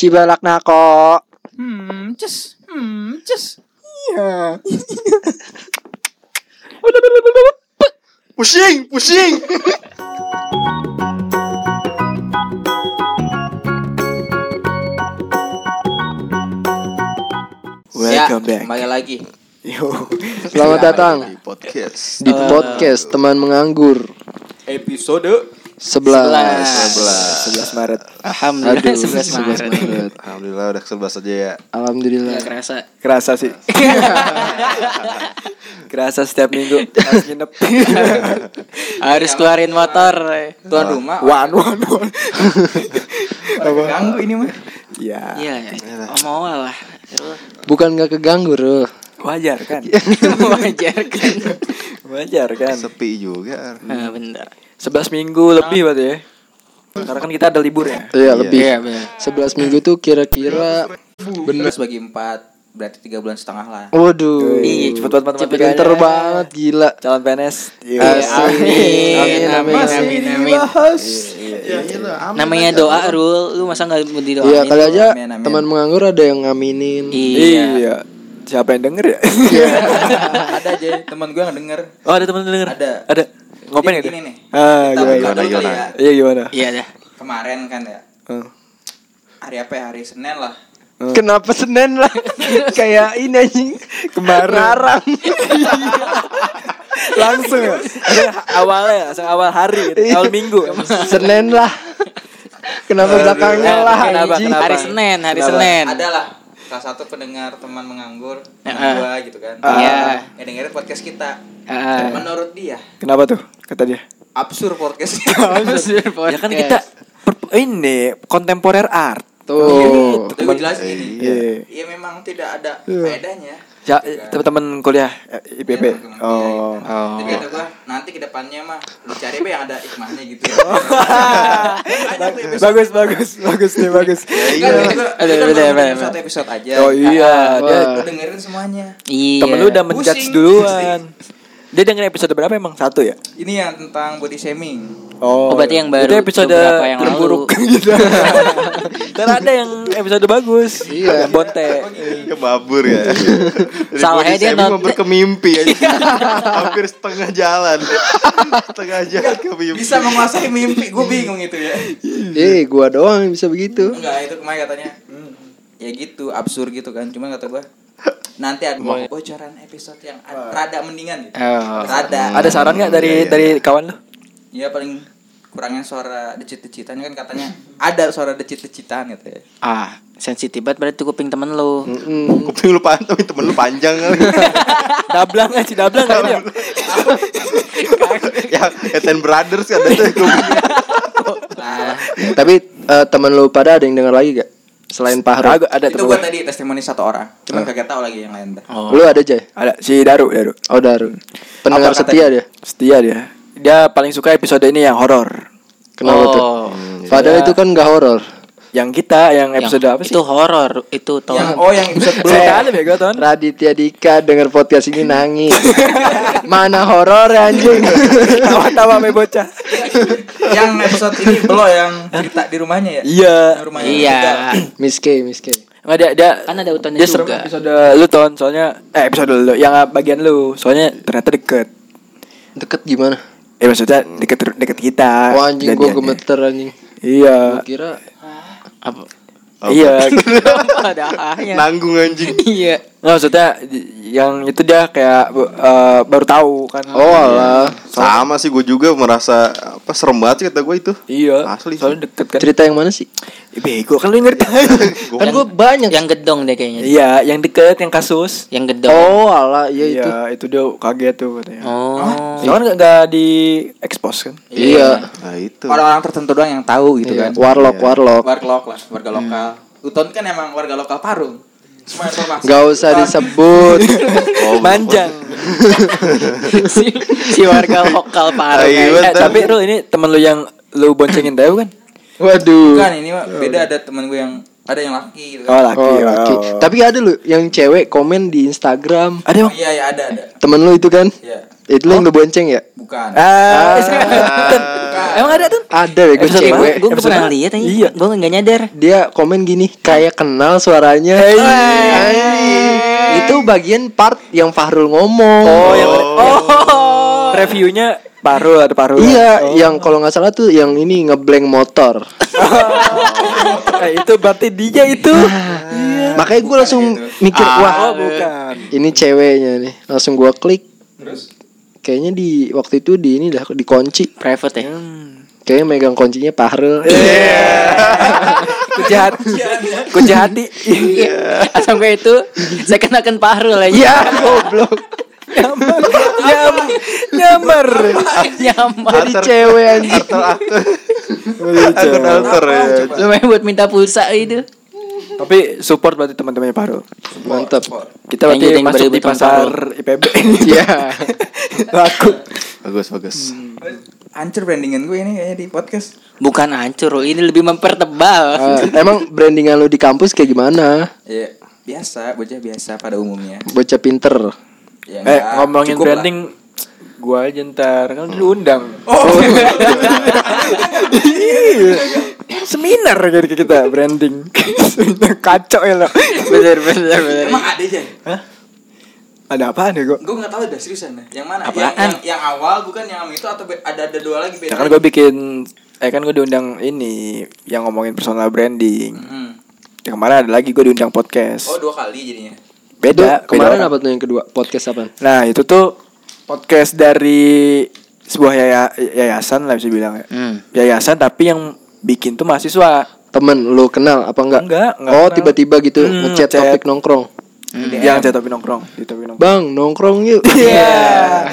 Cibalak nako. Hmm, cus. Hmm, cus. Pusing, pusing. ya, Welcome back. Kembali lagi. Yo. Selamat datang di podcast. di podcast teman menganggur Episode 11. 11 Maret. Alhamdulillah Aduh, 11 Maret. Alhamdulillah udah sebelas aja ya. Alhamdulillah. Gak kerasa. Kerasa sih. Kerasa setiap minggu harus nginep. Harus keluarin motor. tuan rumah. One one one. Ganggu ini mah. Ya. Iya, mau lah. Bukan gak keganggu, Ruh. Wajar kan? Wajar kan. Wajar kan? Sepi juga. Nah, bener. 11 minggu lebih berarti ya. Karena kan kita ada libur ya. Iya, lebih. Iya, bener. 11 minggu tuh kira-kira Bener. Bagi empat berarti tiga bulan setengah lah. Waduh. Ih, cepet banget matematikanya. Pinter banget gila. Calon PNS. Iya. Asik. Amin, Amin, amin, amin. amin, amin. Namanya doa, Rul. Lu masa gak mau didoain? Iya, kali aja Amin, amin. teman menganggur ada yang ngaminin. Iya. Iya. Siapa yang denger ya? ada aja teman gue yang denger. Oh, ada teman denger. Ada. Ada. Ya? gini nih. Ah, Kita gimana? gimana? kali ya. Iya gimana? Iya dah. Kemarin kan ya. Hmm. Hari apa ya? Hari Senin lah. Kenapa Senin lah? Kayak ini anjing. Kemarin. Larang. langsung ya awalnya langsung awal hari gitu. awal minggu Senin lah. Kenapa belakangnya lah Kenapa, kenapa? Hari Senin, hari Kenapa? Senin. Ada lah salah satu pendengar teman menganggur Ah. gua gitu kan. Iya. Yang dengerin podcast kita. Ah. Menurut dia kenapa tuh kata dia absurd podcast. ya kan kita per- ini kontemporer art Tuh. Tapi gue jelasin gini. Iya. Iya memang tidak ada faedahnya. ya teman-teman kuliah eh, IPB Iya, teman-teman kuliah oh gitu. Jadi kata gua nanti ke depannya mah lu cari apa yang ada hikmahnya gitu. Oh. Tuh episode. bagus bagus bagus nih bagus gua- Ada, ada, ada, satu episode aja. oh iya dia dengerin semuanya. Iya. temen lu udah menjudge duluan dia dengerin episode berapa emang satu ya Ini yang tentang body shaming. oh Oh, berarti yang baru itu episode yang lalu. terburuk gitu dan ada yang episode bagus Iya. bonte Ya babur ya. Dari Salahnya body dia shaming not- mau berkemimpi aja. Hampir setengah jalan. setengah jalan ke mimpi. Bisa menguasai mimpi, gue bingung itu ya. Eh, gua doang yang bisa begitu. Enggak, itu kemarin katanya. Ya gitu, absurd gitu kan. Cuman kata gua nanti ada bocoran episode yang ad- rada mendingan gitu. Oh. Rada. ada saran nggak dari dari kawan lu Ya paling kurangnya suara decit-decitan kan katanya ada suara decit-decitan gitu ya. Ah, sensitif banget berarti kuping temen lu. Mm. Kuping lu panjang, temen lu panjang kali. dablang aja dablang nggak dia ya, Eten Brothers kan ada tuh kuping. Nah, Tapi eh, teman lu pada ada yang denger lagi gak? Selain Pak Haru. ada ada itu gua. tadi testimoni satu orang. Cuman kagak tahu lagi yang lain dah. Oh. Lu ada aja? ada si Daru Daru Oh, Daru. Pendengar setia dia. setia dia dia paling suka episode ini yang horor Kenapa tuh? Oh. Padahal itu kan gak horor. Yang kita yang Yang episode apa sih Itu horor, itu tau. Yang oh yang episode belum kali bego ton Raditya Dika denger podcast ini nangis. Mana horor anjing? tawa-tawa me bocah yang episode ini belum yang cerita di rumahnya ya? iya Yang rumahnya Iya. Tegal. Miss K, Miss K. nggak dia dia Kan ada utonnya dia juga. episode lu ton soalnya eh episode lu yang bagian lu soalnya ternyata deket Deket gimana? eh maksudnya deket deket kita Oh anjing gua gemeter anjing. iya Gua kira Apa? iya ada ahnya. Nanggung anjing. Iya. Nggak, maksudnya yang itu dia kayak eh, baru tahu kan oh alah. Sama sih gue juga merasa apa serem banget sih kata gue itu. iya Asli. soalnya deket kan Cerita yang mana sih? Eh, bego kan lu ngerti Kan gua banyak. Yang gedong deh kayaknya. iya yang deket yang kasus Yang gedong. Oh alah, iya itu. Iya itu dia kaget tuh katanya Oh. Soalnya nggak nggak di expose kan Iya. Nah itu. Orang-orang tertentu doang yang tahu gitu Iya. kan. Warlock, warlock. Warga lokal lah, warga lokal. Uton kan emang warga lokal Parung. Gak usah disebut. Manjang si, si warga lokal parah. Eh, Bentar. Tapi Ru ini temen lu yang lu boncengin tahu kan Waduh. Bukan ini mah beda ada temen gue yang ada yang laki gitu Oh kan. laki, Oh, oh. laki. Tapi ada lu yang cewek komen di Instagram. Ada Oh, iya iya ada ada. Temen lu itu kan? Iya. Itu lu yang lu bonceng ya? Bukan. Ah, Bukan. emang ada tuh? Ada ya gue Episode cewek. gue, pernah lihat aja. Iya. Gue nggak nyadar. Dia komen gini, kayak kenal suaranya. Itu bagian part yang Fahrul ngomong. Oh, yang oh. Reviewnya Parul ada Parul. Iya, Oh. yang kalau nggak salah tuh yang ini ngeblank motor. Eh, itu berarti dia itu. Makanya gue langsung mikir, wah, Oh, bukan. ini ceweknya nih. Langsung gue klik. Terus Kayaknya di waktu itu di ini dah dikunci. Private ya. Kayaknya megang kuncinya Fahrul. Kujahat. Kujahati. Asal gue itu saya kenakan Pak Harul aja. Iya, goblok. Nyamar. Nyamar. Nyamar. Nyaman. Jadi cewek anjing. Aktor aktor. Akun aktor ya. Lumayan buat minta pulsa itu. Tapi support berarti teman-temannya Parul. Mantap. Kita berarti Lanjutin masuk di pasar IPB. Iya. Laku. Bagus bagus. hancur brandingan gue ini kayaknya di podcast. Bukan hancur, Rul. ini lebih mempertebal. Eh, emang brandingan lu di kampus kayak gimana? Ya biasa, bocah biasa pada umumnya. Bocah pinter. Ya, Eh ngomongin cukup lah. branding gua aja ntar kan lu undang. Oh, Iya. Seminar jadi kita branding. Seminar Kacau ya lo. bener, bener, bener. emang ada aja. Ada apaan ya gua? Gue nggak tahu dah seriusan dah. Yang mana? Apaan? Yang, yang, yang awal bukan yang itu atau ada ada dua lagi beda. Ya kan gue bikin eh kan gue diundang ini yang ngomongin personal branding. Hmm. Ya, kemarin ada lagi gue diundang podcast. Oh dua kali jadinya. beda. Itu kemarin beda apa tuh yang kedua? Podcast apa? Nah itu tuh podcast dari sebuah yaya- yayasan lah bisa bilang ya. Hmm. Yayasan tapi yang bikin tuh mahasiswa. Temen lu kenal apa enggak? Enggak, enggak oh, tiba-tiba gitu Hmm, ngechat topik nongkrong. Yang saya tapi nongkrong, di tapi nongkrong. Bang, nongkrong yuk. Iya.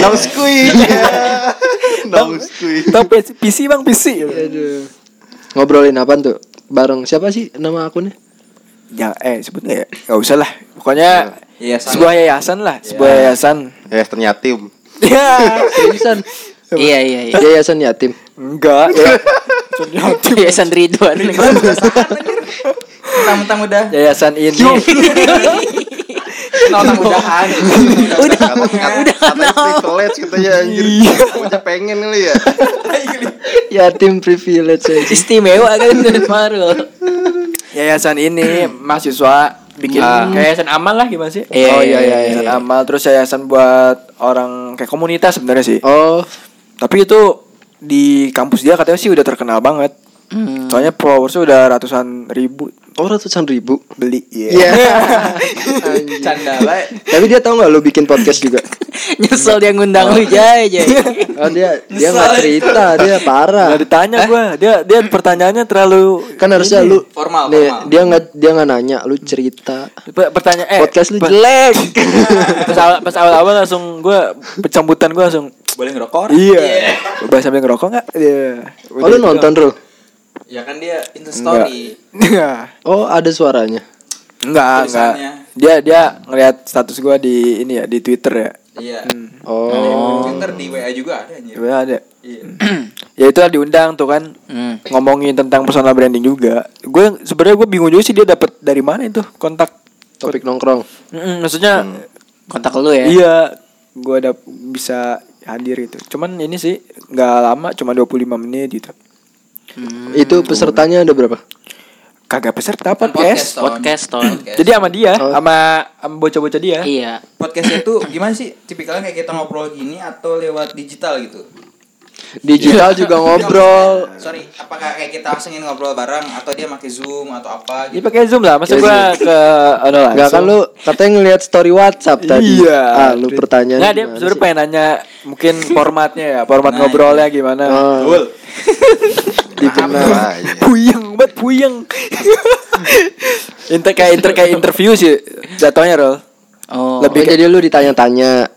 Nong skui. Nong skui. Tahu PC, bang PC. Aduh. Ngobrolin apa tuh? Bareng siapa sih nama akunnya? Ya, eh sebut nggak ya? Gak usah lah. Pokoknya Yayasan. sebuah yayasan lah, sebuah yayasan. Ya ternyata tim. Ya, Yayasan. Iya, iya, iya. Yayasan yatim. Enggak. Yayasan Ridwan. Mentang-mentang udah. Yayasan ini. Mentang-mentang udahan. Udah, Katanya udah kenal. privilege katanya anjir. Bocah pengen kali ya. Yatim privilege aja. Istimewa kan dengan Marul. Yayasan ini mahasiswa bikin kayak yayasan amal lah gimana sih? Iya, Oh, iya, iya, yayasan iya. amal terus yayasan buat orang kayak komunitas sebenarnya sih. Oh, Tapi itu di kampus dia katanya sih udah terkenal banget. Hmm. Soalnya followersnya udah ratusan ribu oh ratusan ribu. beli. Iya. Canda lah. Tapi dia tahu nggak lu bikin podcast juga? Nyesel dia ngundang lu Jay, Jay. Oh dia dia nggak cerita, dia parah. Gak ditanya gua, dia dia pertanyaannya terlalu Kan harusnya lu Formal, nih, formal. dia nggak dia nggak nanya, lu cerita. Pe- pertanyaan eh Podcast lu jelek. pas awal pas awal awal langsung gua pencambutan gua langsung Boleh ngerokok? iya bahas sambil ngerokok nggak iya Oh lu nonton Rul? Ya kan dia Insta story. Enggak. Oh ada suaranya. Enggak, enggak. Dia dia ngelihat status gua di ini ya di Twitter ya. Iya. Oh. Twitter di WA juga ada anjir. Coba ada. Iya. ya itu lah diundang tuh kan Hmm. ngomongin tentang personal branding juga. Gue sebenarnya gue bingung juga sih dia dapat dari mana itu kontak. Topik nongkrong. Mm-mm, maksudnya Kontak lu ya. iya gue ada bisa hadir gitu. Cuman ini sih nggak lama cuma 25 menit gitu. Itu pesertanya ada berapa? Kagak peserta podcast. Ton. Podcast, Ton. Jadi sama dia, Oh. sama sama bocah-bocah dia. Iya. Podcastnya tuh gimana sih? Tipikalnya kayak kita ngobrol gini atau lewat digital gitu? Digital juga ngobrol. Sorry, apakah kayak kita langsung ngobrol bareng atau dia pakai Zoom atau apa Dia gitu? pakai Zoom lah, Ya, gua ke ono langsung. Enggak kan lu katanya ngeliat story WhatsApp tadi. Iya. Ah, lu pertanyaan. Nggak, dia sebenarnya pengen nanya mungkin formatnya ya, format Nah, ngobrolnya gimana. Oh, Di benar. Puyeng banget, puyeng. inter kayak inter kayak interview sih jatuhnya Rol. Oh. Lebih jadi lu ditanya-tanya.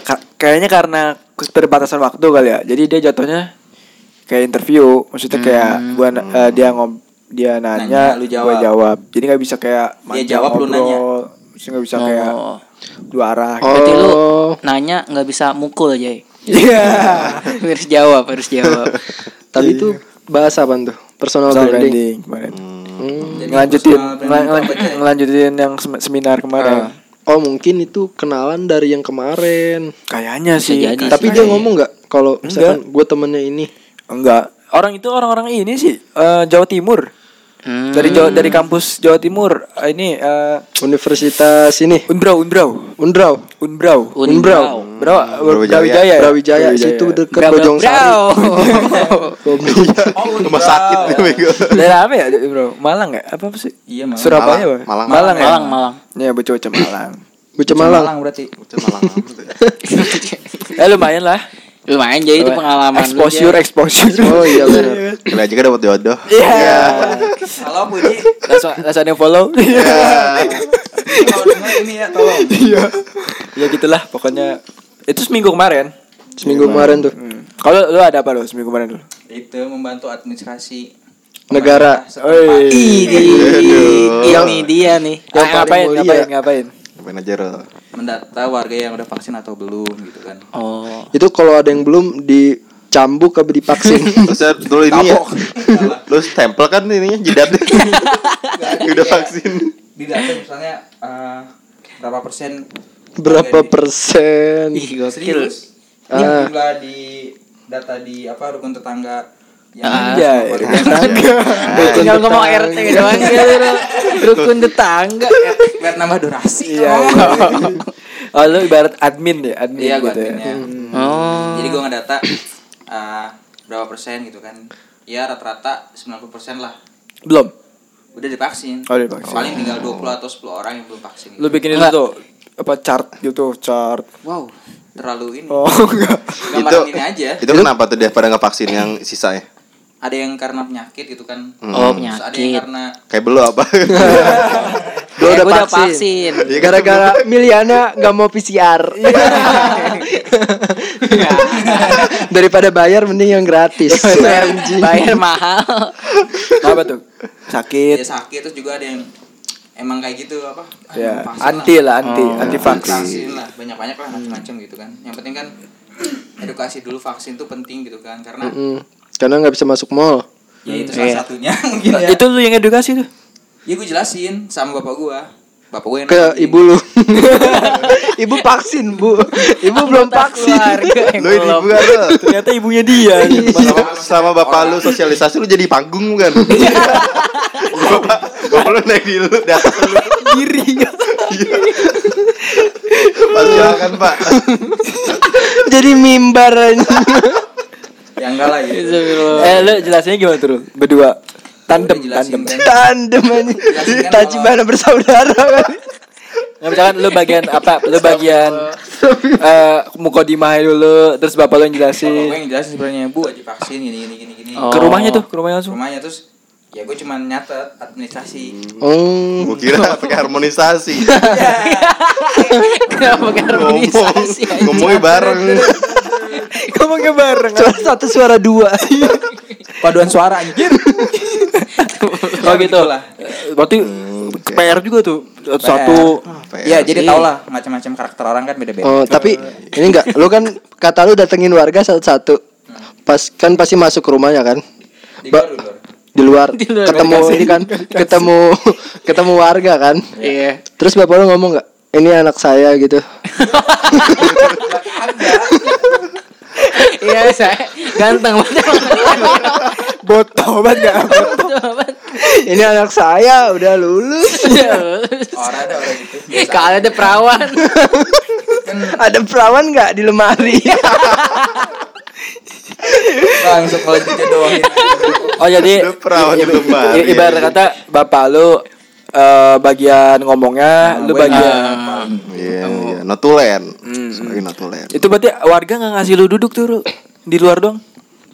Ka- kayaknya karena keterbatasan waktu kali ya. Jadi dia jatuhnya kayak interview, maksudnya kayak gua na- eh, dia ngob dia nanya, Nanya, lu gua jawab. jawab. Jadi nggak bisa kayak Dia jawab, lu nanya. ngobrol. Maksudnya nggak bisa kayak Oh. dua arah. Berarti lu Oh. nanya nggak bisa mukul Jay. Iya. harus jawab, harus jawab. Tapi itu bahas apa tuh? Personal, Personal branding. branding kemarin. Hmm. Jadi Ngelanjutin personal branding ngel- itu apa aja? ngelanjutin yang sem- seminar kemarin. Ah. oh mungkin itu kenalan dari yang kemarin. Kayaknya sih. Jadi. Tapi dia ngomong nggak kalau misalkan gue temennya ini Enggak. Orang itu orang-orang ini sih eh, Jawa Timur. Hmm. Dari Jawa dari kampus Jawa Timur. Eh, Ini eh, universitas ini Unbrau, Unbrau. Undraw, Unbrau. Unbrau, Bro, Brawijaya. Brawijaya. ya? Brawijaya situ Brau, brau, Bojong Sari. brau. Rumah sakit nih bego. Dari apa ya, Bro? Malang ya? Apa sih? Iya, Malang. Surabaya, Malang. Malang. Malang, ya? Malang, Malang. Ya, bocah Malang. Bocah Malang. Malang berarti. Bocah Malang ya. Eh lumayan lah. Lumayan jadi itu pengalaman exposure, exposure. Oh iya benar. Kali aja kan dapat jodoh. Iya. Halo Budi. Langsung langsung ada yang follow. Kalau dengar ini ya tolong. Iya. ya gitulah pokoknya. Itu seminggu kemarin. Seminggu kemarin tuh. Hmm. Kalau lu ada apa lu seminggu kemarin lu? Itu membantu administrasi Negara. Oi. Ini ini dia nih. Yang ngapain, ngapain, ngapain? Ro? Mendata warga yang udah vaksin atau belum gitu kan. Oh. Itu kalau ada yang belum dicambuk apa divaksin. Terus ya, dulu ini ya. Lu stempel kan ininya jidatnya. Udah vaksin. Di data misalnya eh, berapa persen Berapa di- persen? Ih, gokil. Serius. Ah. Ini jumlah di data di apa rukun tetangga yang Anjay. warga- Tinggal ngomong RT doang gitu. Rukun tetangga. biar nambah durasi. Iya. iya. Oh, lu ibarat admin ya, admin Iya, gitu ya. adminnya. Oh. Jadi gua ngedata eh, berapa persen gitu kan. Ya rata-rata 90% lah Belum. udah divaksin. Oh, divaksin. Paling tinggal 20 atau 10 orang yang belum vaksin. Lu bikin itu tuh apa chart gitu, chart. Wow, terlalu ini. Oh, enggak. Gambaran ini aja. Itu kenapa tuh dia pada nggak vaksin yang sisanya? Ada yang karena penyakit gitu kan. Oh, Terus ada yang penyakit. karena Kayak belum apa? Gua Eh, udah gua vaksin. Iya kan, Gara-gara Miliana nggak mau PCR. Daripada bayar mending yang gratis. Bayar mahal. apa tuh? Sakit. sakit terus juga ada yang emang kayak gitu apa? Ya, anti lah, anti, Oh. anti vaksin. vaksin lah banyak-banyak lah macam-macam gitu kan. Yang penting kan edukasi dulu vaksin tuh penting gitu kan karena Mm, Karena nggak bisa masuk mall. ya itu salah Iya. satunya mungkin ya. Itu lu yang edukasi tuh. Ya gue jelasin sama bapak gua. Bapak gue yang Ke nanti- ibu lu. ibu vaksin, Bu. Ibu belum vaksin. Lu ini bukan lu. Ternyata ibunya dia. Sama, sama bapak lu sosialisasi lu jadi panggung bukan? bapak, bapak lu naik di lu di atas lu. Diri. Pak silakan Pak. Jadi mimbar anjing. Ya enggak lah gitu. eh, lu jelasinnya gimana tuh? Berdua. Tandem, tandem. Tandem. Jelasin kan Tajibana bersaudara kan. Nggak misalkan lu bagian apa? Lu bagian eh mukodimah dulu, terus bapak lu yang Bapak gue jelasin. yang jelasin sebenarnya bu aja vaksin gini gini gini gini. Oh. Ke rumahnya tuh, ke rumahnya langsung. Rumahnya terus ya gue cuma nyatet administrasi. Oh. Gua kira pakai harmonisasi. Kenapa kan Ngomong, harmonisasi ngomongnya bareng. Ngomongnya bareng. Suara satu suara dua. Paduan suara anjir. Oh gitu lah. Berarti PR juga tuh satu. Ya jadi tau lah macam-macam karakter orang kan beda-beda. Oh, tapi ini enggak lu kan kata lu datengin warga satu-satu. Pas kan pasti masuk ke rumahnya kan? Di Ba- di luar. di luar, ketemu ini kan ketemu ketemu warga kan Iya. terus bapak lu ngomong nggak ini anak saya gitu Iya, saya ganteng banget. Botol banget gak? ini anak saya udah lulus Orang ada orang gitu. Kalau ada perawan. ada perawan nggak di lemari Langsung kalau dijodohin. Oh jadi Lu ibarat kata bapak lu eh, bagian ngomongnya, lu gue bagian Iya, iya, notulen. Sorry notulen. itu berarti warga nggak ngasih lu duduk tuh Ru? di luar dong.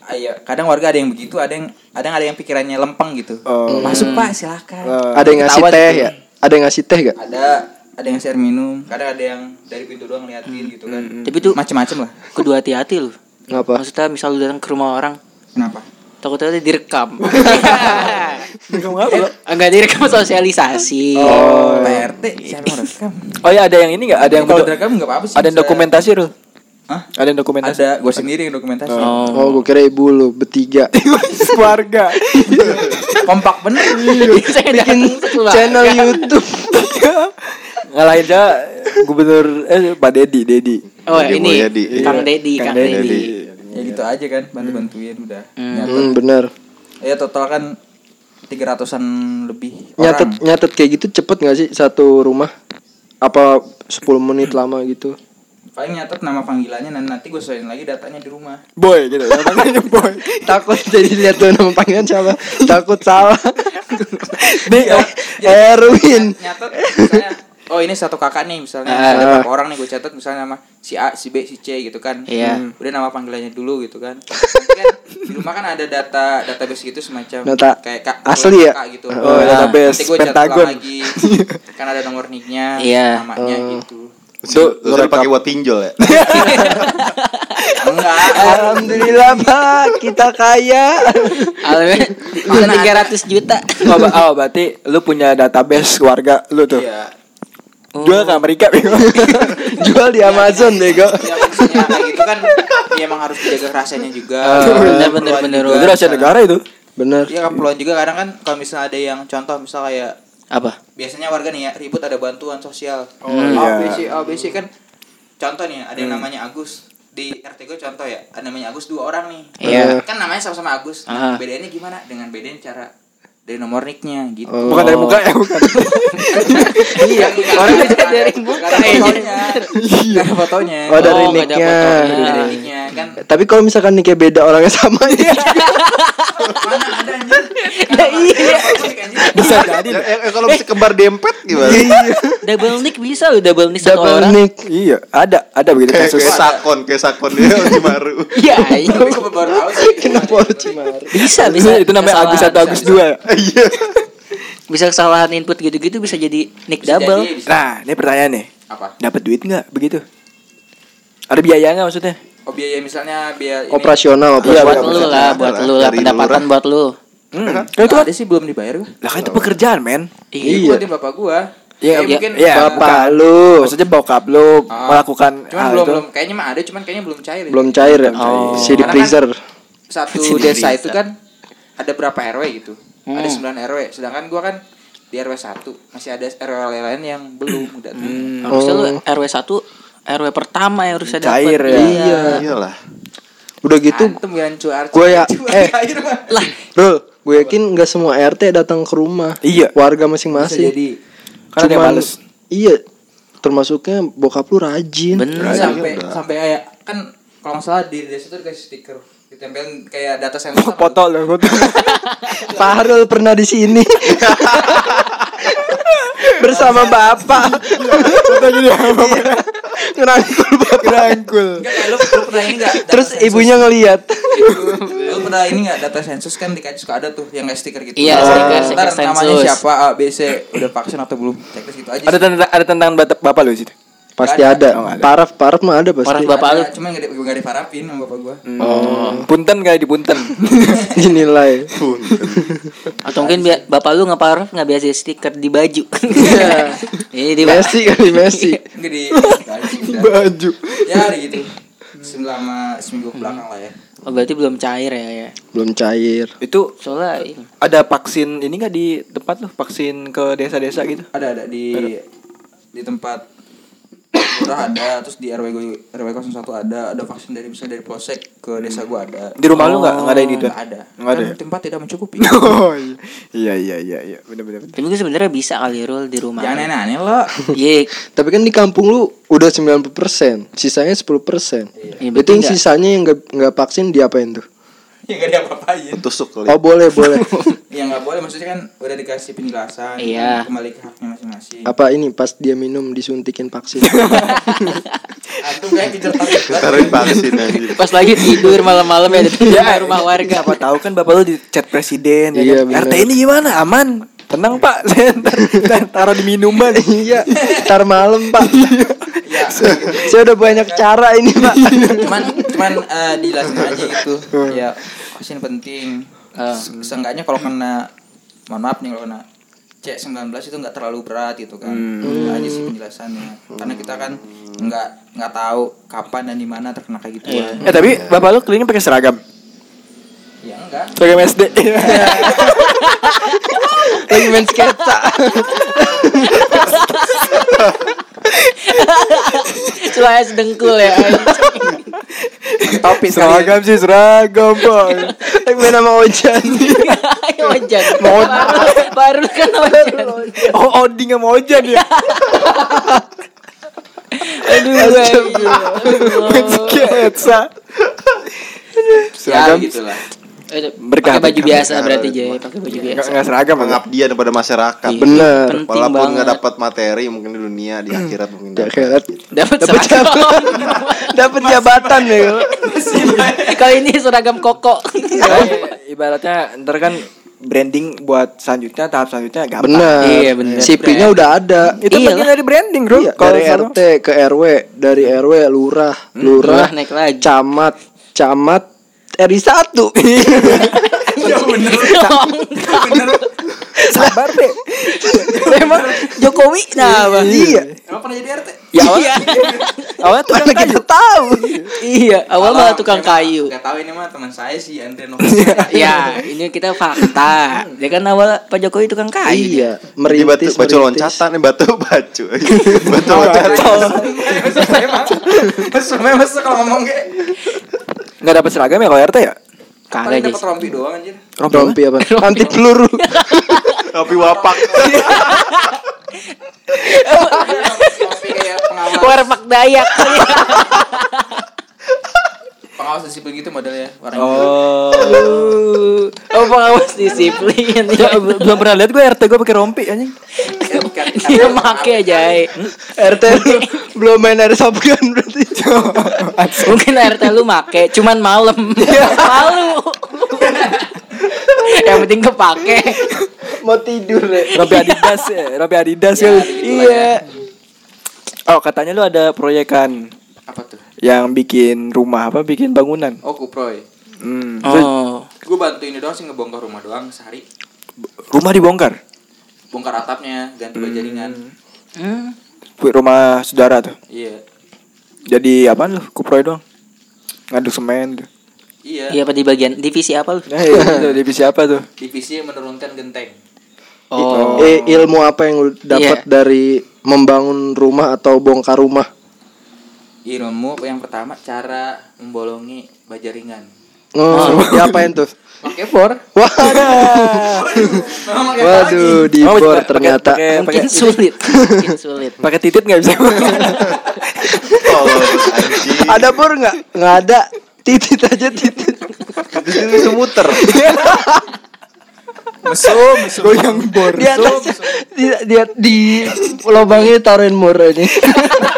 Ah, Iya, kadang warga ada yang begitu, ada yang kadang ada yang pikirannya lempeng gitu. Oh. Masuk Pak, silakan. Eh, ada yang ngasih Ketawa teh gitu. ya ada yang ngasih teh gak Ada ada yang share minum, kadang ada yang dari pintu doang ngeliatin gitu kan. Tapi tuh Macem-macem lah. kudu hati-hati lu. Ngapa Maksudnya misal lu datang ke rumah orang, Kenapa? takutnya direkam. Kamu apa? Enggak direkam sosialisasi. Oh, PRT siapa yang rekam? Oh ya ada yang ini nggak? Ada yang kalau direkam enggak apa-apa sih. ada yang dokumentasi Ru? Hah? Ada yang dokumentasi? Ada, gue sendiri yang dokumentasi. Oh. oh gue kira ibu lu bertiga warga. Kompak bener. Saya datang bikin channel YouTube Ngalahin aja gubernur eh Pak Dedi Dedi Oh Dedi ini iya. Kang Dedi, Kang Kang Dedi. Dedi. ya gitu aja kan bantu-bantuin udah nyatet Hmm, bener. ya total kan 300-an lebih Nyatet orang nyatet kayak gitu cepet gak sih satu rumah? Apa 10 menit lama gitu? Paling nyatet nama panggilannya dan nanti gue sesuaiin lagi datanya di rumah boy gitu namanya boy Takut jadi lihat tuh nama panggilan siapa? Takut salah. nih Ya, jadi Erwin. nyatet misalnya oh ini satu kakak nih misalnya Ah. ada berapa orang nih gue catat misalnya nama si A si B si C gitu kan Iya. Hmm. udah nama panggilannya dulu gitu kan kan di rumah kan ada data database gitu semacam Data kayak kak, asli ya? kakak gitu Oh, Nah, database nanti gue catat lagi kan ada nomor nicknya Iya. namanya Oh. gitu Itu lu pakai buat pinjol ya? enggak Alhamdulillah Pak, kita kaya. Alhamdulillah bisa 300 juta. oh, oh, berarti lu punya database keluarga lu tuh iya jual ke Amerika bego Jual di Amazon bego. ya maksudnya kayak gitu kan ya emang harus dijaga rahasianya juga bener, bener, bener. juga. itu rahasia negara itu Bener. Iya keperluan juga kadang kan kalau misalnya ada yang contoh misal kayak Apa? biasanya warga nih ya ribut ada bantuan sosial. Oh, A iya. B C A B C kan contoh nih ada yang namanya Agus. Di RT gue contoh ya ada namanya Agus dua orang nih. Iya. kan namanya sama-sama Agus. Ah. bedanya gimana? Dengan bedain cara dari nomor nicknya gitu. Oh. bukan dari muka ya bukan. Iya Orang dari muka, Gak ada ya. fotonya. Ada fotonya. Oh, dari Oh, nicknya. ada nicknya kan Tapi kalau misalkan nih kayak beda orangnya sama ya. mana ada anjir Ya, iya. bisa jadi Ya, eh, eh, kalau bisa kembar dempet gimana? Double nick bisa loh, double nick satu Double orang. nick. iya ada ada begitu Kayak kasus kayak sakon, kayak sakon dia Orochimaru. Iya, iya. Gue baru tahu sih Kenapa Orochimaru? Bisa, bisa. itu namanya Agus satu bisa, Agus bisa. dua Iya. Bisa kesalahan input gitu-gitu bisa jadi nick Bisa double. jadi, bisa. nah ini pertanyaan nih apa dapat duit nggak begitu ada biaya nggak maksudnya Oh biaya misalnya biaya ini Operasional, Buat operasional. lu lah, buat lu lah pendapatan buat lu. hmm. kan itu Nggak kan ada sih belum dibayar gua. lah kan itu pekerjaan men Iya, Iya. gua bantuin bapak gua. Iya, Ya, iya, mungkin iya. Bapak lu. maksudnya bokap lu Ah. melakukan Cuman hal belum itu belum kayaknya mah ada cuman kayaknya belum cair. ya. Belum cair ya? Oh. Si di kan- freezer. Satu Masih desa itu kan ada berapa RW gitu. Ada Hmm. 9 RW, sedangkan gua kan di RW 1 masih ada RW lain yang belum udah tuh. Harusnya lu Oh. RW 1 RW pertama yang harusnya Cair dapet. ya. Iya. Iyalah. Udah gitu, Antum yang cuar. Gua ya- eh. cair mah. Lah, Rul, gue yakin nggak semua RT datang ke rumah. Iya. Warga masing-masing. jadi Karena dia Cuman- males. Iya. Termasuknya bokap lu rajin. bener. sampai sampai kayak kan kalau nggak salah di desa itu dikasih stiker ditempelin kayak data sensor foto lah foto Fahrul pernah di sini. Bersama bapak. foto gini apa Ngerangkul bapak. rangkul Enggak, kayak lu, lu pernah ini enggak? Terus ibunya ngeliat. lu pernah ini enggak data sensus kan dikasih suka ada tuh yang kayak stiker gitu. Iya, stiker, stiker namanya sensus. siapa A B C udah vaksin atau belum? Checklist gitu aja. ada tentang ada tentang bapak bapak lu situ Pasti ada. Oh, ada. Paraf, paraf mah ada pasti. Paraf bapak lu. Ada, Cuman enggak enggak diparapin sama bapak gua. Oh, punten kayak di punten dinilai. Atau mungkin bi- bapak lu ngeparaf nggak biasa stiker di baju. Ini di Messi kali Messi. Enggak di baju Ya hari gitu. Selama seminggu belakang lah ya. Oh, berarti belum cair ya ya. Belum cair. itu Soalnya ini. ada vaksin ini nggak di tempat lu vaksin ke desa-desa gitu Ada ada di di tempat Lurah ada, terus di RW gue RW 01 ada, ada vaksin dari bisa dari polsek ke desa gua ada. di rumah lu nggak nggak ada ini tuh Nggak ada. nggak ada ya? tempat tidak mencukupi. oh iya iya iya iya benar benar benar. Tapi gue sebenarnya bisa kali rule di rumah. Jangan aneh-aneh lo. Iya. Tapi kan di kampung lu udah 90%, sisanya 10%. Iya, Itu berarti yang sisanya yang nggak nggak vaksin diapain tuh? Ya enggak diapa-apain. Tusuk kali. Oh boleh boleh. Ya nggak boleh maksudnya kan udah dikasih penjelasan. Iya. kan, Kembali ke haknya masing-masing. Apa ini pas dia minum disuntikin vaksin? Antum kayak kejar vaksin aja. Pas lagi tidur malam-malam ya di Ya, rumah warga. Siapa tahu kan bapak lu di chat presiden Iya, ya kan? RT ini gimana? Aman. Tenang Pak, saya ntar, ntar taruh di minuman. Iya, ntar malam pak. Ya. Saya udah banyak cara ini pak. cuman cuman eh, dijelasin aja gitu. Ya vaksin penting. Eh, seenggaknya kalau kena mohon maaf nih kalau kena C19 itu nggak terlalu berat gitu kan. Itu aja sih penjelasannya. Karena kita kan nggak nggak tahu kapan dan di mana terkena kayak gitu. Iya. Eh tapi bapak lu keliling pakai seragam. Ya enggak. Seragam SD. Lagi main sketsa. Suara sedengkul ya. Topi Seragam sih seragam bang. Main nama Ojan. Ojan. Baru- Baru kan Ojan. Oh Oding sama Ojan ya. Aduh. aduh. Main sketsa. Ya Seragam gitulah. Berkah, Pakai baju berkah. biasa berarti Jay, pakai baju biasa. nggak seragam bang. Pengabdian kepada masyarakat. Iya. Bener. Penting Walaupun banget. nggak dapat materi mungkin di dunia di akhirat mungkin Di dapat. akhirat. Dapat Dapat seragam. Dapat jabatan ya. Kali ini seragam koko. Ibaratnya ntar kan branding buat selanjutnya tahap selanjutnya gampang. Bener. Iya, bener. CV-nya udah ada. Itu Iyalah. bagian dari branding bro. Iya, Kalau dari RT ke RW, dari RW lurah, lurah, Lurah naik lagi. camat, camat RI 1. sabar deh. Memang Jokowi nah apa? iya. Emang pernah jadi RT? Ya awal, Iya. awalnya tuh Mana kita tahu. Iya, awal mah tukang kayu. Gak tahu ini mah teman saya sih Andre Novia. Ya, ini kita fakta. Dia kan awal Pak Jokowi tukang kayu. Iya, merintis, batu merintis. loncatan nih batu baju. batu loncatan. Mesum mesum kalau ngomong kayak nggak dapat seragam ya kalau RT ya? Kagak dapat rompi doang anjir. Rompi apa? Anti peluru. Tapi wapak. Rompi pengawas. Warpak Dayak. Pengawas disiplin gitu modelnya. Warna Oh. Oh, pengawas disiplin. Ya, belum pernah lihat gue RT gue pakai rompi anjing. Dia make aja. RT lu belum main air shotgun berarti. Mungkin RT lu make, cuman malam. Malu. Yang penting kepake. Mau tidur ya. Rompi Adidas ya, rompi Adidas ya. Iya. Oh katanya lu ada proyekan Apa tuh? yang bikin rumah apa bikin bangunan. Oh kuproy. Hmm. Oh. Gue bantu ini doang sih ngebongkar rumah doang sehari. Rumah dibongkar. Bongkar atapnya, ganti bajaringan. Hmm. Rumah saudara tuh. Iya. Jadi apaan lu? Kuproy doang. Ngaduk semen tuh. Iya. Iya apa di bagian divisi apa lu? Nah, iya, divisi apa tuh? Divisi menurunkan genteng. Oh. Eh, ilmu apa yang lu dapat Iya. dari membangun rumah atau bongkar rumah? Ilmu yang pertama cara membolongi bajaringan. Oh, diapain tuh? Pakai bor. Waduh. Waduh, di Oh, bor ternyata. pakai- Mungkin sulit. Mungkin sulit. Pakai titit nggak bisa? Oh. Ada bor nggak? Nggak ada. Titit aja titit. Di sini semuter. Mesum, mesum. Goyang bor. Di atas di di, di lubangnya taruhin mur ini.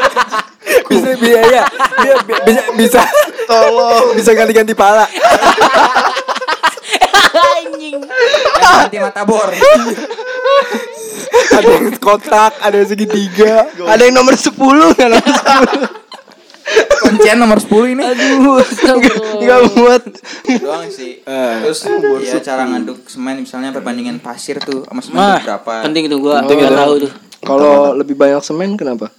bisa biaya. Dia bi- bisa bisa Tolong. bisa ganti-ganti pala. Anjing. Ganti mata bor. Ada yang kotak, ada yang segitiga. Ada yang nomor 10 nggak nomor 10 Kuncian nomor 10 ini. Aduh. Nggak muat. doang sih. Eh. Terus ya cara ngaduk semen misalnya perbandingan pasir tuh sama semen Mah, berapa? penting tuh gua. Penting itu. tahu tuh. Kalau lebih banyak semen kenapa?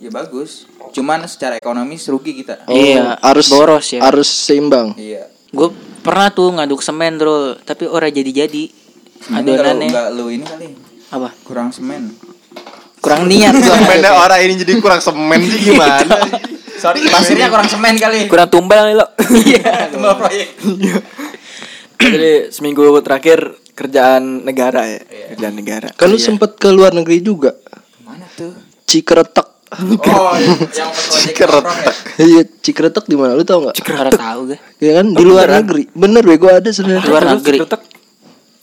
Ya bagus. Cuman secara ekonomis rugi kita. Iya, harus boros ya. Harus seimbang. Iya. Gue pernah tuh ngaduk semen bro, tapi ora jadi-jadi. Ini kalau Adonannya enggak lu ini kali apa? kurang semen. Kurang niat gua. Semennya orang ini jadi kurang semen sih gimana? Sorry, pasirnya kurang semen kali. Kurang tumbal nih lo. Iya, kembali proyek. Jadi seminggu kerjaan kerjaan negara ya, kerjaan negara. Kan lu sempet ke luar negeri juga. Mana tuh? Cikretek. Oh, yang ya. Iya, Cikretek di mana? Lu tau nggak? Ora tahu gue. Ya kan di luar negeri. Bener bego ada sebenarnya. Luar negeri.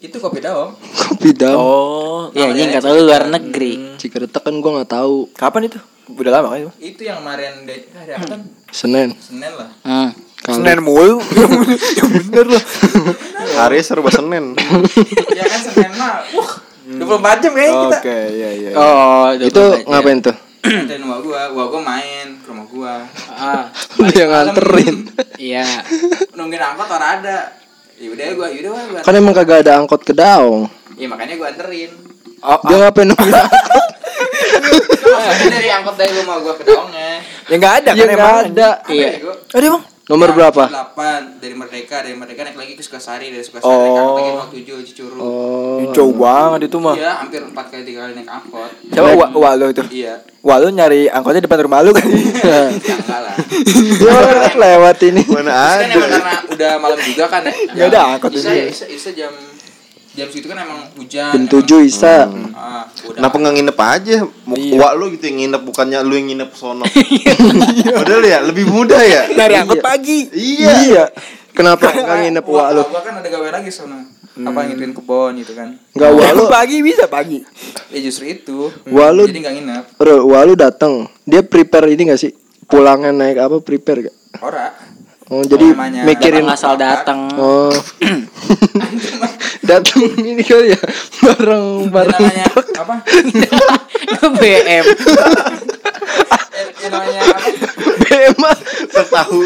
Itu kopi daun. Kopi daun. Oh, Ya anjing kata lu luar negeri. Cikretek kan gua nggak tahu. kapan itu? Udah lama kan itu? Itu yang kemarin de- hari apa kan? Senin. Senin lah. Hmm. Senin mulu. Yang bener loh. Hari serba Senin. ya kan Senin mah. Wah, 24 jam kayaknya kita. Oke, iya iya. Oh, Itu ngapain tuh? Dari rumah gua, gua gua main ke rumah gua. Ah, Lu yang nganterin. iya. Nungguin angkot orang ada. Ya udah gua, yaudah gua. gua Kan emang kagak ada angkot ke Daong. Ya makanya gua anterin. Oh, Dia ngapain nungguin angkot? Dari angkot dari rumah gua ke Daongnya. ya enggak ada Ya kan nggak emang. ada. Iya. Ada bang. Nomor berapa? 8 dari Merdeka, dari Merdeka naik lagi ke Sukasari, dari Sukasari Oh. naik angkot lagi ke 7 Cicurug. Oh. Jauh banget itu mah. Iya, hampir empat kali tiga kali naik angkot. Coba wa, wa lu itu. Iya. Wah lu nyari angkotnya depan rumah lu kan? Ya enggak lah. Dia lewat ini. Mana Kan ada? emang karena udah malam juga kan ya. Nggak ada angkot ini. ya, Isa, Isa jam jam segitu kan emang hujan. Jam 7 Isa. Ah, udah. Kenapa nggak nginep aja? Mau Iya. Wak lu gitu yang nginep bukannya lu yang nginep sono. Padahal ya lebih mudah ya. Nyari angkot pagi. Iya. Iya. Kenapa enggak nginep Wah, wa lu? gua kan ada gawe lagi sana. Apa ngituin kebon gitu kan. Enggak wa lu. pagi bisa pagi. Ya justru itu. Wa lu Jadi nggak nginep. Bro, lu datang. Dia prepare ini gak sih? Pulangnya naik apa prepare gak? Ora. Oh, jadi namanya mikirin Datang asal datang. Oh. datang ini kali ya bareng bareng namanya apa? BM. Yang yang namanya apa? BMA Tahu.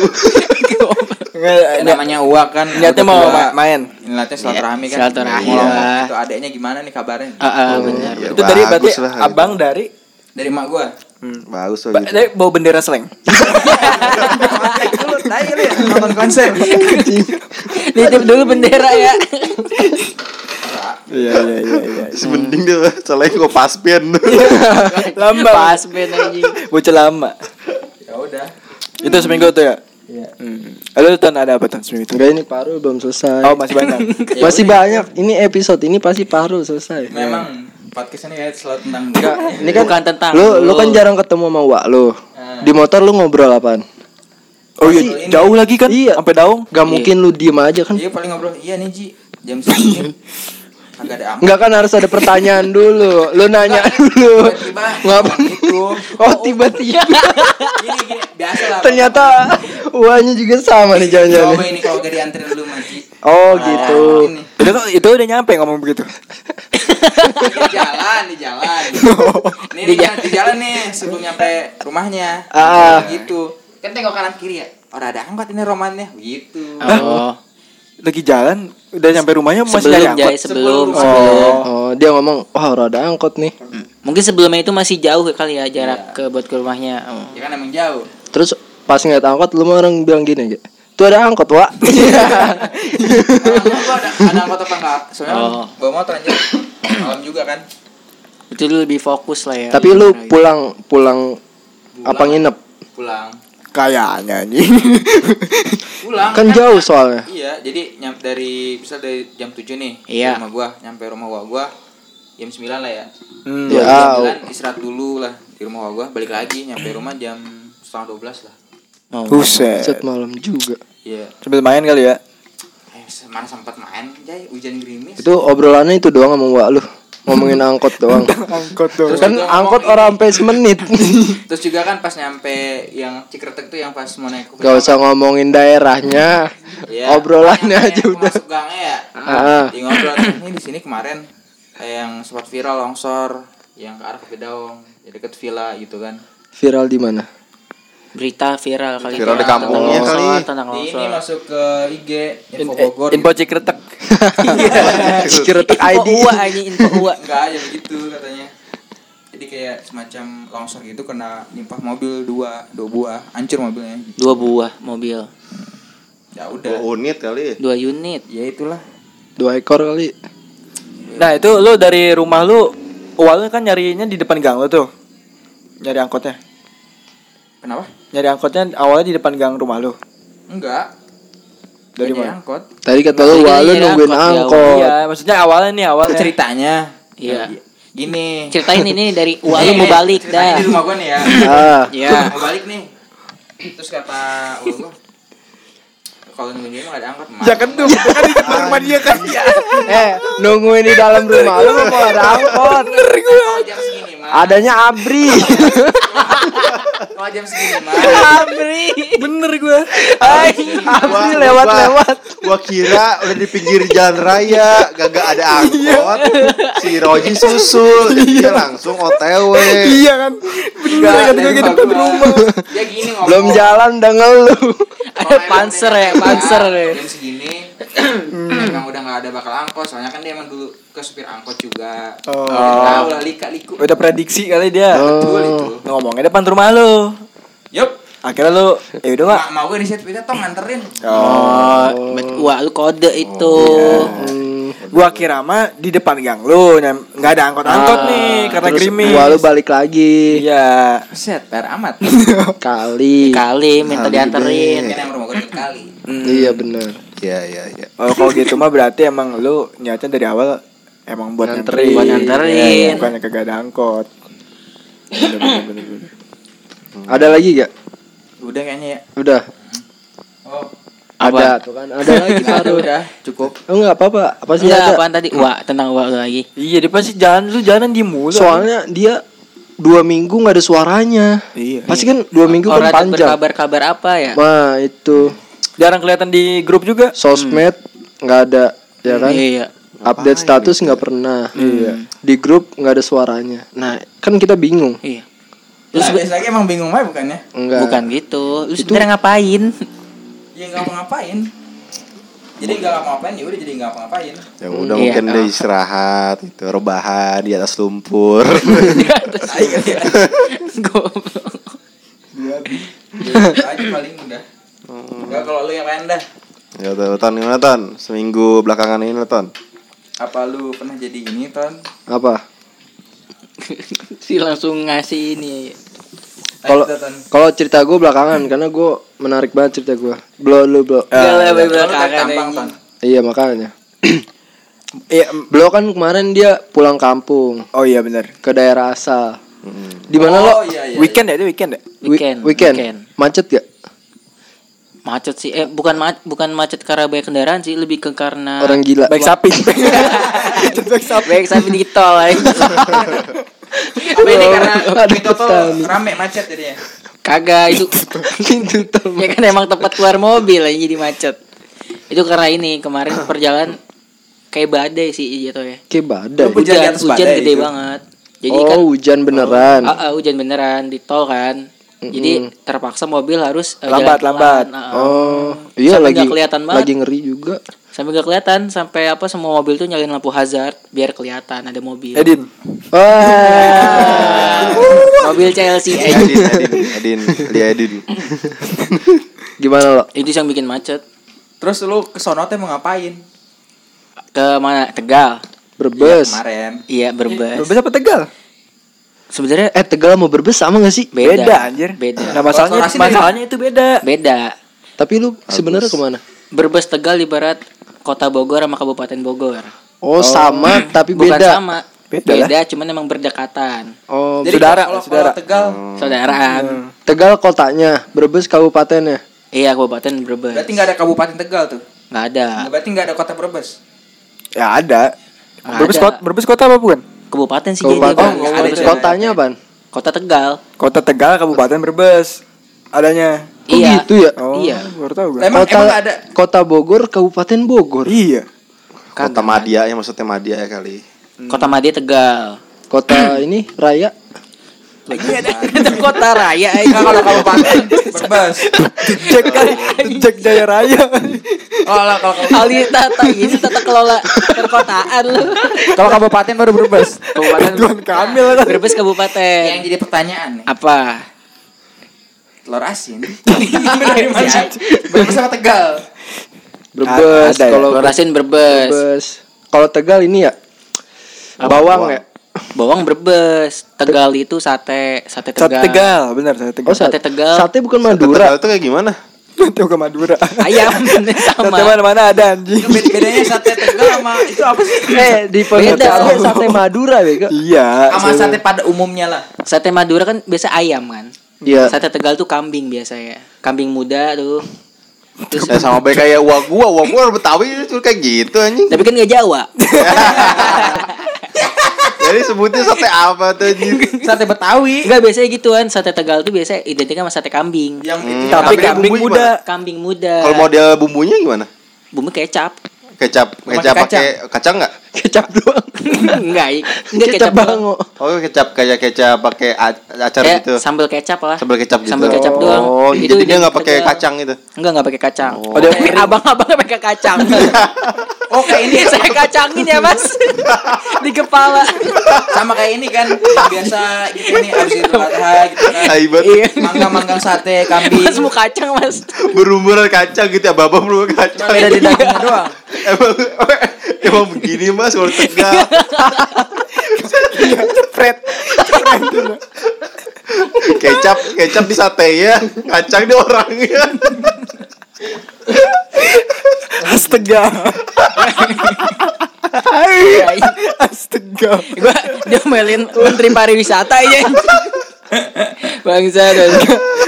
Namanya uak kan. Niatnya mau ma- main. Niatnya silaturahmi kan. silaturahmi Mau lah. Itu adeknya gimana nih kabarnya? Ah, ah, benar. Ya, itu dari berarti bagus lah. abang dari Dari mak gua. Bagus ba- lah gitu. bawa bendera seleng. Tahu lu ya nonton konser. Nitip dulu bendera ya. Iya iya iya iya. Mending deh, soalnya gua paspien. Lama. Pas band anjing. Bocah lama. Ya udah. Itu seminggu tuh ya. Iya. Hmm. Lalu ton ada apa ton seminggu itu? Enggak ini paru belum selesai Oh masih banyak. masih banyak ini episode ini pasti paru selesai Memang podcast ini ya selalu tentang ini kan Bukan tentang lu lu lu. kan jarang ketemu sama Wak lu di motor lu ngobrol apaan Oh iya jauh lagi kan? Iya. Sampai daung. Gak mungkin lu diem aja kan Iya paling ngobrol. Iya nih Ji. Jam segini. Agak ada. Enggak kan harus ada pertanyaan dulu Lu nanya dulu Tiba-tiba Ngapain itu. Oh tiba-tiba Gini gini biasa lah. Ternyata uangnya juga sama nih jangan-jangan Coba ini kalau gak dianterin dulu Maji. Oh gitu Ini. Itu itu udah nyampe ngomong begitu. Di jalan, di jalan. Jalan, di jalan nih sebelum nyampe rumahnya. Ah. Gitu. Kan tengok kanan kiri ya. Orang ada angkot ini romannya. Gitu. Oh. Lagi jalan udah nyampe rumahnya masih Sebelum Jai, angkot. sebelum, Sebelum. sebelum. Oh dia ngomong Wah rada angkot nih Mungkin sebelumnya itu masih jauh kali ya jarak ke buat ke rumahnya. Oh. Ya kan emang jauh. Terus pas ngeliat angkot lu orang bilang gini aja Tuh ada angkot Kalau gua ada ada angkot apa enggak? Soalnya Oh. bawa motor aja. Malam juga kan. Itu lu lebih fokus lah ya. Tapi lu pulang Pulang Apa nginep Pulang. Kayaknya anjing. Pulang. Kan jauh soalnya Iya, jadi nyam dari bisa dari jam 7 nih Iya. rumah gua, nyampe rumah gua gua jam 9 lah ya. Hmm. Ya Jam 9 istirahat dulu lah di rumah gua, balik lagi nyampe rumah jam setengah 12 lah. Oh. Buset. Set malam juga Iya. Sambil main kali ya. Eh, mana sempat main, Jay, hujan gerimis. Itu obrolannya itu doang sama Wak lu Ngomongin angkot doang Angkot tuh. Kan juga angkot ngomong- orang sampai semenit Terus juga kan pas nyampe yang Cikretek tuh yang pas mau naik Gak usah ngomongin daerahnya Iya. Obrolannya Yang aja mau udah Masuk gangnya ya. Ah. Di ngobrol ini di sini kemarin yang sempat viral longsor yang ke arah Kepedaung, ya deket villa gitu kan. Viral di mana? Berita viral kali Viral ya, di kampungnya tentang kali. longsor, tentang Di ini longsor. masuk ke IG info In- Bogor. Info Cikretek. Sekretek Info ID uwa aja info uwa. Enggak aja begitu katanya. Jadi kayak semacam longsor gitu kena nimpah mobil dua dua buah, hancur mobilnya. Dua buah mobil, Ya Dua udah. unit kali. dua unit. Ya itulah. Dua ekor kali Nah, itu lu dari rumah lu awalnya kan nyarinya di depan gang lu tuh. Nyari angkotnya. Kenapa? Nyari angkotnya awalnya di depan gang rumah lu. Enggak. Dari mana? angkot. Tadi kata lu Tadi Wak lu nyari nungguin angkot, ya, angkot Iya, maksudnya awalnya nih awalnya. Ceritanya Iya. gini. Ceritain ini dari uwa lu Nih, mau balik dah. Di rumah gua nih ya. Ah Iya. mau balik nih terus kata uang gua kalau nungguin dia mah gak ada angkot Ya kan tuh, kan di depan rumah dia kan. Eh nungguin di dalam rumah lu mau ada angkot segini mah Adanya abri kalau jam segini mah Abri. Bener gua. Ay, Abri lewat-lewat Gua kira udah di pinggir jalan raya, gak ada angkot. si Roji susul, jadi dia langsung OTW. Iya kan. Bener kan gua ke depan rumah. dia gini ngomong Belum jalan udah ngeluh Ada panser ya, panser ya. jam segini emang udah gak ada bakal angkot soalnya kan dia emang dulu ke supir angkot juga Oh. tahu lah lika liku Udah prediksi kali dia. betul itu Ngomongnya depan rumah lu. yup Akhirnya lu ya udah. Ma mau gue di situ kita tong nganterin Oh, bet- uwa lu kode itu. Hmm, Gua kira mah di depan gang lu nggak ada angkot-angkot nih karena Ah, Terus gerimis. gua lu balik lagi Iya. Set, PR amat. kali. Kali minta Kali dianterin. Kan yang rumah gue kali. Iya bener Iya iya iya. Oh, kalau gitu mah berarti emang lu niatnya dari awal emang buat Nganterin. nganterin. Buat nganterin. Iya, bukannya kagak ada angkot. Bener, bener, bener, bener. Ada lagi gak? Udah kayaknya ya. Udah Oh, Apa? Ada tuh kan Ada lagi baru udah, cukup. Oh enggak apa-apa Apa sih Enggak, ada apaan tadi? Wah, tentang wah lagi. Iya, dia pasti jalan lu jalan di mulu. Soalnya dia Dua minggu nggak ada suaranya Iya. Pasti kan dua minggu kan Orang panjang berkabar-kabar apa ya? Nah itu jarang kelihatan di grup juga. Sosmed nggak ada Ya kan Iya. Update status nggak pernah Iya Di grup nggak ada suaranya Nah kan kita bingung Iya. Terus biasa lagi emang bingung aja bukannya? Enggak Bukan gitu. Lu sebenarnya ngapain? Ya nggak ngapain. Jadi nggak ngapa-ngapain ya udah jadi nggak ngapa-ngapain. Ya udah Iya. mungkin dia istirahat itu rebahan di atas lumpur. Tai kali ya. Goblok. Gitu aja paling udah. Enggak kalau lu yang main dah. ya tuh Ton gimana Ton? Seminggu belakangan ini Ton. Apa lu pernah jadi ini, Ton? Apa si langsung ngasih ini. Kalau Ayo, Ton. kalau cerita gue belakangan Karena gue menarik banget cerita gue Belum lu belum Kalau lu belakangan. Iya makanya Iya, Beliau kan kemarin dia pulang kampung oh iya benar. ke daerah asal. Di mana Oh lo? iya iya. Weekend ya, itu weekend ya? Wi- Weekend. weekend. Macet gak? Macet sih. Eh, bukan ma- bukan macet karena banyak kendaraan sih, lebih ke karena Orang gila. Baik sapi. Baik sapi. baik sampai di tol ini karena tuh petani. rame macet jadinya. Kagak itu. Pintu tol. ya kan emang tempat keluar mobil aja jadi macet. Itu karena ini kemarin perjalanan kayak badai sih gitu ya. Kayak badai. Hujan di Hujan, badai gede itu. banget. Jadi oh, kan hujan beneran. Ah, ah, hujan beneran di tol kan. Jadi terpaksa mobil harus eh, Lambat, jalan lambat. pelan. Ah. Oh, iya lagi kelihatan banget. lagi ngeri juga. Sampai gak kelihatan sampai apa semua mobil tuh nyalain lampu hazard biar kelihatan ada mobil. Edin. Wah. mobil Chelsea. Eh, Edin, Edin, Edin, dia Edin. Gimana lo? itu yang bikin macet. Terus lu ke sono teh mau ngapain? Ke mana? Tegal. Berbes. Kemarin. Iya, Brebes. Berbeda apa Tegal? Sebenarnya Eh Tegal mau berbes sama gak sih? beda. Beda, anjir. Beda. Nah, masalahnya masalahnya itu beda. Beda. Tapi lu sebenarnya ke mana? Brebes Tegal ibarat Kota Bogor sama Kabupaten Bogor. Oh, sama tapi Bukan beda. sama. Beda Beda, lah. cuman emang berdekatan. Oh, Jadi Saudara, kalau saudara. kalau Tegal Saudaraan. Tegal kotanya, Brebes kabupatennya. Iya, Kabupaten Brebes. berarti nggak ada kabupaten Tegal tuh. Nggak ada. Berarti nggak ada kota Brebes. Ya ada. Nggak Berbes ada. kota, Berbes kota apa bukan? Kabupaten sih Kabupaten. jadi, Oh, ada juga. kotanya apaan? Kota Tegal. Kota Tegal, Kabupaten Brebes. Adanya. Oh, iya. gitu ya? Oh, Iya. Baru tahu gue. Emang kota emang ada Kota Bogor, Kabupaten Bogor. Iya. Kota Madia ya maksudnya Madia ya kali. Kota Madia Tegal. Kota ini raya. Lagi ada, ada kota raya aja. Enggak kalau kabupaten Brebes. Cek kali, cek Jaya Raya. Oh lah kalau Kali tata ini tata kelola perkotaan lu. kalau kabupaten baru Brebes. Kabupaten Tuan Kamil kan. Brebes kabupaten. Yang jadi pertanyaan nih, Apa? telur asin. Dari mana? Brebes sama Tegal. Brebes. Ya? Kalau Lorasin Brebes. Brebes. Kalau Tegal ini ya bawang ya. Bawang Brebes. Tegal itu sate, sate Sate Tegal. Tegal, benar sate Tegal. Oh, sate, Sate Tegal. Sate bukan Tegal Madura. itu kayak gimana? Sate ke Madura. Ayam sama. Sate mana-mana ada anjing. Bed- Bedanya sate Tegal sama itu apa sih? Eh, di Beda. Pontianak sate Madura, Bego. Iya. Sama sate pada umumnya lah. Sate Madura kan biasa ayam kan. Iya. Sate Tegal tuh kambing biasa ya. Kambing muda tuh. Terus Ya sama baik kayak uang gua, uang gua Betawi itu kayak gitu anjing. tapi kan gak Jawa. Jadi sebutnya sate apa tuh? Sate Betawi. Enggak biasanya gituan. Sate Tegal tuh biasa identik sama sate kambing. Yang itu Tapi Kambing kambing muda. Kambing muda. Kalau model bumbunya gimana? bumbu kecap. Kecap, kecap kacang. pakai kacang nggak? Kecap doang. enggak, enggak Kecap kecap doang. bango. Oh kecap kayak kecap pakai a- acar Eh, gitu. sambal kecap lah. Sambal kecap gitu. Sambal kecap doang. Oh, Itu jadi dia nggak pakai kacang gitu. Enggak, enggak pakai kacang. Oh. Oh, Kayak abang-abang pakai kacang. Oh kayak ini Saya kacangin ya, Mas. Di kepala. sama kayak ini kan biasa gitu nih abis itu gitu kan. Iya. Manggang-manggang sate kambing. Mas mau kacang, Mas. Berumuran kacang gitu ya, babam berumuran kacang. Beda di dagingnya doang. Emang Emang begini mas kalau tegal Cepret. Kecap Kecap di sate ya Kacang di orangnya Astaga. Astaga. Gua diomelin menteri pariwisata aja. Bangsa dan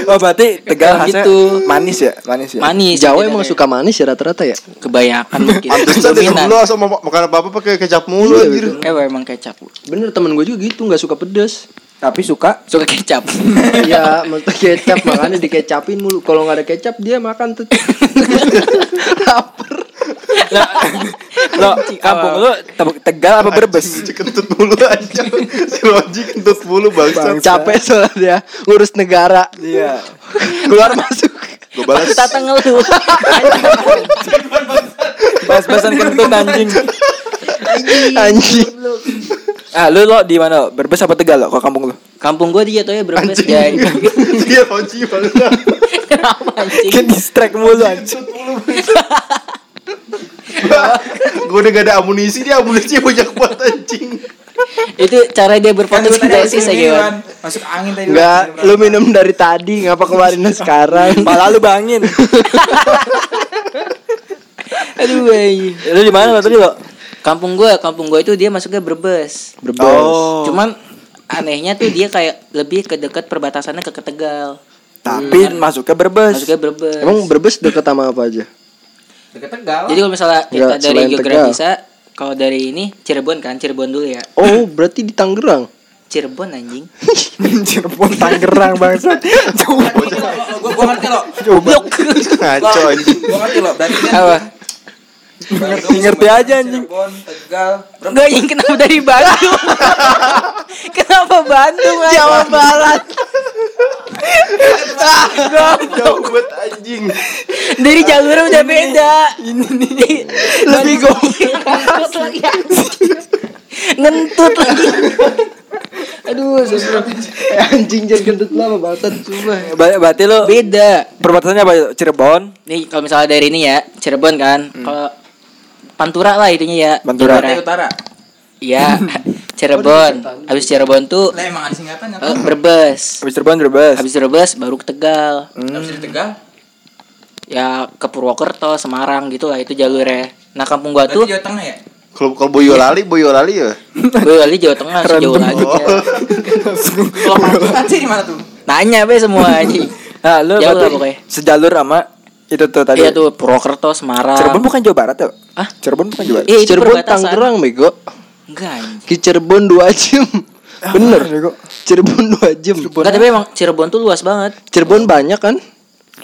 Oh berarti tegal khasnya gitu. manis ya, manis ya. manis. Jawa emang suka manis ya rata-rata ya kebanyakan mungkin. Terus dari dulu asal makan apa-apa pakai kecap mulu Iya, anjir Eh emang kecap. bener temen gue juga gitu nggak suka pedas Tapi suka? Suka kecap. ya maksudnya kecap makanya dikecapin mulu. Kalau nggak ada kecap dia makan tuh. Lapar. Lo kampung lu Te- tegal apa berbes? Kentut mulu aja Si Roji kentut mulu bangsa. Capek soalnya dia ngurus negara. Iya. keluar masuk. Gue balas. Tata ngeluh. Bas-basan kentut anjing. anjing Ah, lu lo di mana? Berbes apa Tegal lo? Kok kampung lu? Kampung gua dia tuh ya berbes Anjing jadi. Dia Roji bangsa Kenapa anjing? Kan distract mulu anjing. Gue udah gak ada amunisi Dia amunisi banyak banget anjing Itu cara dia berfotosintesis ya Gewan. Masuk angin tadi. Enggak, lu minum dari tadi, ngapa keluarinnya sekarang? Malah lu bangin. Aduh anjing. lu di mana lo tadi lo? Kampung gua, kampung gua itu dia masuknya berbes. Berbes. Oh. Cuman anehnya tuh dia kayak lebih ke dekat perbatasannya ke Tegal. Tapi masuknya berbes. Masuknya berbes. Emang berbes deket sama apa aja? Deket Tegal. Jadi kalau misalnya kita Enggak, dari geografisa, kalau dari ini Cirebon kan, Cirebon dulu ya. Oh, berarti di Tangerang. Cirebon anjing. Cirebon Tangerang bangsa. Jauh. Gue gue ngerti lo. Goblok. Ngaco anjing Gue ngerti lo. Berarti kan. Ngerti Sumber, aja, anjing. Cirebon, Tegal. Enggak kenapa dari Bandung? kenapa Bandung? Jawa Barat. Jauh banget anjing Dari jalur udah beda. Ini nih. Lebih goblok. Ngentut lagi. Aduh, susah. Eh, anjing jangan gendut lama bangsat coba. Ber- Berarti lu Beda. perbatasannya apa? Cirebon. Nih kalau misalnya dari ini ya, Cirebon kan. Kalau Pantura lah itunya ya. Pantura. Pantai Utara. Iya. Cirebon. Habis Cirebon tuh Lah emang ada singkatannya. eh, Brebes. Habis Cirebon berbes. Habis Brebes baru ke Tegal. Habis dari Tegal. Ya ke Purwokerto, Semarang gitu lah itu jalurnya. Nah kampung gua tuh Jawa Tengah ya. Kalau kalau Boyolali Boyolali ya Boyolali Jawa Tengah sejauh lagi. Oh. Kalau sih di mana tuh? Nanya be semua anjing. Nah, lu Jauh lah pokoknya. sejalur sama itu tuh tadi. Iya tuh Purwokerto, Semarang. Cirebon bukan Jawa Barat ya? Ah? Cirebon bukan Jawa Barat. Iya itu Cirebon perbatasan. Tangerang bego. Enggak anjing. Ki Cirebon 2 jam. Bener. bego. Cirebon 2 jam. Enggak tapi emang Cirebon tuh luas banget. Cirebon banyak kan?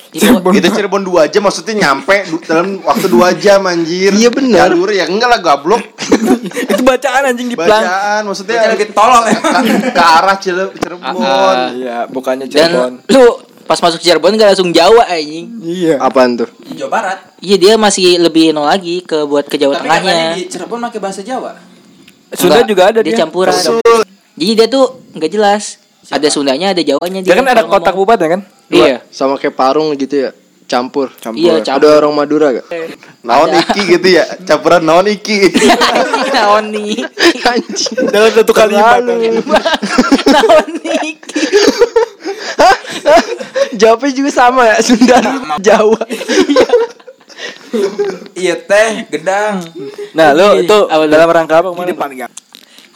Itu Itu Cirebon 2 jam maksudnya nyampe dalam waktu 2 jam anjir Iya, benar. Jalur ya enggak lah goblok itu bacaan anjing di plang. Bacaan maksudnya lebih tolol ya. ke, ke arah Cirebon Iya, bukannya Cirebon. dan lu pas masuk Cirebon gak langsung Jawa anjing. Iya. Apaan tuh? Di Jawa Barat. Iya dia masih lebih no lagi ke buat ke Jawa Tapi Tengahnya. di Cirebon pakai bahasa Jawa. Sunda Enggak, juga ada dia dia. campuran. Jadi dia tuh nggak jelas. Ada Sundanya, ada Jawanya Dia kan ada kalau kota ngomong. kabupaten kan? Iya. Sama kayak parung gitu ya. Campur. Campur. Iya, Ada campur. orang Madura gak? Naon iki gitu ya Campuran naon iki Naon nih? Anjing. Dalam satu kalimat. Naon nih? Jawabnya juga sama ya Sunda Jawa. Iya teh, gedang. Nah, lu itu lu? dalam rangka apa kemarin?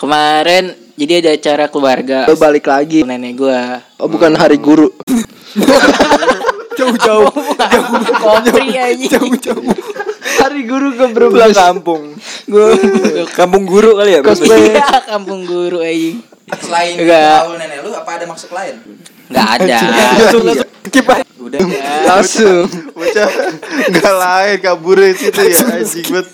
Kemarin jadi ada acara keluarga. Lo balik lagi. Nenek gua. Oh bukan hari guru. Jauh-jauh. Aja. Hari guru ke Pulang Brebes. kampung. Gua Kampung guru kali ya? Cosplay. Iya, kampung guru aja. Selain Enggak. nenek lu apa ada maksud lain? Enggak ada. Langsung aja. Udah. Langsung. Bocah Enggak lain kabur dari situ ya anjing banget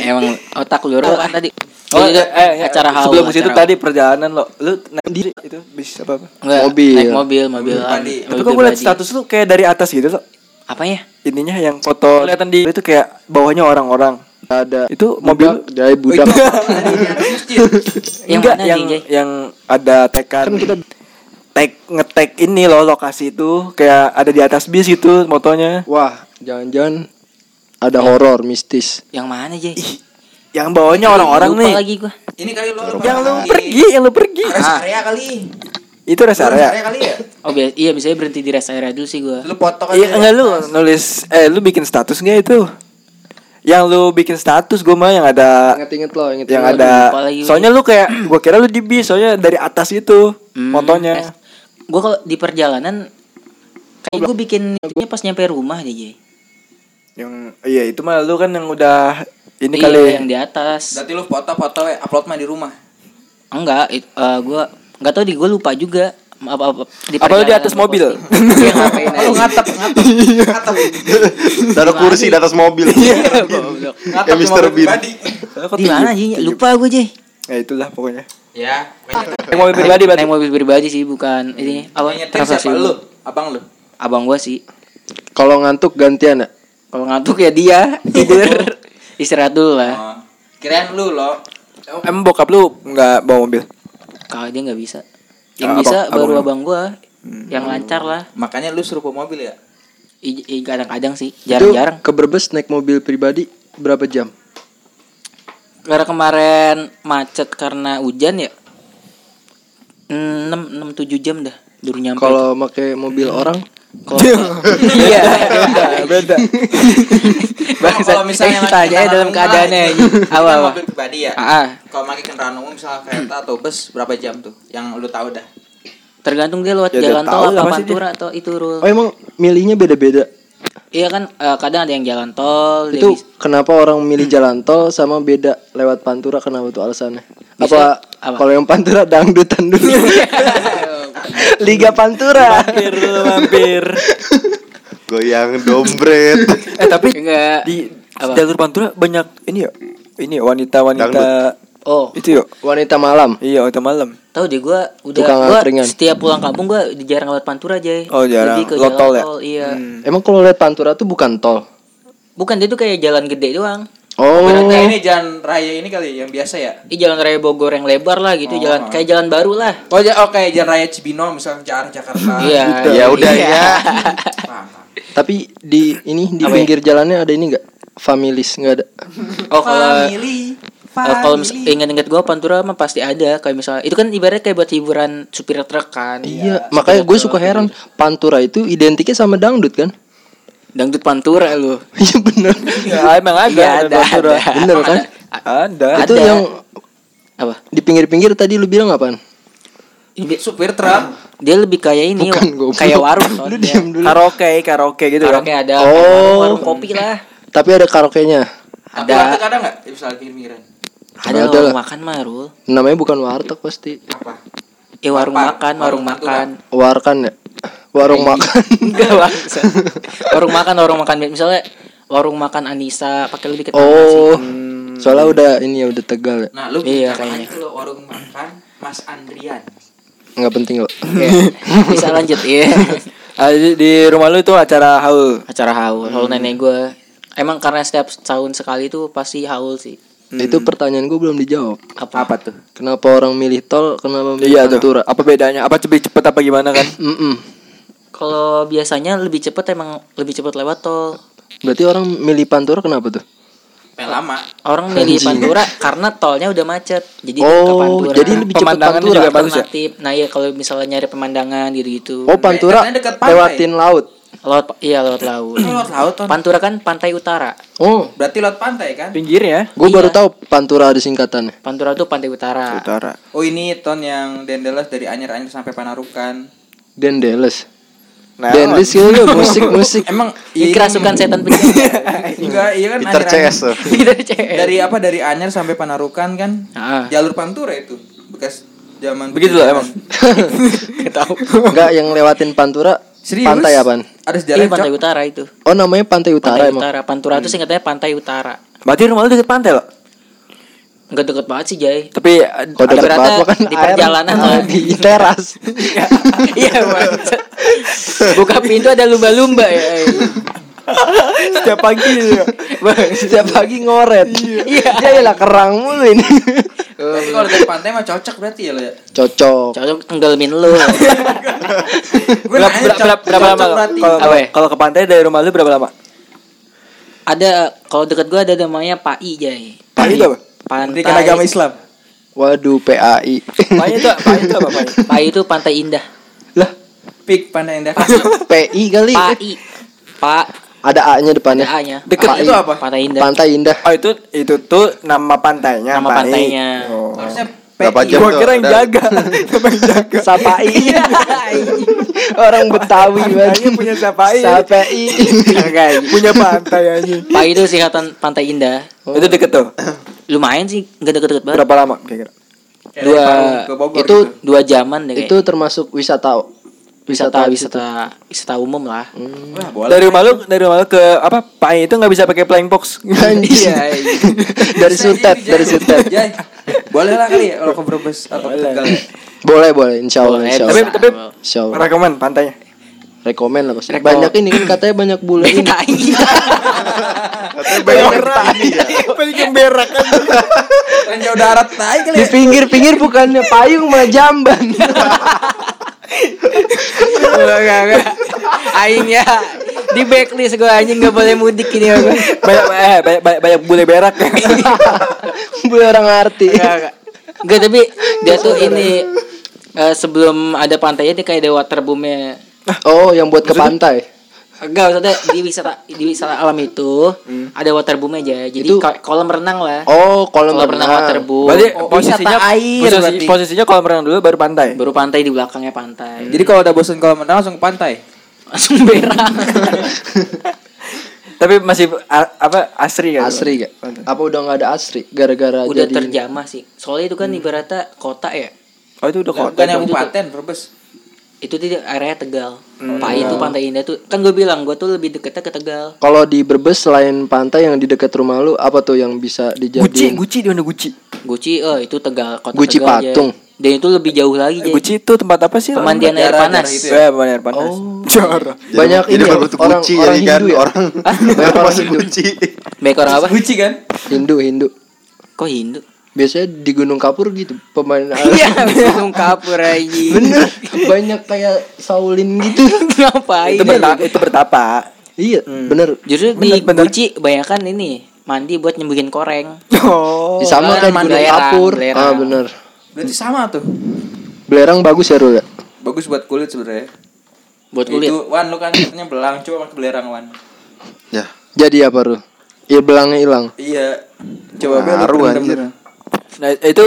Emang otak lu kan tadi. Oh, Oh, eh, eh, acara haul. sebelum situ acara tadi perjalanan lo, lu naik diri itu bis apa apa? Enggak, Mobil. Naik mobil, mobil. Tapi kok gue liat status lu kayak dari atas gitu lo. Apanya? Ininya yang foto kelihatan di itu kayak bawahnya orang-orang. Ada Itu mobil Jaya budak. Yang enggak mana yang yang ada tekan Kan kita tag ngetek ini loh lokasi itu kayak ada di atas bis gitu motonya. Wah, jangan-jangan ada horor mistis. Yang mana, Jay? Yang bawanya orang-orang nih. lagi gua. Ini kali lo Yang lu pergi, yang lu pergi. Rest Ah, area kali. itu rest Rest area. area kali ya. Oh iya biasanya berhenti di rest area dulu sih gua. Lu foto kali. Iya enggak lu nulis eh lu bikin status nggak itu? Yang lu bikin status gue mah yang ada Ingat-ingat lo, inget yang Waduh, ada gue. soalnya lu kayak gua kira lu di bis soalnya dari atas itu Hmm. fotonya. Gua kalau di perjalanan kayak gua bikin itunya pas nyampe rumah aja, Jay. Yang iya itu mah lu kan yang udah ini Iya, kali yang di atas. Berarti lu foto-foto eh, upload mah di rumah. Enggak, it, eh, gua nggak tahu di gua lupa juga. Apa apa di Apa di atas mobil? Iya, Oh, lu aja. ngatep, ngatep. ngatep. Taruh kursi di atas mobil. Ngatep Ya, Bean. pribadi. Di mana sih? Lupa gua, Jay. Ya itulah pokoknya. Ya, Yang mobil pribadi berarti. Naik mobil pribadi sih, bukan ini apa transaksi siapa? lu? Abang lu. Abang gua sih. Kalau ngantuk gantian ya. Kalau ngantuk ya dia tidur. Istirahat dulu lah. Oh. Kirain lu lo. Emang bokap lu nggak bawa mobil? Kalau dia nggak bisa. Yang Abang- bisa baru abang- abang gua. Yang lancar lah. Makanya lu suruh bawa mobil ya? I- i- kadang-kadang sih, jarang-jarang. ke Brebes naik mobil pribadi berapa jam? Karena kemarin macet karena hujan ya. 6 6 7 jam dah baru nyampe. Kalau pakai mobil orang Kalau iya, beda, Kalau misalnya kita aja ya dalam keadaannya ini. Apa apa? mobil pribadi ya. Ah, ah. Kalau pakai kendaraan umum misalnya kereta atau bus berapa jam tuh? Yang lu tahu dah. tergantung dia lewat Ya, jalan tol apa pantura atau itu Rul. Oh emang milihnya beda-beda. Iya kan eh, kadang ada yang jalan tol Itu bis- kenapa orang milih jalan tol sama beda lewat Pantura kenapa tuh alasannya? Bisa- Apa, apa? kalau yang Pantura dangdutan dulu? Liga Pantura. Mampir lu mampir. Goyang dombret. eh tapi enggak di Apa? jalur pantura banyak ini ya. Ini wanita-wanita Oh, itu yuk. Wanita malam. Iya, waktu malam. tahu deh gua udah Tukang gua angkringan. setiap pulang kampung gua jarang lewat Pantura aja. Oh, jarang. Lebih ke Lewat jalan tol ya? Iya. Emang kalau lihat Pantura tuh bukan tol. Bukan dia tuh kayak jalan gede doang. Oh, Berarti ini jalan raya ini kali yang biasa ya? Ini jalan raya Bogor yang lebar lah gitu, jalan kayak jalan baru lah. Oh, ja oke jalan raya Cibino misalnya ke arah Jakarta. Iya. Ya udah Iya. ya. Paham, paham. tapi di ini di Apa ya? pinggir jalannya ada ini enggak? Familis enggak ada. Oh kalau Family. Eh, kalau mis- inget-inget gua Pantura mah pasti ada kayak misalnya itu kan ibaratnya kayak buat hiburan supir truk kan. Iya, makanya gue suka heran Pantura itu identiknya sama dangdut kan? Dangdut Pantura lu. Iya bener. Ya, emang ada. Iya, ada, Pantura. ada. Bener kan? Ada. Itu Ada. yang Apa? di pinggir-pinggir tadi lu bilang apaan? supir truk. Dia lebih kayak ini, Bukan, kayak warung Lu soalnya. diam dulu. Karaoke, karaoke gitu kan. Karaoke ada, Oh. warung, warung kopi lah. Tapi ada karaoke-nya. Tapi Ada. ada enggak? Misalnya pinggiran. Ada, Ada warung lah. makan mah, Rul. Namanya bukan warteg pasti. Apa? Eh warung Warpan, makan, warung, warung makan. Warkan ya. Warung makan. Enggak bangsa. warung makan, warung makan. Misalnya warung makan Anissa pakai lebih ke taman Oh. sih. Soalnya udah ini ya udah tegal ya. Nah, lu Iya, kayaknya. lu warung makan Mas Andrian. Nggak penting loh. Oke. Bisa lanjut ya. Ah, di, di rumah lu itu acara haul. Acara haul. Kalau nenek gue emang karena setiap tahun sekali itu pasti haul sih. Itu pertanyaan gue belum dijawab. Apa? Apa tuh? Kenapa orang milih tol? Kenapa milih Iya tuh. Pantura? Apa bedanya? Apa lebih cepet apa gimana kan? Kalau biasanya lebih cepet emang lebih cepet lewat tol. Berarti orang milih Pantura kenapa tuh? Yang lama. Orang milih Pantura karena tolnya udah macet. Jadi dia ke Oh, Pantura. jadi lebih cepet Pemandangannya Pantura. juga bagus ya? Nah iya kalau misalnya nyari pemandangan gitu-gitu. Oh, Pantura katanya dekat pantai. lewatin laut. Laut iya laut laut. Laut Ton. Pantura kan pantai utara. Oh, Berarti lewat pantai kan? Pinggirnya. gue Iya. baru tahu Pantura ada singkatannya. Pantura tuh pantai utara. Utara. Oh ini ton yang Dendeles dari Anyer-Anyer sampai Panarukan. Dendeles. Nah, Dendeles itu musik musik. Emang Ini kerasukan setan penjaga. Enggak, iya kan Peter. CS tuh. Dari CS. Dari apa dari Anyer sampai Panarukan kan? Ah. Jalur Pantura itu. Bekas zaman Begitu lah emang. Tahu. Enggak yang lewatin Pantura. Serius? Pantai apaan? Ada Iya sejarah pantai Cok. utara itu. Oh, namanya Pantai Utara Pantai emang. utara. Pantura tuh singkatnya pantai utara. Berarti rumah lu deket pantai loh. Enggak deket banget sih Jay. Tapi Kalau Ada deket banget kan di air perjalanan lah. di teras. Iya. Buka pintu ada lumba-lumba ya. Setiap pagi ya. Setiap pagi ngoret. Iya. Dia lah kerang mulu ini. Kalau dari pantai mah cocok berarti ya lo ya. Cocok. Cocok enggalemin lu. Gue Berapa, nanya, berapa, lama? Kalau ya? kalau ke pantai dari rumah lu berapa lama? ada kalau deket gua ada namanya Pai Jay. Pai. PAI itu apa? Pantai Pendidikan agama Islam. Waduh, PAI. PAI itu PAI itu apa PAI? PAI itu Pantai Indah. lah, Pik Pantai Indah. PI kali. PAI. Pak Ada A-nya depannya. ada A-nya. Deket itu apa? Pantai Indah. Pantai Indah. Oh itu itu tuh nama pantainya. Nama PAI. pantainya. Oh. Harusnya Berapa PI. jam Gua kira yang Ada- jaga. Nama yang jaga. Sapai. Orang Betawi Pantainya banget. punya Sapai. Sapai. punya pantai aja. PAI itu singkatan Pantai Indah. Itu deket tuh. Lumayan sih, nggak deket-deket banget. Berapa lama kira-kira? Dua- Bogor itu gitu. Dua jaman deh kayak. Itu termasuk wisata wisata wisata wisata umum lah. Wah, boleh. Dari rumah lu dari rumah lu ke apa? PAI itu nggak bisa pakai flying fox. Anjing. Iya, iya. dari Sutet, dari Sutet. Boleh lah kali ya kalau ke Brebes atau ke Tegal. Boleh, boleh. Insya Allah, Boleh, insya tapi Allah. tapi Insya Allah. rekomen pantainya. Rekomen lah pasti. Rekom. Banyak ini kan katanya banyak bule ini. Tai. Katanya banyak yang ini ya. Banyak yang berak kan. Ranjau darat tai kali Di ya. pinggir-pinggir bukannya payung malah jamban. Enggak, enggak, enggak. Aing ya di backlist gue anjing nggak boleh mudik ini gue. banyak eh, banyak banyak, banyak bule berak. bule orang arti. Enggak, tapi dia tuh ini eh, sebelum ada pantainya dia kayak ada waterboomnya. Oh, yang buat ke pantai. Enggak, maksudnya di wisata di wisata alam itu ada waterboom aja. Jadi Itu- kolam renang lah. Oh, kolam kolam renang renang. waterboom. Berarti Oh, posisinya air posisi- berarti. posisinya kolam renang dulu baru pantai. Baru pantai di belakangnya pantai. Jadi kalau udah bosan kalau menang langsung ke pantai. langsung berak. Tapi masih a- apa asri kan? Asri gak? Apa udah nggak ada asri? Gara-gara Udah jadi terjamah sih. Soalnya itu kan ibaratnya kota ya. Oh itu udah kota. Bukan yang kabupaten Brebes. Itu di area Tegal. Pai itu pantai indah tuh. Kan gue bilang gue tuh lebih deketnya ke Tegal. Kalau di Brebes selain pantai yang di dekat rumah lu apa tuh yang bisa Guci, dijadiin? Guci di mana Guci? Guci, oh itu Tegal, kota Guci Tegal aja. Patung. Dan itu lebih jauh lagi Eh, jadi. Guci itu tempat apa sih? Pemandian air Daerah- panas. itu Ya, pemandian air panas. Oh. Banyak ini ya, orang guci orang jadi kan Hindu ya. orang Banyak banyak orang Hindu. guci. Baik orang apa? Guci kan? Hindu, Hindu. Kok Hindu? Biasanya di Gunung Kapur gitu pemain Iya, gunung kapur aja. Bener, banyak kayak Saulin gitu. Ngapain? Itu bertapa, itu bertapa. iya, bener. Justru di Bener, bener. Guci kebanyakan ini mandi buat nyembuhin koreng. Oh. Di sama di Gunung belerang, Kapur. belerang. Ah, bener. Berarti sama tuh. Belerang bagus ya, Rul ya? Bagus buat kulit sebenarnya. Buat kulit. Itu Wan lu kan katanya belang coba pakai belerang Wan. Ya. Jadi apa, Rul? Iya, belangnya hilang. Iya. Coba Ngaruh, berendam anjir. dulu. Nah, itu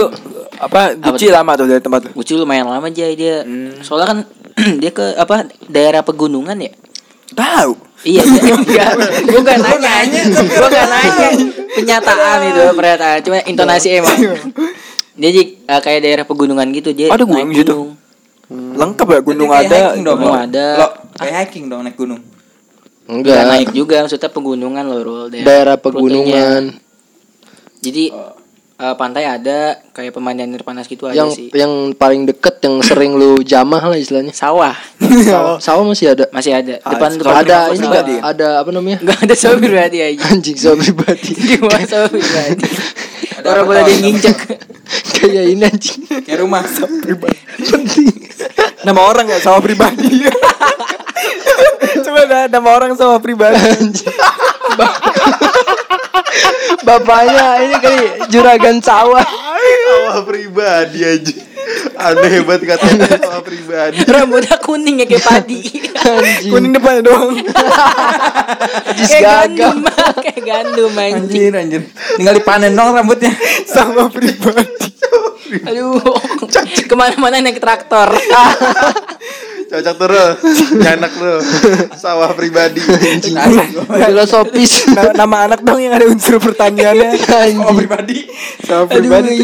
apa Guci lama tuh dari tempat lu? Guci lumayan lama aja dia. Hmm. Soalnya kan dia ke apa daerah pegunungan ya. Tahu. Iya, iya, enggak. Gue gak nanya, gue gak nanya. Penyataan itu, pernyataan. Cuma intonasi emang. Dia jadi eh, kayak daerah pegunungan gitu dia. Ada gunung gitu? Lengkap ya gunung kayak ada. hiking dong, gunung ada. Lo, kayak hiking dong naik gunung. Enggak naik juga, maksudnya pegunungan loh, Rul. Daerah rutenya. pegunungan. Jadi eh, pantai ada, kayak pemandian air panas gitu aja Yang sih. yang paling deket yang sering lu jamah lah istilahnya. Sawah Sawah, sawah masih ada. masih ada. Ah, Depan sawah depan ada ini sawah. enggak ada apa namanya? Enggak ada sawah pribadi aja. Anjing sawah pribadi. Gimana sawah pribadi? Ada Orang boleh tau? dia nginjek. Kayak ini anjing. Kayak rumah. Penting. Nama orang nggak sawah pribadi. Coba ada nama orang sawah pribadi. Bapaknya ini kali juragan sawah. Sawah pribadi aja. Aneh banget katanya sawah pribadi. Rambutnya kuning ya kayak padi. Anjing. Kuning depan doang. Jis kayak gandum, kayak gandum anjing. Anjir anjir. Tinggal dipanen dong rambutnya. Sawah pribadi. Aduh, ke mana-mana naik traktor. Cocok tuh. Nyanak lu. Sawah pribadi. Filosofis. Na- nama anak dong yang ada unsur pertaniannya. Oh pribadi. Sawah pribadi.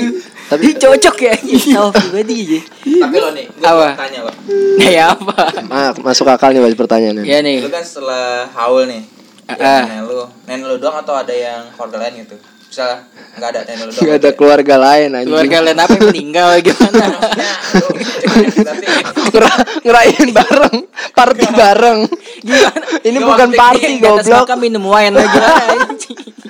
tapi cocok ya, sawah pribadi aja. Tapi lo nih, gue Apa? tanya lo. Nah, ya apa? Ah, masuk akal nih Mas pertanyaannya. Ya nih, Lu kan setelah haul nih. Ah, ya, ah. nenek lu, nenek lu doang atau ada yang keluarga lain gitu? Misalnya nggak ada nenek lu doang. Gak ada keluarga lain anjing. keluarga lain apa yang meninggal gimana? Ngerayain bareng, party bareng. Gimana? Ini Gak bukan party goblok. makam minum wine lagi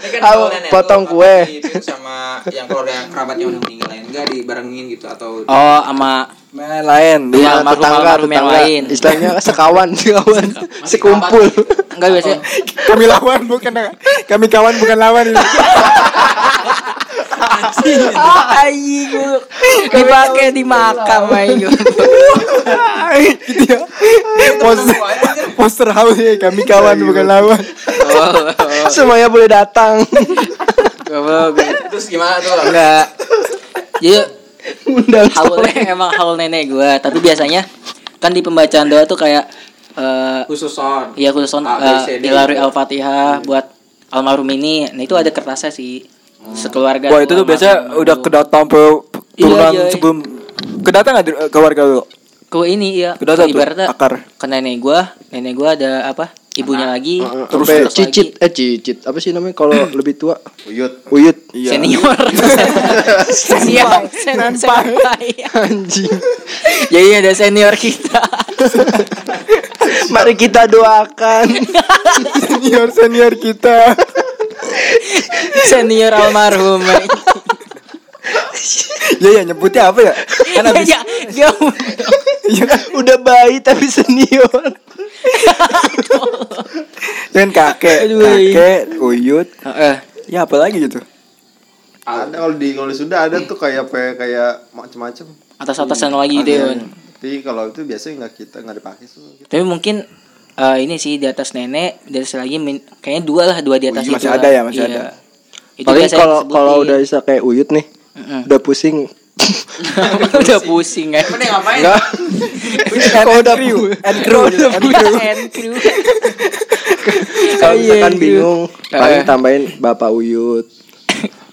ini kan potong kue. Sama yang keluarga yang kerabat yang udah meninggal lain enggak dibarengin gitu atau Oh, sama Main lain. Iya, Iya, almarhum- tetangga, almarhum yang tetangga. lain. Istilahnya sekawan, sekawan, sekumpul. enggak biasanya Kami lawan bukan kami kawan bukan lawan ini. Anjing gua dipakai di makam anjing. gitu ya. Poster, poster haus ya kami kawan bukan lawan. Oh, Semuanya boleh datang. Terus gimana tuh? Enggak. Jadi Undang haulnya emang haul nenek gua, tapi biasanya kan di pembacaan doa tuh kayak eh Khususon. Iya khusus A, B, C, D. Dilalui Al-Fatihah buat almarhum ini. Nah itu ada kertasnya sih. Sekeluarga. Wah itu tuh biasa udah kedatang pe turunan Iya, iya. sebelum kedatang nggak di- keluarga lu? ke ini ya. Kedatang tuh ibaratnya akar. ke nenek gua, nenek gua ada apa? Ibunya lagi. Terus terus cicit eh cicit apa sih namanya kalau lebih tua? Uyut. Uyut. Iya. Senior. Senior. Senpai. Anjing. Jadi ada senior kita. Mari kita doakan. senior senior kita. senior almarhum. Ya ya nyebutnya apa ya? Kan habis ya, ya, Iya kan? Udah bayi tapi senior. Kan kakek, Aduh, kakek, uyut. Heeh. Ya apa lagi gitu? Ada kalau di kalau Sunda ada tuh kayak apa kayak macam-macam. Atas-atasan lagi gitu ya. Tapi kalau itu biasanya nggak kita nggak dipakai tuh. Tapi mungkin eh, ini sih di atas nenek, di atas lagi min- kayaknya dua lah, dua di atas Masih itu ada lah. ya, masih Iya. ada. Itu Paling biasanya kalau kalau udah bisa kayak uyut nih. Udah pusing. udah pusing kan. Ini ngapain? Enggak. Kalau udah crew, and crew, Udah and crew. and crew. kalau Iya, misalkan iya. bingung, paling tambahin bapak uyut.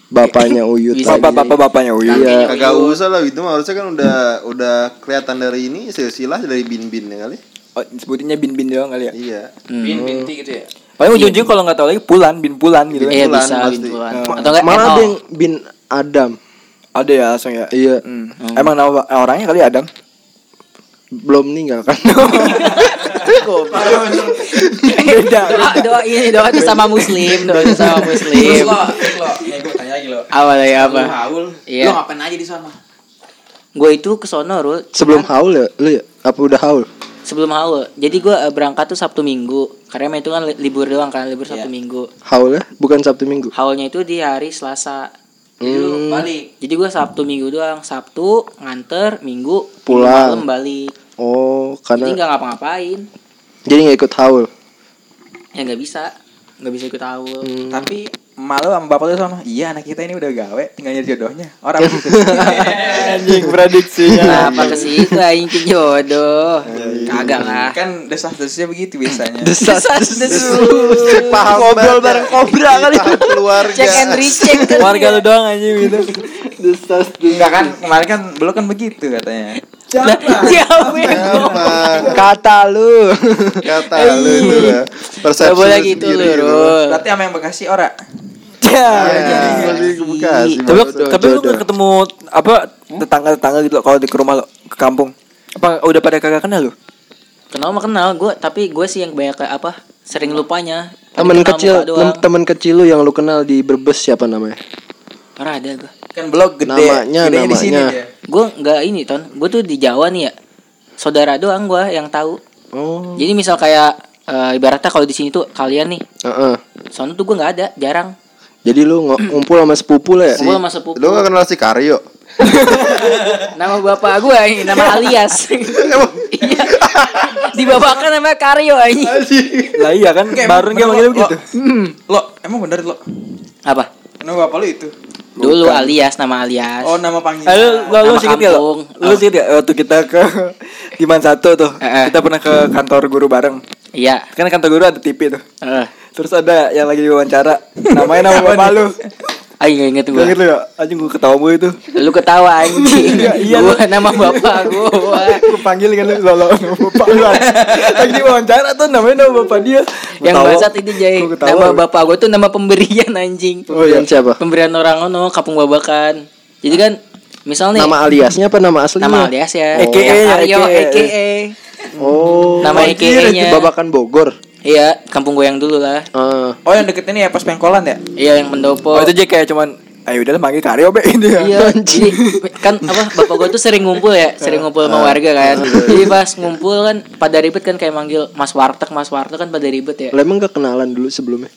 Bapaknya uyut Bisa. lagi. Bapak bapak bapaknya uyut. Iya. Kagak usah lah itu mah harusnya kan udah udah kelihatan dari ini silsilah dari bin-bin ya kali. Oh, sebutinnya bin bin doang kali ya. Iya. Bin binti gitu ya. Paling ujung-ujung kalau nggak tahu lagi pulan bin pulan gitu kan. Iya Bulan bisa pasti. bintuan. Eh. Atau enggak Malah yang bin Adam. Ada ya langsung ya. Iya, Hmm. Emang nama orangnya kali Adam. belum meninggal kan. Beda. doa doa ini doa itu sama muslim doa itu sama Terus muslim lo, lo, nih gue tanya lagi lo. apa lagi Lu apa haul, Iya. lo ngapain aja di sana? gue itu ke sono Rul. Sebelum haul ya, lu ya? Apa udah haul? sebelum haul jadi gue eh, berangkat tuh sabtu minggu karena itu kan li- libur doang kan libur sabtu Iya. minggu Haul ya? Bukan Sabtu Minggu. haulnya itu di hari selasa Hmm. balik. jadi gue sabtu minggu doang sabtu nganter minggu Pulang. malam balik Oh, jadi karena nggak ngapa-ngapain jadi nggak ikut haul. ya nggak bisa nggak bisa ikut haul Hmm. Tapi malu sama bapak lu sama. Iya anak kita ini udah gawe, tinggal nyari jodohnya. Orang gitu. Anjing prediksinya. Kenapa ke situ aing ke jodoh? Kagak lah. kan desas-desasnya begitu biasanya. Desas, Desas-desus. Paham Ngobrol bareng kobra kali. Keluarga. Cek and recheck. Warga lu doang anjing gitu. Desas. Enggak kan, kemarin kan belum kan begitu katanya. Lah, Siapa? Emang Kata lu. kata lu itu ya. Gak Persepsi boleh lu gitu lu, gitu. Berarti sama yang Bekasi ora. Ya. Ya. Tapi tapi lu nggak ketemu apa tetangga-tetangga gitu kalau di ke rumah lo ke kampung. Apa udah pada kagak kenal lu? Kenal mah kenal gue, tapi gue sih yang banyak kayak apa? Sering lupanya. Temen kecil, temen kecil lu yang lu kenal di Brebes siapa namanya? Parah ada gue. Kan blog gede. Namanya, Gedenya di sini namanya. dia. Gue nggak ini ton. Gue tuh di Jawa nih ya. Saudara doang gue yang tahu. Oh. Jadi misal kayak eh, ibaratnya kalau di sini tuh kalian nih, Heeh. sono tuh gue nggak ada, jarang. Jadi lu ng- ngumpul sama sepupu lah ya? Gue sama sepupu. Lu gak kenal si Karyo? Nama bapak gue ini nama alias. Iya. Di bapak kan namanya Karyo ini. Lah iya kan baru dia bener manggil lo- begitu. Lo, emang bener lo. Apa? Nama bapak lu itu. Dulu alias nama alias. Oh, nama panggilan. Eh, lu, lu, lu gitu ya? kampung. Lu sih ya waktu kita ke Diman satu tuh. Eh, eh. Kita pernah ke kantor guru bareng. Iya. Kan kantor guru ada TV tuh. Eh. Terus ada yang lagi diwawancara. Namanya nama bapak lu. Ayo gak inget Gak gue. gitu ya? Anjing gue ketawa mulu itu. Lu ketawa anjing. Iya, iya, lu. nama bapak gue. Gue panggil kan lu lo lo nama bapak lu. Lagi diwawancara tuh namanya nama bapak dia. Gua Yang bangsat itu Jay. Nama bapak gue tuh nama pemberian anjing. Oh iya. siapa? Pemberian orang ono Kapung Babakan. Jadi kan misal nih Nama aliasnya apa nama aslinya? nama alias ya. AKA Yang nya, Aryo. AKA. Oh. Nama AKA-nya. Babakan Bogor. Iya, kampung gue yang dulu lah. Ah. Oh, yang deket ini ya pas pengkolan ya? Iya, yang pendopo. Oh itu aja kayak cuman ayo udah manggil Karyo be ini ya. Iya, jadi kan apa bapak gue tuh sering ngumpul ya, sering ngumpul sama warga kan. Jadi pas ngumpul kan pada ribet kan kayak manggil Mas Warteg, Mas Warteg kan pada ribet ya. Lah emang gak kenalan dulu sebelumnya?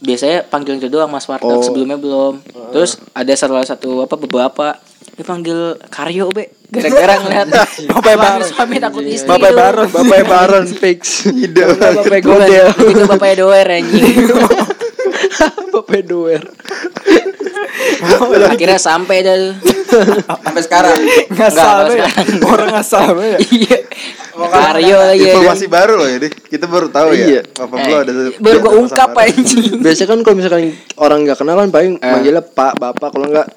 biasanya panggil itu doang Mas Warteg Oh. sebelumnya belum. Terus ada salah satu apa beberapa dipanggil Karyo be gara-gara ngeliat Bapak Baron. suami takut istri Bapak. Baron. Bapak Baron fix. Ide. Bapak Godel. itu bapaknya doer anjing Bapak Doer. akhirnya sampai dah Sampai sekarang. Ya. sekarang. Orang ngasal ya. iya Karyo lagi Informasi baru loh ini. Kita baru tahu Iya. ya. Apa gua ada Eh, baru gua ungkap anjing Biasanya kan kalau misalkan orang nggak kenal kan paling manggilnya Pak, Bapak kalau nggak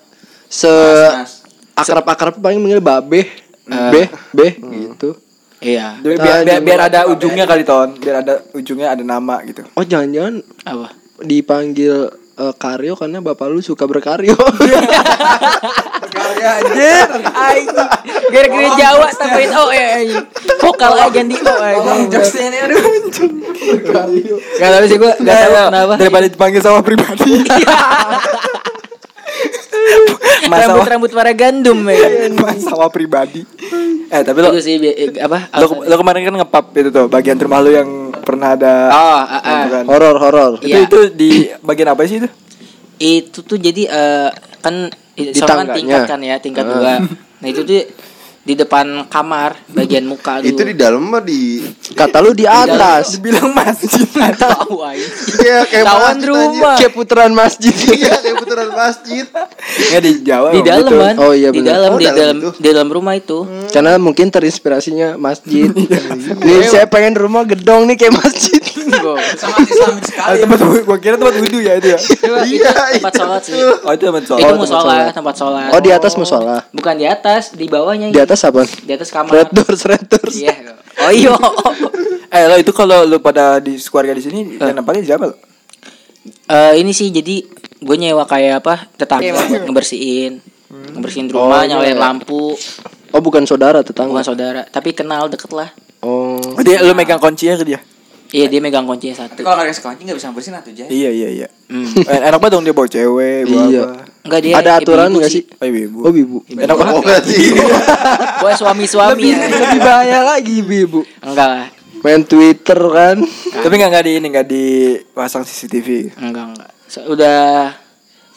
se Mas. Akrab-akrab paling manggil Babe, B, B gitu. iya Biar, biar, biar, biar ada ujungnya kali ton. Biar ada ujungnya ada nama gitu. Oh jangan-jangan apa dipanggil eh, Karyo karena bapak lu suka berkaryo. Ya anjir. Anjing. Gara-gara Jawa tambahin O ya anjing. Vokal aja ganti O Tolong anjing. jokesnya ini aduh. Gak tahu sih gua gak tahu kenapa. Daripada dipanggil sama pribadi. Masalah Rambut-rambut para gandum ya. masalah pribadi. Eh tapi lo Itu sih eh, apa? lo, lo kemarin kan ngepap itu tuh bagian rumah lo yang pernah ada Oh, gitu kan. horor horor. Itu Iya. itu di bagian apa sih itu? Itu tuh jadi eh, kan Di soalnya kan tingkat kan ya, tingkat dua. Nah, itu tuh di depan kamar bagian muka Itu di dalam mah di Kata lu di atas. Dibilang masjid. tahu aja. Iya kayak Tawan masjid, rumah. Kayak putaran masjid. Iya kayak putaran masjid. Ya di Jawa. Di dalam gitu. kan? Oh, iya di benar. dalam Oh, di dalam itu. di dalam rumah itu. Karena mungkin terinspirasinya masjid. nih saya pengen rumah gedong nih kayak masjid. Sangat islamic Ah, sekali. tempat gua kira tempat wudhu ya itu ya. Itu Iya, tempat itu. sholat sih. Oh itu tempat sholat. itu musola, tempat sholat. Oh di atas musola. Bukan di atas, di bawahnya. Di atas apa? Di atas kamar. Red doors, red doors. Iya. Oh iya. Eh lo itu kalau lo pada di keluarga di sini yang nampaknya siapa lo? Eh ini sih jadi gue nyewa kayak apa tetangga buat ngebersihin ngebersihin rumah Oh, nyalain iya. lampu Oh bukan saudara tetangga. bukan saudara tapi kenal deket lah Oh. Dia lo megang kuncinya ke dia. iya dia megang kuncinya satu kalau nggak dikasih kunci nggak bisa bersihin atuh Jay. Iya iya iya. Hmm. Eh, Enak banget dong dia bawa cewek, bawa Iya. apa. Enggak dia Ada aturan ibu-ibu nggak sih? Oh ibu. Oh ibu. Enak banget. Oh berarti. Buat suami-suami ya. Lebih bahaya lagi ibu. enggak lah Main Twitter kan. Tapi nggak nggak di ini nggak dipasang CCTV. enggak enggak So, udah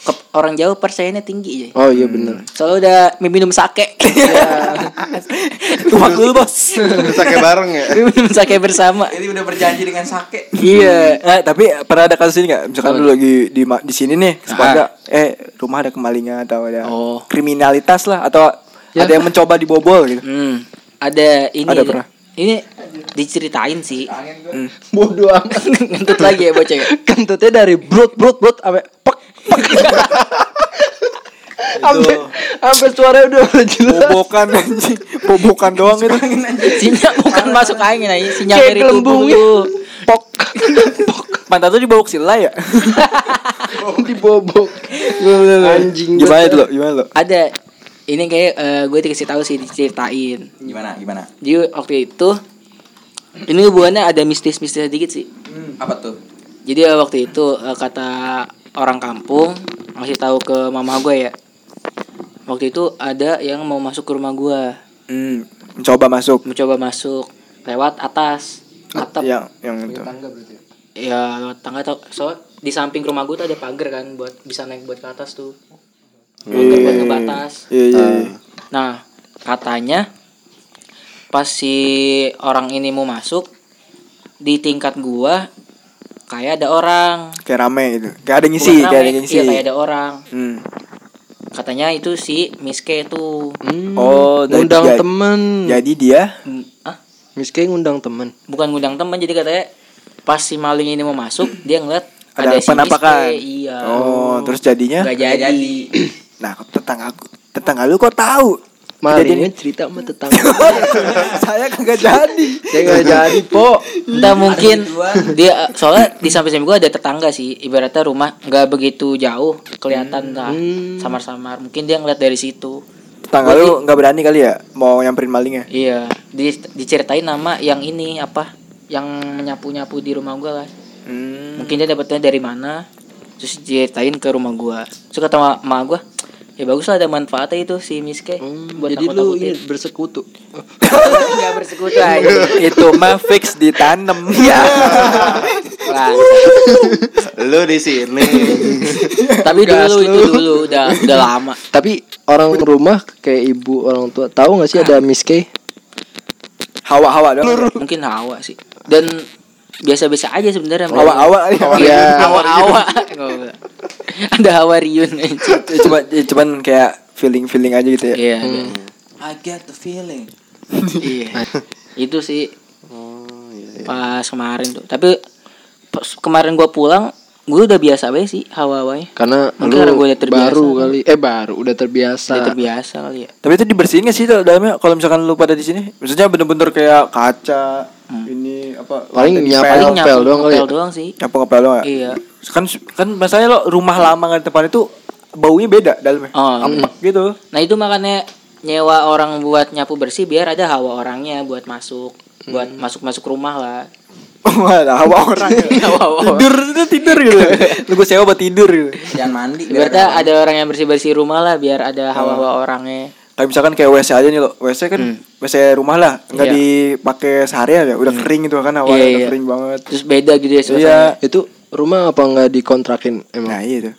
ke- orang jauh percayanya tinggi ya Oh iya bener. soalnya udah minum sake Tumak dulu bos. Terus kayak bareng ya. minum sake bersama Jadi udah berjanji dengan sake. iya Eh, tapi pernah ada kasus ini nggak? Misalkan lu lagi di di sini nih, keluarga, eh rumah ada kemalingan atau ada Oh. kriminalitas lah atau ada yang mencoba dibobol gitu. hmm. ada ini Ada pernah? ini diceritain sih Hmm. Bodoh amat. ngentut lagi ya bocah ya Kentutnya dari brut brut brut sampai pek Sampai sampai suaranya udah udah jelas. Bobokan anjing. Bobokan doang itu. Sinyak bukan masuk angin sinyak Kayak dari tubuh lu. Pok. Pantat tuh dibobok sila ya? Dibobok. Anjing. Gimana lo? Gimana lo? Ada ini kayak eh, gue dikasih tahu sih diceritain. Gimana? Gimana? Jadi waktu itu ini hubungannya ada mistis-mistis sedikit sih. Apa tuh? Jadi waktu itu eh, kata orang kampung ngasih tahu ke mama gue ya. Waktu itu ada yang mau masuk ke rumah gue, Hmm, mencoba masuk. mencoba masuk lewat atas atap. Yang yang itu. Ya lewat tangga tau so di samping rumah gue tuh ada pagar kan buat bisa naik buat ke atas tuh. Pagar buat ngebatas. Iya iya. iya. Nah, katanya pas si orang ini mau masuk di tingkat gua kayak ada orang. Kayak rame gitu. Kayak ada ngisi, kayak ada ngisi. Iya, kayak ada orang. Hmm. Katanya itu si Miske tuh. Hmm, Oh, ngundang tiga- temen. Jadi dia Hmm, Ah, Miske ngundang temen. bukan ngundang teman jadi katanya pas si maling ini mau masuk dia ngeliat ada, ada, si penampakan. Iya. Oh, terus jadinya? Gak jadi. Nah, tetangga aku, tetangga lu kok tahu? Malingnya cerita sama tetangga. Saya kagak jadi. Saya nggak jadi po. Entah mungkin dia soalnya di samping samping gua ada tetangga sih ibaratnya rumah nggak begitu jauh kelihatan lah Hmm. samar-samar mungkin dia ngeliat dari situ Tetangga lu nggak berani kali ya mau nyamperin malingnya? iya di, diceritain nama yang ini apa yang menyapu nyapu di rumah gua lah Hmm. mungkin dia dapetnya dari mana terus diceritain ke rumah gua terus kata ma, ma gua ya bagus lah ada manfaatnya itu si Miske buat Jadi lu ini bersekutu. nggak bersekutu aja itu mah fix ditanam. Iya. Bang. Lu di sini. Tapi dulu itu dulu udah udah lama. Tapi orang rumah kayak ibu orang tua tahu nggak sih ada Miss K? Hawa-hawa dong. Mungkin hawa sih. Dan biasa-biasa aja sebenarnya. Hawa-hawa Iya. Hawa-hawa. Ada hawa Riun aja. Ya, cuma ya, cuman kayak feeling-feeling aja gitu ya. Iya, ada. I get the feeling. iya. Itu sih Oh, iya, iya. pas kemarin tuh. Tapi pas kemarin gua pulang, gua udah biasa aja sih hawa-hawanya. Karena Mungkin lu karena gua udah terbiasa baru kali. Eh baru udah terbiasa. Udah terbiasa kali ya. Tapi itu dibersihin gak sih dalamnya kalau misalkan lu pada di sini? Maksudnya bener-bener kayak kaca ini apa? Paling dipel. Paling nyapu doang kali ya? doang sih. nyapu ngepel doang ya? Iya. Kan kan masalahnya lo rumah lama nggak di depan itu baunya beda dalamnya. Oh, Apek gitu. Nah itu makanya nyewa orang buat nyapu bersih biar ada hawa orangnya buat masuk, buat masuk masuk rumah lah. Wah, ada hawa orang. ya. Hawa orang. tidur itu tidur gitu. Lu gue sewa buat tidur gitu. Jangan mandi. biar Ibaratnya ada orang yang bersih bersih rumah lah biar ada hawa hawa orangnya. Kayak misalkan kayak WC aja nih lo. WC kan WC rumah lah, nggak Iya. dipakai seharian ya, udah kering gitu kan awalnya Iya, udah iya. kering banget. Terus beda gitu ya Iya. suasana. Itu rumah apa nggak dikontrakin emang? Nah, iya tuh.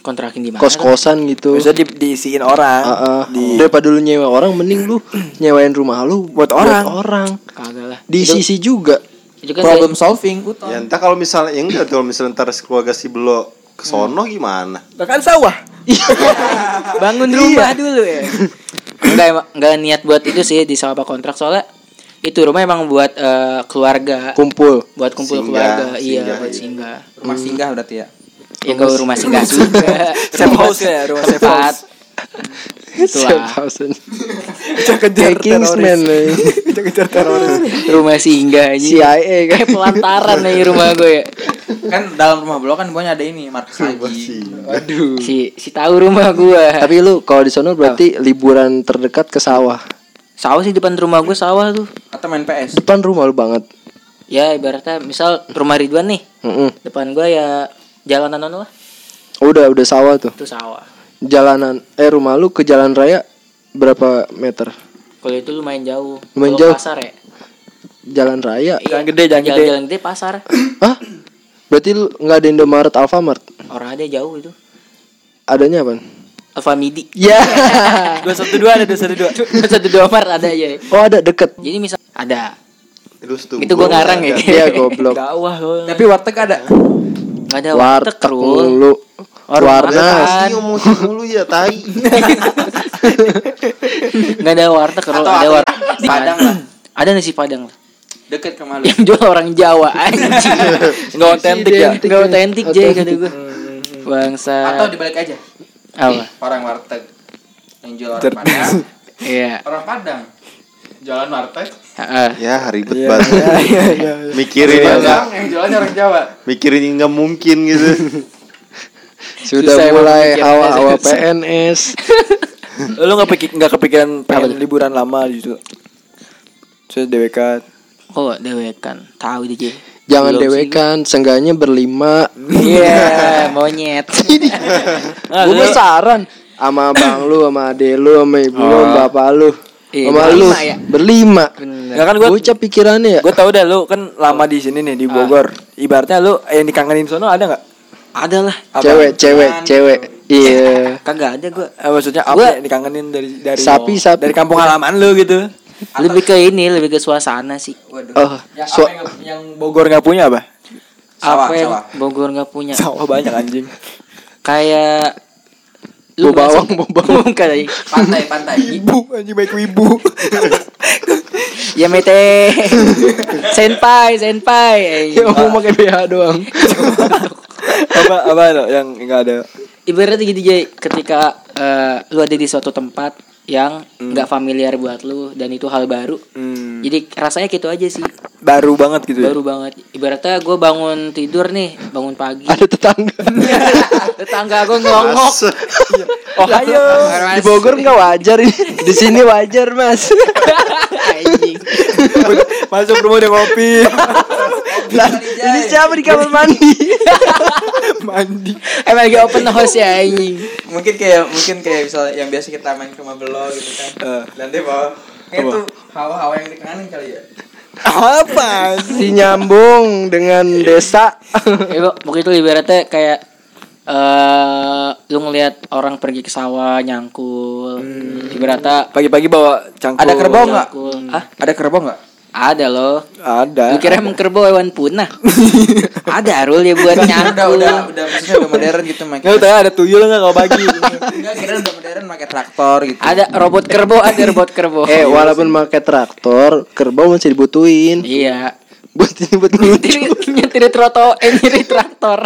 Kontrakin di mana? Kos-kosan gitu. Bisa di, diisiin orang. Heeh. Di Daripada lu nyewa orang mending lu nyewain rumah lu Buat orang. orang. Kagak lah. Di Itu- sisi juga. itu kan problem solving utuh. Ya entah kalau misalnya ya enggak kalau misalnya ntar keluarga si Belo ke sono gimana? Lah kan sawah. bangun rumah dulu ya. Enggak emang enggak niat buat itu sih di sama kontrak soalnya itu rumah emang buat eh, keluarga, Kumpul. buat kumpul Singgah, keluarga, iya singgah, buat iya. singgah. Rumah singgah berarti ya. Ya kalau rumah singgah juga. Safe house ya, rumah safe Tempat. house. Itulah. Kayak Kingsman nih. Kejar teroris. rumah singgah aja. CIA kan. Kayak pelantaran nih rumah gue ya. Kan dalam rumah blok kan bawahnya ada ini markas haji. Aduh. Si si tahu rumah gue. Tapi lu kalau di sono berarti liburan terdekat ke sawah. Sawah sih depan rumah gue sawah tuh. Atau main PS. Depan rumah lu banget. Ya ibaratnya misal rumah Ridwan nih, Heeh. depan gue ya jalanan lah, Udah udah sawah tuh. itu sawah. Jalanan eh rumah lu ke jalan raya berapa meter? Kalau itu lumayan jauh. Lumayan Kalau jauh. pasar ya. Jalan raya. Jangan gede, jangan jalan, gede. Jalan gede pasar. Hah? Berarti lu nggak ada Indomaret Alfamart? Orang ada jauh itu. Adanya apa? Alfamidi. Ya. Dua satu dua ada dua satu dua. Satu dua Mart ada ya. Oh ada deket. Jadi misal ada. Terus tuh. Itu gua ngarang ya. Iya goblok. Dakwah lo. Tapi warteg ada. Gak ada warteg Warteg Rul. mulu. Orang Warna. sih mulu ya tai. Gak ada warteg. Atau Ada warteg. Padang lah. Ada nasi Padang lah. Deket ke Malu. Yang jual orang Jawa anjing. Enggak otentik ya. Gak otentik Jay kata gue. Bangsa. Atau dibalik aja. apa? Orang warteg yang jual orang Padang. Iya. Orang Padang. Jualan warteg. Heeh. Ya ribet Iya. banget. Iya, iya, iya. Mikirin yang enggak Padang yang jualannya orang Jawa. mikirin yang enggak mungkin gitu. Sudah Susah mulai hawa-hawa susah. PNS. Lu nggak pikir nggak kepikiran pengen liburan lama gitu. Saya DWK. Oh, dewekan. Tahu deh, Jay. Jangan Belum sih. dewekan, seenggaknya berlima. Iya, monyet. Nah, Gue saran sama abang lu, sama ade lu, sama ibu lu, sama bapak lu, Iya, sama lu berlima ya? berlima. Bener. Ya kan gua Bocah pikirannya ya. Gue tau dah lu kan lama di sini nih di Bogor. Ibaratnya lu yang dikangenin sono ada nggak? Ada lah. Cewek, cewek, cewek. Iya. Kagak ada gua. Eh, maksudnya apa Gua- yang dikangenin dari dari Sapi, sapi. dari kampung halaman lu gitu? Lebih ke ini, lebih ke suasana sih. Waduh. Oh, Yang su- apa yang, yang Bogor nggak punya apa? Sawah, apa yang sawah. Bogor nggak punya? Sawah banyak anjing. Kayak Bau bawang, bau bawang. Bukan, anjing. Pantai, pantai. Ibu anjing baik ibu. Ya mete. senpai, senpai. Yang mau pakai BH doang. apa apa lo yang nggak ada? Ibaratnya gitu Jay, ketika eh, lu ada di suatu tempat yang nggak familiar buat lu dan itu hal baru. Hmm, Jadi rasanya gitu aja sih, baru banget gitu. ya? baru banget. Ibaratnya gue bangun tidur nih, bangun pagi. Ada tetangga. Tetangga gue ngongok. Oh ayo. Di Bogor nggak wajar ini. Di sini wajar mas. Anjing. Masuk rumah udah ngopi. Lah, ini siapa di kamar mandi? Mandi. Emang lagi open house ya anjing. mungkin kayak mungkin kayak misal yang biasa kita main ke rumah belo gitu kan dan dia bawa tuh hawa-hawa yang dikangenin kali ya Apa? si nyambung dengan desa Ya, kok begitu ibaratnya kayak eh lu ngelihat orang pergi ke sawah nyangkul. Ibaratnya Pagi-pagi bawa cangkul. Ada kerbau nggak? Hah? Ada kerbau nggak? Ada loh. Ada. Lu kira emang kerbau hewan punah? ada Arul ya buat Udah nyangkul. udah udah maksudnya udah modern gitu Nggak makin. tahu ada tuyul nggak kalau pagi. Enggak kira udah modern pakai traktor gitu. Ada robot kerbau, ada robot kerbau. eh walaupun pakai traktor kerbau masih dibutuhin Iya. buat ini buat Nyetir nyetir troto eh nyetir traktor.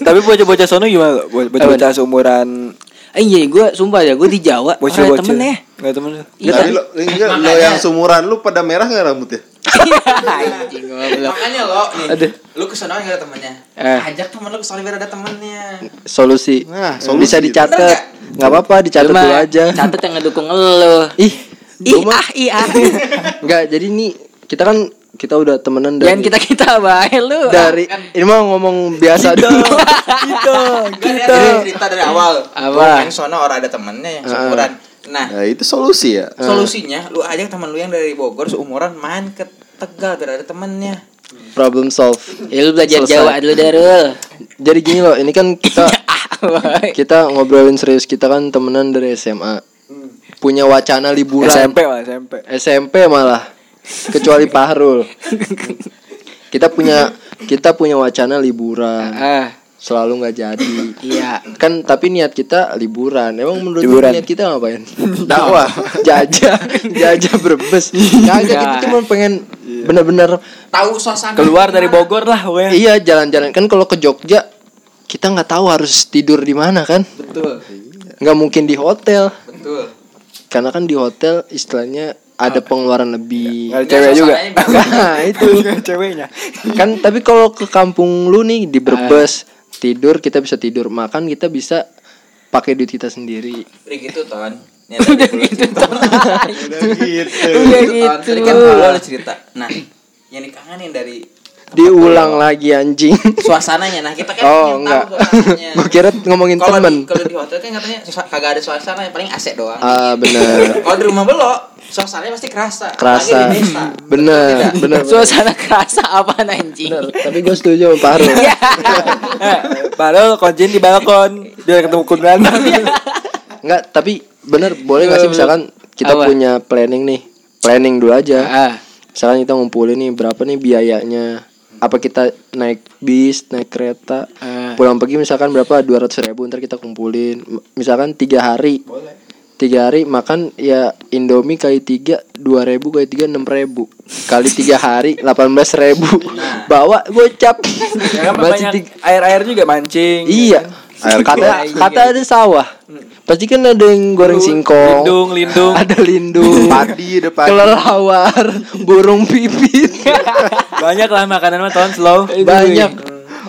Tapi bocah-bocah sono gimana? Bocah-bocah seumuran Eh iya gue sumpah ya gue di Jawa bocah-bocah. temen ya. Enggak temen. lu? Iya. Tapi lo, enggak, lo yang sumuran lu pada merah nggak rambutnya? Anjing goblok. Makanya lo nih, Aduh. lu ke sana nggak ada temennya. Eh. Ajak temen lu ke sana biar ada temennya. solusi Nah, solusi. bisa dicatat nggak apa-apa dicatat dulu aja Catat yang ngedukung lu. ih Ih ah ih ah. nggak jadi nih kita kan kita udah temenan dari Jangan kita kita bae lu. dari ini mah ngomong biasa dulu Kita, Kita cerita dari awal. Apa? Yang sono orang ada temennya yang seumuran. Nah, Nah, itu solusi ya. solusinya lu ajak temen lu yang dari Bogor seumuran main ke Tegal biar ada temennya. problem solve. Ya lu belajar Selesai. Jawa dulu Darul. jadi gini loh ini kan kita Ah, kita ngobrolin serius. Kita kan temenan dari SMA punya wacana liburan. SMP lah, SMP. SMP malah. Kecuali Pahrul. Kita punya kita punya wacana liburan. Ah, selalu nggak jadi. Iya. kan tapi niat kita liburan. Emang menurut Liburan. niat kita ngapain? Dakwah. Jajah. Jajah berbes kagak kita Enggak. cuma pengen bener-bener Tahu suasana Keluar dari Bogor lah pokoknya. iya jalan-jalan. Kan kalau ke Jogja kita nggak tahu harus tidur di mana kan? Betul. nggak mungkin di hotel. Betul. karena kan di hotel istilahnya ada pengeluaran lebih. Enggak ada cewek juga. nah itu. Ceweknya. kan tapi kalau ke kampung lu nih di Brebes tidur kita bisa tidur makan kita bisa pakai duit kita sendiri Udah gitu ton. Ada gitu ton. gitu. Udah Ton. gitu. Tadi kan lo ada cerita. Nah, yang dikangenin dari diulang lagi anjing suasananya. Nah, kita kan oh enggak gue kira ngomongin Kalau temen kalau di hotel kan katanya kagak ada suasana, yang paling AC doang. ah bener Kalau di rumah belok, suasananya pasti kerasa. kerasa di desa. bener Suasana kerasa apa anjing? bener tapi gue setuju sama Pak Harul Iya. Kunciin di balkon biar ketemu kundan. Enggak, tapi bener boleh gak sih misalkan kita Apa? punya planning nih planning dulu aja Ah, misalkan kita ngumpulin nih berapa nih biayanya apa kita naik bis naik kereta Ah. pulang pergi misalkan berapa? Dua ratus ribu ntar kita kumpulin. Misalkan tiga hari. Tiga hari makan ya Indomie kali tiga dua ribu kali tiga enam ribu. Kali tiga hari delapan belas ribu. Bawa gocap Ya kan Masih banyak tiga- air-air juga mancing. iya Air kata kata ada sawah pasti kan ada yang goreng singkong Lindung, lindung. ada lindung Padi ada padi. kelelawar burung pipit Banyak lah makanan mah ton slow. banyak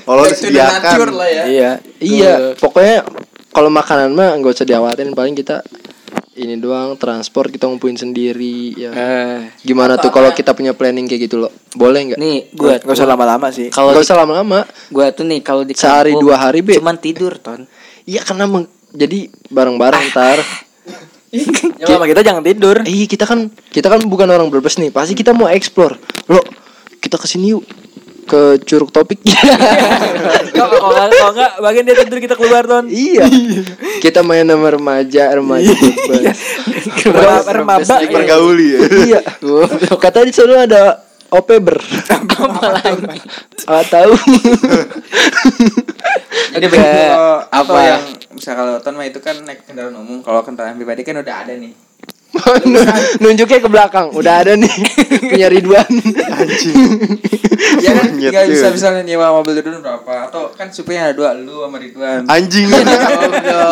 Oh, the nature disediakan. lah ya. Iya. iya pokoknya kalau makanan mah nggak usah diawatin paling kita ini doang transport kita ngumpulin sendiri ya. Eh, gimana tuh kalau kita punya planning kayak gitu loh boleh nggak? Nih gua Gak usah lama-lama sih. kalau nggak di- usah lama-lama. gua tuh nih kalau di Sehari, kampung dua hari, Be. cuman tidur ton. Iya karena meng- jadi bareng-bareng ntar. Ya sama kita jangan tidur. eh kita kan kita kan bukan orang berbes nih. Pasti kita mau explore. Lo kita ke sini yuk ke curug topik. Kalau kalau nggak- kalau enggak bagian dia tidur kita keluar ton. iya. Kita main sama remaja remaja bebas Rema- Remaba. Bergauli ya. iya. Kata di sana ada opeber. Ah tahu. Jadi apa? apa? yang misal kalau ton mah itu kan naik kendaraan umum, kalau kendaraan pribadi kan udah ada nih. nunjuknya ke belakang. Udah ada nih. Punya Ridwan. Ya kan? Monyet tinggal bisa misalnya nyewa mobil Ridwan berapa. Atau kan supirnya ada dua lu sama Ridwan. Anjing.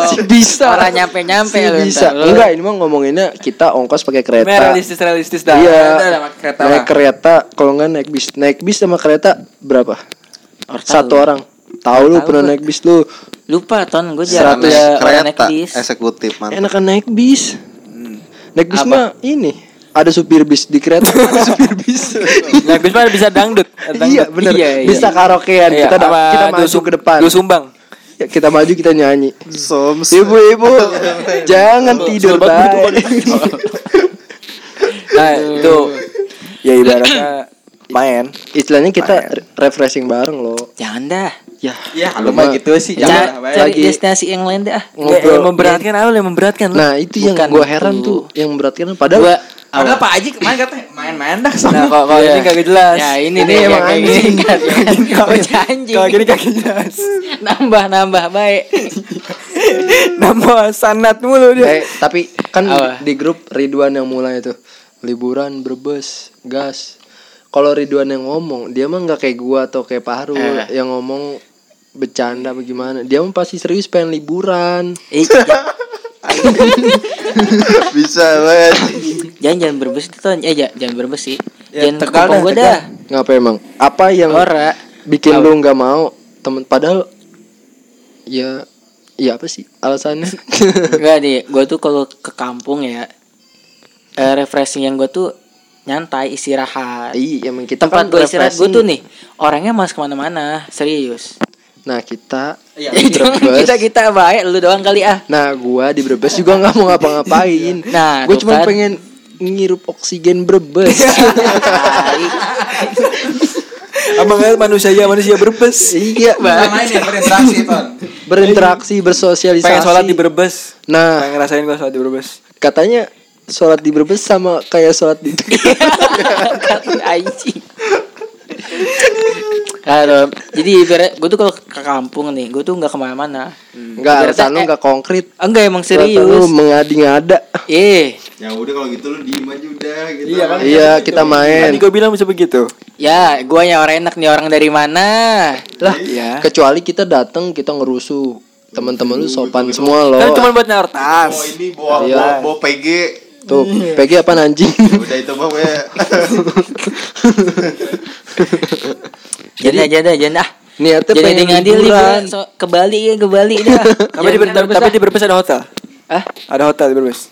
Si bisa. Orang nyampe nyampe Si lu bisa. enggak ini mah ngomonginnya kita ongkos pakai kereta. Realistis realistis dah. Iya. Ada ada pakai kereta naik lah. kereta. Kalau nggak naik bis. Naik bis sama kereta berapa? Satu orang. Tahu lu pernah naik bis lu? Lupa ton. Gue jarang Seratus. ya orang naik Kereta bis. eksekutif mantap. enakan naik bis naik bis mah ini ada supir bis di kereta ada supir bis Nah, bis mah bisa dangdut. Dangdut. iya bener Iya, iya. bisa karaokean Iya, kita kita maju ke depan Dua sumbang. Ya, kita maju kita nyanyi Soms. ibu-ibu jangan tidur baik Nah, itu ya ibaratnya main. Istilahnya kita re- refreshing bareng loh. Jangan dah. Ya, Ya, lu lu mah gitu sih. Jangan lah, cari lagi- destinasi yang lain dah. Nggak, yang memberatkan apa yang memberatkan? Nah, itu yang Bukan gua heran itu. tuh, yang memberatkan padahal Gua Padahal Pak Haji kemarin katanya main-main dah Nah, sama. kalau kalau Iya. ini kagak jelas. Ya ini, nih emang yang kayak anjing. gini. Bocah anjing. Kalau gini kagak jelas. nambah nambah baik. Nama sanat mulu dia. Eh, tapi kan di grup Ridwan yang mulai tuh liburan berbes gas. Kalau Ridwan yang ngomong, dia mah nggak kayak gua atau kayak Pak Harul Eh. yang ngomong bercanda bagaimana. Dia mah pasti serius pengen liburan. Eh, Bisa banget. jangan jangan berbes itu Ton. eh ja- jangan berbes sih. Ya, jangan Tegal Tegal dah, gue Tegal. dah. Ngapa emang? Apa yang Ora. bikin lu nggak mau temen padahal ya ya apa sih alasannya? Enggak nih, gue tuh kalau ke kampung ya eh, refreshing yang gue tuh nyantai istirahat. Iya, emang kita Tempat kan gue istirahat gue tuh nih orangnya mas ke mana-mana serius. Nah, kita Iya. di Brebes. kita kita baik lu doang kali ah. Nah, gua di Brebes juga nggak mau ngapa-ngapain. Nah, gue cuma kan. pengen ngirup oksigen Brebes. Abang kan manusia ya manusia berbes. iya, lain yang berinteraksi, Ton. berinteraksi, bersosialisasi. Pengen sholat di Brebes. Nah, Pengen ngerasain gua sholat di Brebes. katanya sholat di Brebes sama kayak sholat di Anjing. Aduh, jadi ibarat gue tuh kalau ke kampung nih, gue tuh nggak ke mana-mana. Enggak, alasan lu eh, enggak konkret. Enggak emang Alasan Lu serius. mengada-ngada. Eh, Ya udah kalau gitu lu diem aja udah gitu. Iya kan? Iya, kita main. Tadi gua bilang bisa begitu. ya, gua yang orang enak nih orang dari mana? Lah, Iya. kecuali kita datang kita ngerusuh. Teman-teman lu sopan semua loh. Kan cuma buat naruh Oh ini bawa Iya. bawa, bawa PG. Tuh, PG apa anjing? Udah itu mah ya. Jadi aja dah, jangan ah. Niatnya Jadi pengen dengan dia liburan. so, ke Bali ya, ke Bali dah. Tapi di, tapi, tapi di Brebes ada hotel. Ah, Ada hotel di Brebes.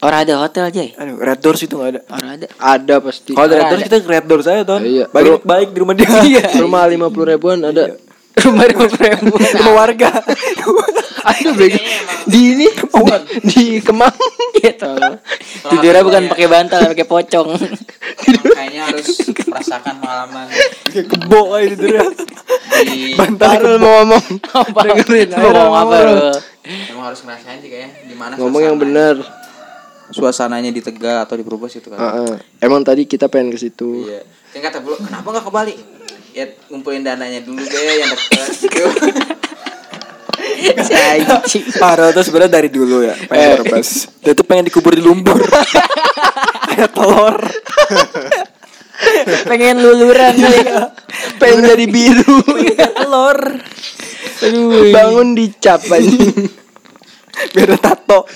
orang ada hotel aja. Aduh, Red Doors itu nggak ada. Orang ada. Ada pasti. Kalau ada Red. Doors kita ke Red Doors aja, Ton. Iya. Baik, di rumah dia. Rumah lima puluh ribuan ada. Rumah rumah ribu. rumah warga. Aduh, bego. Di ini di, di Kemang. Gitu. Tidurnya bukan pakai bantal, pakai pocong. Kayaknya harus merasakan pengalaman Kebo aja tidurnya. di Parul mau ngomong. Apa? Dengerin, Lu ngomong apa emang harus ngerasain sih kayaknya di mana Ngomong yang benar. suasananya di Tegal atau di Brebes itu kan. Heeh. Emang tadi kita pengen ke situ. Iya. Yang kata dulu, kenapa nggak ke Bali? Ya ngumpulin dananya dulu deh yang dekat gitu. Parah tuh sebenarnya dari dulu ya. Pengen Brebes. Dia tuh pengen dikubur di lumpur. Kayak telur. Pengen luluran kali. Pengen jadi biru. Kayak telur. Bangun dicap anjing. Biar ada tato.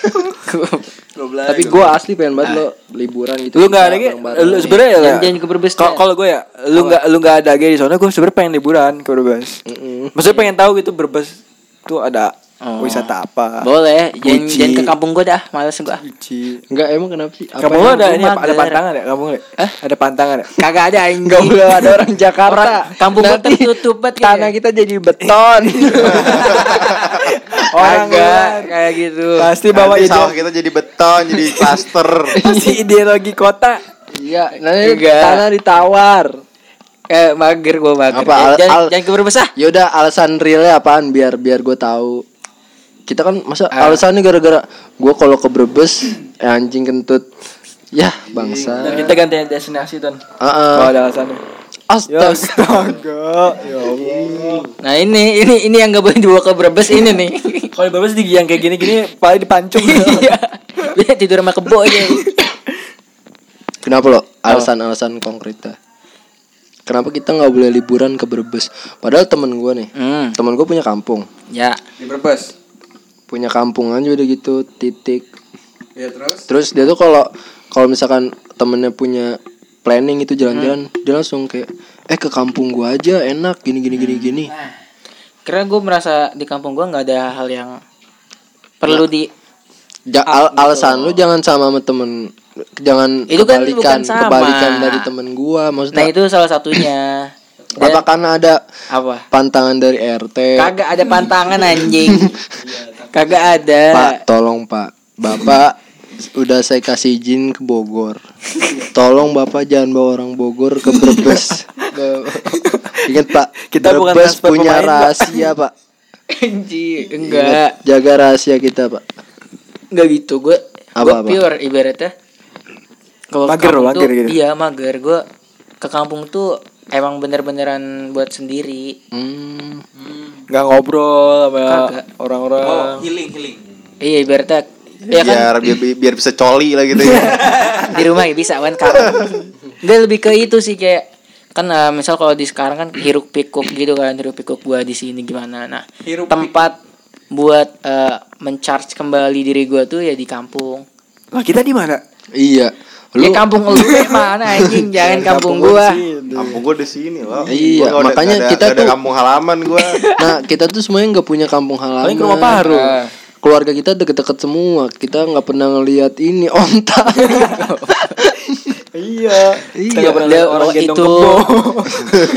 Tapi gua asli pengen banget lo liburan gitu. Lu nggak ada gitu. Lu sebenarnya ya. Jangan ke Brebes. Kalau gue ya, lu nggak lu nggak ada gay di sana, gue sebenarnya pengen liburan ke Brebes. Maksudnya pengen tahu gitu Brebes tuh ada Oh. wisata apa. Boleh, jangan jangan ke kampung gua dah, males gua. Gucci. Enggak emang kenapa sih? Apa Kamu ada ini apa? Ada pantangan ya? Kamu? Eh, ada pantangan ya? Kagak ada. Enggak boleh ada orang Jakarta. Orang kampung Nanti tertutup banget Tanah kita jadi beton. Orang luar. kayak gitu. Pasti bawa Nanti ide, sawah kita jadi beton, jadi klaster. pasti ideologi kota. Iya, nanti Enggak. tanah ditawar. Eh mager gua mager. Apa, Eh, al- jangan, al- jangan ke Brebes ah. Yaudah alasan realnya apaan biar biar gue tahu. Kita kan masa Ah. alasannya gara-gara gue kalau ke Brebes eh, anjing kentut. Ya bangsa. Dan kita ganti destinasi ton. Ah, ah. Kalau ada alasannya. Astaga. Ya astaga. Ya Allah. Nah ini ini ini yang gak boleh dibawa ke Brebes ini nih. Kalau di Brebes di yang kayak gini-gini paling dipancung. Iya. Dia tidur sama kebo aja. Kenapa lo? Alasan-alasan konkretnya. Kenapa kita nggak boleh liburan ke Brebes? Padahal temen gue nih, Hmm. temen gue punya kampung, Ya. Di Brebes. punya kampung aja udah gitu titik. Ya terus. Terus dia tuh kalau kalau misalkan temennya punya planning itu jalan-jalan, dia langsung kayak eh ke kampung gua aja enak gini gini gini gini. Karena gue merasa di kampung gua nggak ada hal yang perlu di Ja- al- alasan lu jangan sama sama temen jangan Itu kan kebalikan bukan sama. kebalikan dari temen gua Nah maksudnya itu salah satunya. Dan- apa karena ada apa? pantangan dari RT Kagak ada pantangan anjing. Kagak ada. Pak tolong Pak Bapak udah saya kasih izin ke Bogor. Tolong Bapak jangan bawa orang Bogor ke Brebes. Ingat Pak, Kita bukan Brebes transfer punya pemain, rahasia Pak. Anjir, Ingat, enggak. jaga rahasia kita Pak. Enggak gitu. Gue Apa, gue apa? pure ibaratnya. Kalau ke Mager, kampung mager tuh, gitu. Iya, mager. Gue ke kampung tuh emang bener-beneran buat sendiri. Hmm. nggak ngobrol sama orang-orang Oh, healing, healing. Iya, ibaratnya ya kan biar, biar biar bisa coli lah gitu ya. di rumah ya bisa kan. Enggak lebih ke itu sih kayak kan eh, misal kalau di sekarang kan hiruk pikuk gitu kan hiruk pikuk gua di sini gimana nah Hiruk tempat buat eh, mencharge kembali diri gua tuh ya di kampung lah kita di mana Iya. ya Lu kampung lu mana anjing jangan kampung gua Kampung gue di sini loh. Iya, Gua ada- makanya ada, kita ada tuh- kampung halaman gue. Nah, kita tuh semuanya nggak punya kampung halaman. paling ke rumah Paru Ah. Keluarga kita deket-deket semua. Kita nggak pernah ngelihat ini onta. iya pernah dia lihat orang oh, gendong itu.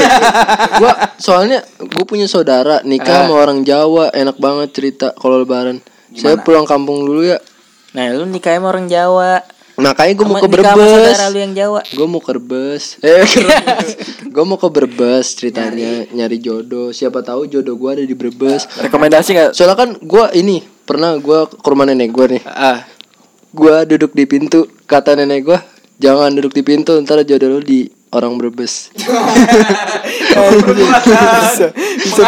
gua soalnya gue punya saudara nikah sama orang Jawa, enak banget cerita kalau lebaran. Saya pulang kampung dulu ya. nah lu nikah sama orang Jawa Kayak gue mau ke Brebes. saudara lu yang Jawa Gue mau ke Brebes. Eh, gue mau ke Brebes ceritanya nyari. jodoh. Siapa tahu jodoh gue ada di Brebes. rekomendasi nggak Soalnya kan gue ini pernah gue ke rumah nenek gue nih. ah Gue duduk di pintu. Kata nenek gue, jangan duduk di pintu. Ntar jodoh lu di orang Brebes. bisa bisa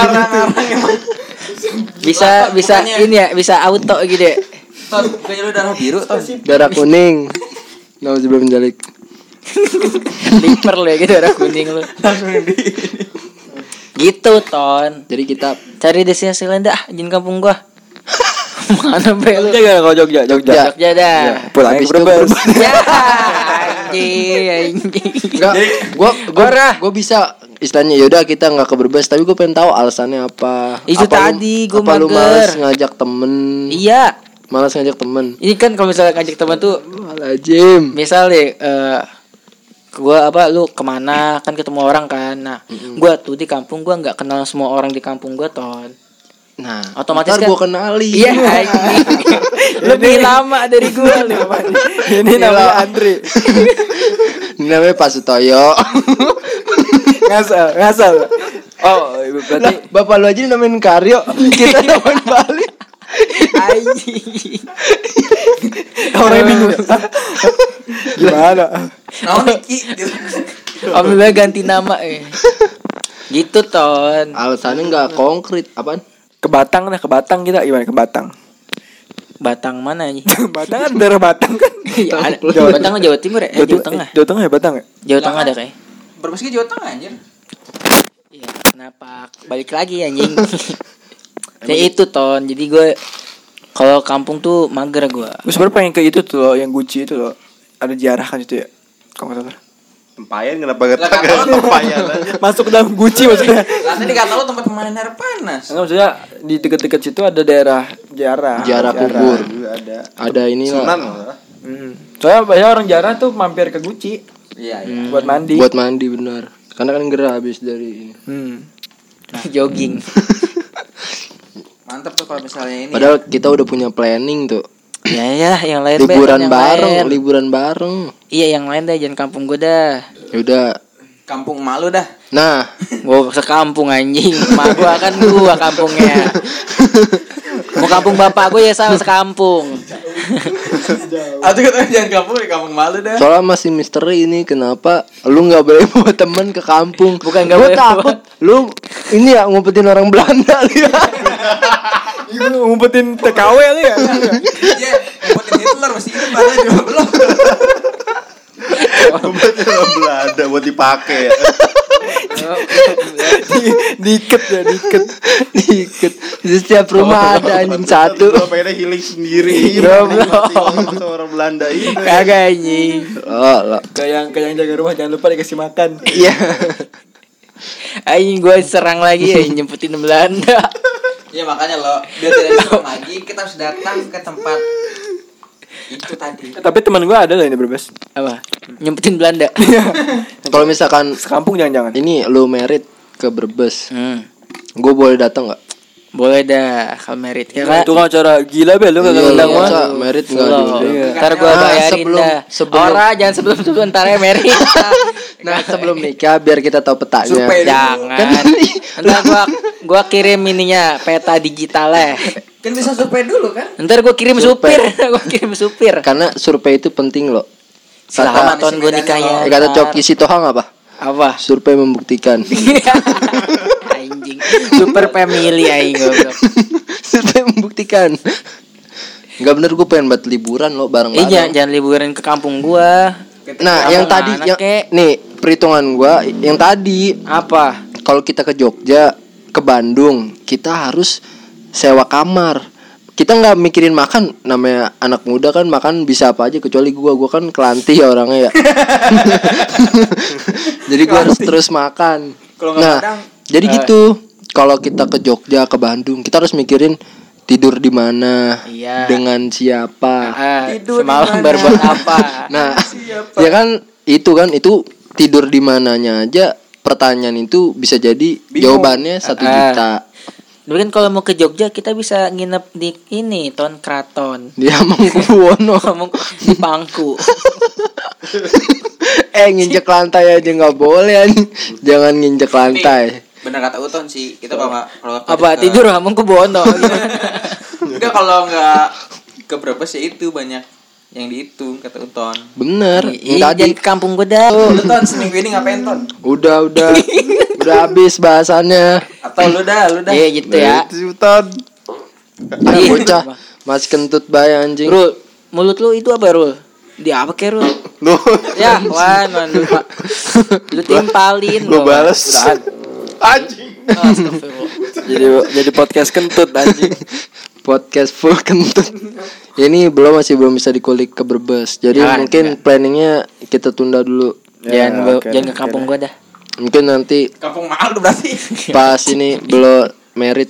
begitu bisa bisa ini ya bisa auto gitu ya Ton, kayaknya lu darah biru, Ton. Darah kuning. Nah, sebelum menjalik. Liper lu ya gitu darah kuning lu. Gitu ton. Jadi kita cari destinasi lain dah izin kampung gua. Mana be lu? Jogja kalau Jogja Jogja. Jogja dah. Pulang Habis ke Brebes. Ya anjing anjing. Enggak, gua gua gua bisa istilahnya yaudah kita nggak ke Brebes tapi gue pengen tahu alasannya apa. Itu Apa lu- tadi, lu mager. malas ngajak temen. Iya malas ngajak temen. Ini kan kalau misalnya ngajak teman tuh Malah Jim misal deh eh gua apa lu ke mana? Kan ketemu orang kan. Nah gua tuh di kampung gua nggak kenal semua orang di kampung gua ton. Nah Otomatis kan- gua kenali iya lebih lama dari gua lu. Ini namanya Andre. Ini namanya Pak Sutoyo. Ngasal ngasal. Oh berarti bapak lu aja namain Karyo kita namain balik anjing orangnya bingung gimana Nah, Niki. Alhamdulillah ganti nama eh. Gitu ton. alasannya nggak konkret apaan ke Batang dah ke Batang kita gimana ke Batang Batang mana nih? Batang kan daerah Batang kan Iya. Jawa- Batang Jawa Timur ya? Eh, Jawa Tengah. Jawa Tengah ya Batang ya Jawa Tengah ada kayak. Berbes ke Jawa Tengah anjir. Iya, kenapa balik lagi anjing? ya itu ton. Jadi gue kalau kampung tuh mager gue. gue sebenarnya pengen ke itu tuh loh yang Gucci itu loh ada jarah kan itu ya kalau nggak salah Tempayan kenapa gak lu- tempayan masuk ke dalam Gucci maksudnya Lah tadi kata lu tempat pemain air panas. Enggak maksudnya di dekat-dekat situ ada daerah jarah Jarah kubur. Juga ada. ada ini Sunan. lah Hmm. Soalnya banyak orang jarah tuh mampir ke Gucci Iya, iya. buat mandi. buat mandi benar karena kan gerah habis dari ini Hmm. Jogging. Mantap tuh kalau misalnya ini. padahal kita udah punya planning tuh ya ya, yang lain Be, liburan yang bareng lain. liburan bareng Iya, yang lain dah jangan kampung gue dah. yaudah kampung malu dah. Nah Gua sekampung anjing. Mak gua kan gua kampungnya. Mau kampung bapak gue ya sama sekampung. Atau kata jangan kampung di kampung malu dah. Soalnya masih misteri ini kenapa lu nggak boleh bawa temen ke kampung. Bukan nggak Gua boleh takut lu ini ya ngumpetin orang Belanda lihat. Ibu ngumpetin TKW lu ya. Iya, ngumpetin Hitler masih hidup belum. Obatnya orang Belanda buat dipakai ya. Di- diiket ya, diiket. Dikit. Di setiap rumah ada anjing satu. Gua pengennya healing sendiri. Goblok. Mati orang Belanda ini. Kagak anjing. Oh, lah. Ke yang ke yang jaga rumah jangan lupa dikasih makan. Iya. Anjing gue serang lagi ya nyempetin Belanda. Ya makanya lo biar tidak diserang lagi kita harus datang ke tempat itu tadi. Eh, Tapi teman gua ada loh ini berbes. Apa? Nyempetin Belanda. Kalau misalkan Sekampung jangan-jangan. ini lu merit ke Brebes, Hmm. gue boleh datang nggak? Boleh dah kalau merit ya Itu kan acara gila be lu kagak Iya, ngundang iya, mah. Merit enggak diundang. Ntar gue Nah, bayarin sebelum- dah. sebelum- Ora jangan sebelum sebelum ntar ya merit. Nah, sebelum nikah biar kita tahu petanya. Jangan. Ntar gua gua kirim ininya peta digitalnya. Kan bisa survei dulu kan? Ntar gua kirim Survei. supir, gua kirim supir. Karena survei itu penting loh. Selamat Kata- tahun gue nikahnya. Eh, kata Coki Sitohang apa? Apa? Survei membuktikan. Anjing. Super family aing goblok. survei membuktikan. Enggak bener gue pengen buat liburan loh Eh bareng-bareng. jangan, jangan liburan ke kampung gua. Nah, Kampung yang tadi yang kek? nih perhitungan gua yang tadi Apa? kalau kita ke Jogja, ke Bandung, kita harus sewa kamar. Kita nggak mikirin makan, namanya anak muda kan makan bisa apa aja kecuali gua, gua kan kelanti ya orangnya ya. jadi gua harus terus makan. Nah, kadang, jadi gitu. Kalau kita ke Jogja, ke Bandung, kita harus mikirin tidur di mana, Iya. dengan siapa. Ah, Tidur semalam berbuat apa? Nah, ya kan itu kan itu tidur di mananya aja pertanyaan itu bisa jadi jawabannya satu Ah. juta. Tapi kan kalau mau ke Jogja kita bisa nginep di ini Ton Kraton. Di Hamengkubuwono. Ngomong di Pangku. eh nginjek lantai aja nggak boleh anjing. Jangan nginjek lantai. Bener kata Uton sih, kita kalau nggak kalau nggak Apa ke- tidur ngomong ke Bono. Enggak kalau nggak ke Brebes ya itu banyak yang dihitung kata Uton. Bener. Yang Iya, tadi jangan ke kampung gue dah. Lu Ton seminggu ini ngapain Ton? udah udah udah habis bahasannya. Atau lu dah, lu dah. Iya gitu ya. Jutaan. Ah, bocah masih kentut bay anjing. Rul, mulut lu itu apa Rul? Di apa kek Rul? Lu Ya, wan, wan lu, Pak. Lu timpalin lu balas. Anjing. Astagfirullah. Jadi jadi podcast kentut anjing. Podcast full kentut. Ini belum masih belum bisa dikulik ke Brebes. Jadi Jangan, mungkin planningnya kita tunda dulu. Jangan Ya, oke, jangan ke kampung deh. gua dah. Mungkin nanti Kampung mahal tuh berarti. pas ini belum merit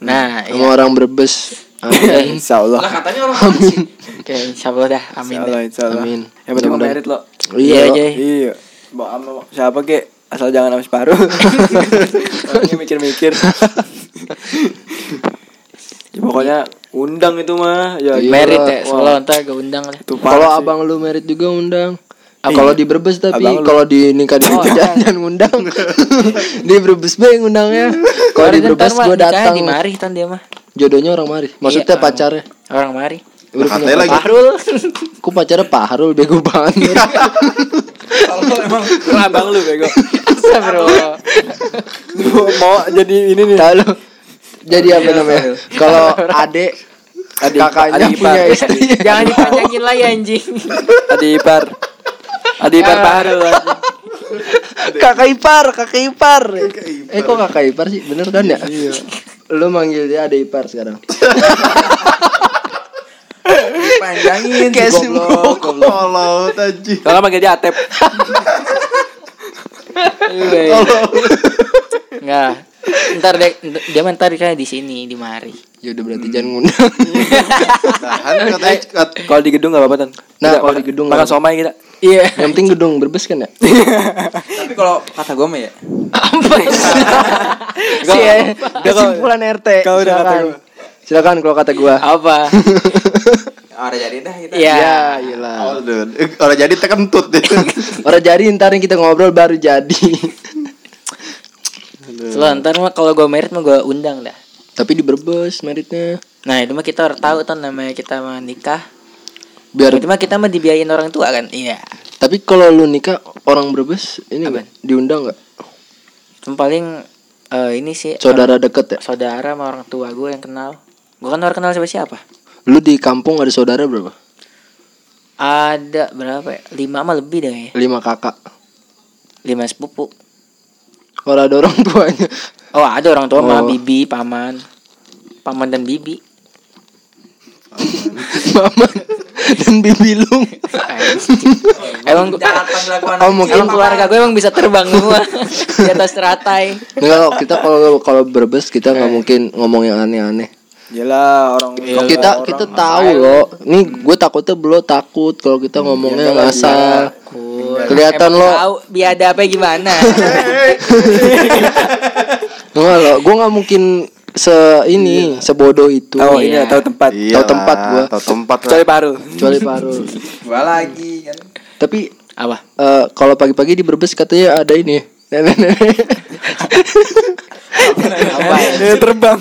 Nah, sama iya. orang Brebes. Amin. Insya Allah. Lah katanya orang Amin. Oke, insyaallah dah. Amin. Insya. Allah, insya Allah. Amin. Yang penting mau merit lo. Iya, Iya. Jay. Iya. Mau sama siapa kek? Asal jangan sama separuh. Orangnya mikir-mikir. Ya, pokoknya undang itu mah. Ya, Iya. Merit ya, Wah. selalu ntar gue undang lah. Itu Kalau sih. abang lu merit juga undang. Apa? Kalau di Brebes tapi Abang lu. kalau di nikah di Oh, jangan jangan ngundang. di Brebes be ngundangnya. Kalau di Kemarin Brebes ntar mah gua nikahnya datang. di mari kan dia mah. Jodohnya orang mari. Maksudnya Iya, pacarnya. Orang mari. Udah punya Katanya lagi. Fahrul. Kok pacarnya Pak Harul bego banget. Kalau emang Lu abang lu bego. Astagfirullah. Lu mau jadi ini nih. Tahu lu. Jadi apa namanya? Kalau adek Adik- kakaknya adik ipar. punya istri. Jangan dipanjangin lagi anjing. Adi ipar. Adi ipar. Paharul anjing. kakak ipar, kakak ipar. Eh kok kakak ipar sih? Bener kan ya? Iya. Lu manggil dia ada ipar sekarang. panjangin Kayak si goblok. Kalau anjing. Kalau manggil dia Atep. Enggak. Ntar deh, dia mah ntar kayak di sini di mari. Ya udah berarti jangan ngundang. Tahan katanya kat- Kalau di gedung enggak apa-apa, Tan. Nah, kalau di gedung makan nggak somai kita. Iya. Yang penting gedung berbes kan ya? Tapi kalau kata gue mah ya, Si kesimpulan RT. Kau udah kata Silakan. gua. Silakan kalau kata gua. Apa? ada jadi dah kita. Iya. Ya, iyalah. Orang jadi tekentut deh. Orang jadi ntar kita ngobrol baru jadi. Selalu ntar mah kalau gue merit mah gue undang dah. Tapi di Brebes meritnya. Nah itu mah kita harus tahu tuh namanya kita mah nikah. Biar Itu mah kita mah dibiayain orang tua kan? Iya. tapi kalau lu nikah orang Brebes ini nggak? diundang nggak? Yang paling eh, ini sih Saudara deket ya? saudara sama orang tua gue yang kenal. Gue kan orang kenal siapa siapa. Lu di kampung ada saudara berapa? Ada berapa ya? Lima mah lebih deh ya. Lima kakak. Lima sepupu. Orang ada orang tuanya. Oh ada orang tua mah Oh. bibi, paman, paman dan bibi. Mama dan bibi lu. emang Oh, mungkin- emang keluarga gue emang bisa terbang semua di atas teratai. Nggak, kalau kita kalau kalau Brebes kita nggak mungkin ngomong yang aneh-aneh. Yalah orang kita kita tahu loh. Nih gue takutnya belum takut kalau kita ngomongnya ngasal. Kelihatan lo. tahu biadabnya gimana? Enggak loh, gue nggak mungkin se ini sebodoh itu. Tahu ini Iya. tahu tempat. Iya Tahu tempat gua. Tahu tempat. Kecuali baru. Kecuali Parul. Gua lagi kan. Tapi Apa? eh, kalau pagi-pagi di Brebes katanya ada ini. Nenek-nenek. Apa ini? Dia terbang.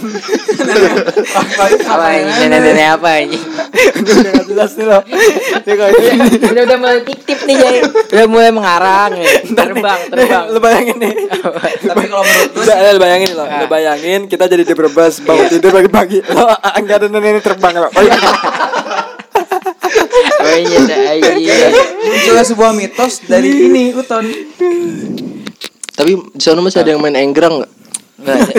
Apa ini? Nenek-nenek apa ini? Udah nggak jelas nih loh. Gini. Udah udah mulai tip-tip nih jadi. Udah mulai mengarang nih. Terbang, terbang. Lu bayangin nih. Tapi kalau menurut lu bayangin loh. Lu bayangin kita jadi di Brebes bangun tidur pagi-pagi. Lo enggak ada nenek terbang Pak. Oh iya, iya. munculnya sebuah mitos dari ini Uton. Tapi di sana masih ada yang main enggrang nggak? Enggak ada.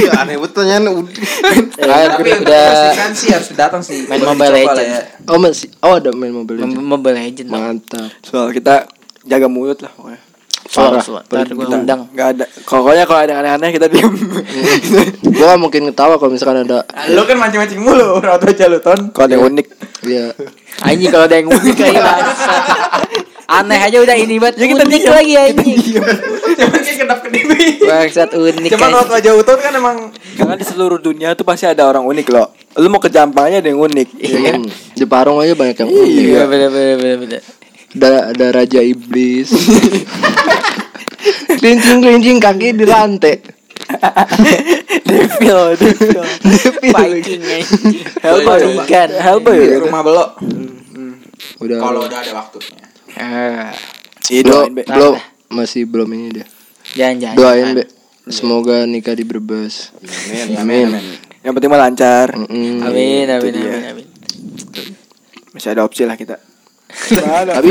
Iya, aneh betul ya. Tapi udah udah pastikan sih harus datang sih. Main Mobile Legends. ya. Oh masih. Oh ada main Mobile Legends. Mobile Legend. Mantap. Soal kita jaga mulut lah pokoknya. Parah. Ntar gue undang. Enggak ada. Pokoknya kalau ada aneh-aneh kita diem. Gua gak mungkin ketawa kalau misalkan ada. Lu kan mancing-mancing mulu, raut aja lu Ton. Kalau ada yang unik. Iya. Anjing kalau ada yang unik kayak. Aneh aja udah ini banget. Ya kita unik lagi anjing. Cuman kayak kedap kedip. Bangsat unik. Cuman raut aja Uton kan emang Karena di seluruh dunia tuh pasti ada orang unik loh. Lu mau ke Jampang aja ada yang unik. Iya kan? Hmm. Di Parung aja banyak yang unik. Iya bener bener bener bener. Ada ada raja iblis. Klincing kaki di lantai. Devil, devil. Viking anjing. Hellboy. Ikan. Hellboy. di ya? rumah belok. Udah. Kalau udah ada waktunya. Iya belum belum masih belum ini deh. Jangan jangan. Doain be. Semoga nikah di Brebes. Amin. Amin. Yang penting mah lancar. Mm-mm. Amin Itu amin dia. amin amin. Masih ada opsi lah kita. Tapi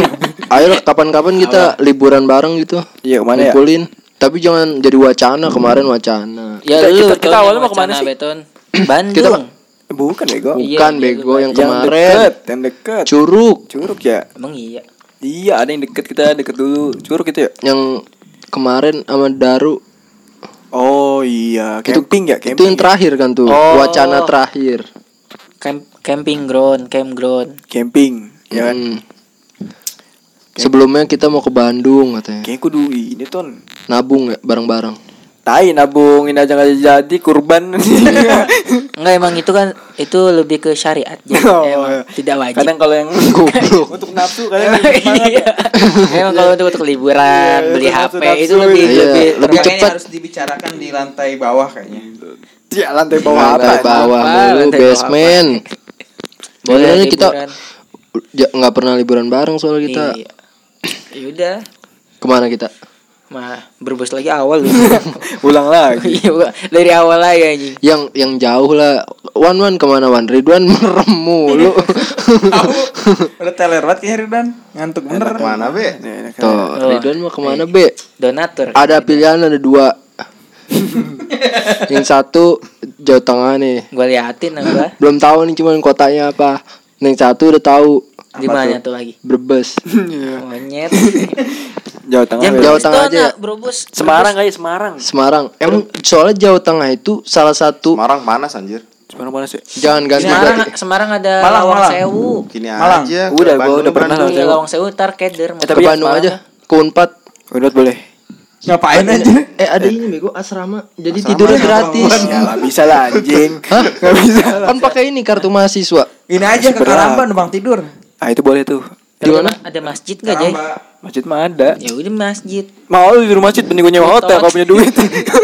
ayo kapan-kapan kita liburan bareng gitu. Iya ke mana ya? Ngumpulin. Tapi jangan jadi wacana kemarin wacana. Ya Kita- lu kita- kita awalnya mau ke mana sih? Beton. Bandung. Kita- Bukan bego. Iya, Bukan iya, bego lupa. yang Yang kemarin. deket, yang deket. Curug Curug ya. Emang iya. Iya, ada yang deket kita deket dulu. Curug itu ya. yang kemarin sama Daru Oh iya, camping ya, itu camping. yang terakhir kan tuh Oh. wacana terakhir Camp camping ground, campground. camping, ya kan? Hmm. sebelumnya kita mau ke Bandung katanya Kayaknya kudu ini ton. nabung ya bareng-bareng Tai nabungin aja nggak jadi kurban. Enggak emang itu kan itu lebih ke syariat jadi Oh, emang iya. tidak wajib. Kadang kalau yang untuk nafsu kadang iya. ya. Emang kalau untuk untuk liburan, Iya, beli itu HP nafsu-nafsu itu lebih Iya, lebih lebih cepat. harus dibicarakan di lantai bawah kayaknya. Iya, lantai bawah apa? lantai bawah Apa? bawah basement boleh Sebenarnya kita nggak pernah liburan bareng soal kita Iya. Ya udah, ke mana kita mah berbos lagi awal lu. Ulang lagi. Iya, dari awal lagi anjing. yang yang jauh lah Wan Wan ke mana Wan Ridwan merem mulu Udah teler banget kayaknya Ridwan. Ngantuk bener. Mana be? tuh Ridwan mau ke mana be Donatur. ada pilihan ada dua yang satu Jawa Tengah nih Gua liatin lah gua. belum tahu nih cuman kotanya apa yang satu udah tahu Di mana tuh lagi? Brebes Monyet. Jawa Tengah. Jangan Be. Jawa Tengah aja. nak, Brebes. Semarang kali Semarang. Semarang emang soalnya Jawa Tengah itu salah satu Semarang panas anjir. Semarang mana sih? jangan ganti Semarang, berarti Semarang ada Malang, Lawang Malang. Sewu. Gini Malang. aja. ke Udah, gua udah pernah. Iya, Sewu. Lawang Sewu tar keder. Eh, ke tapi Bandung aja ke Unpad Udah boleh. Ngapain aja? eh ada ini bego asrama jadi Asrama tidurnya ya, gratis Ya bisa lah anjing. Nggak bisa kan pakai ini kartu mahasiswa Ini aja ke Berat. Karamba numpang tidur. Ah itu boleh tuh. Di mana? Ada masjid enggak, Jay? Masjid mah ada. Ya udah masjid. Mau lu di rumah masjid mending gue nyewa hotel kalau punya duit.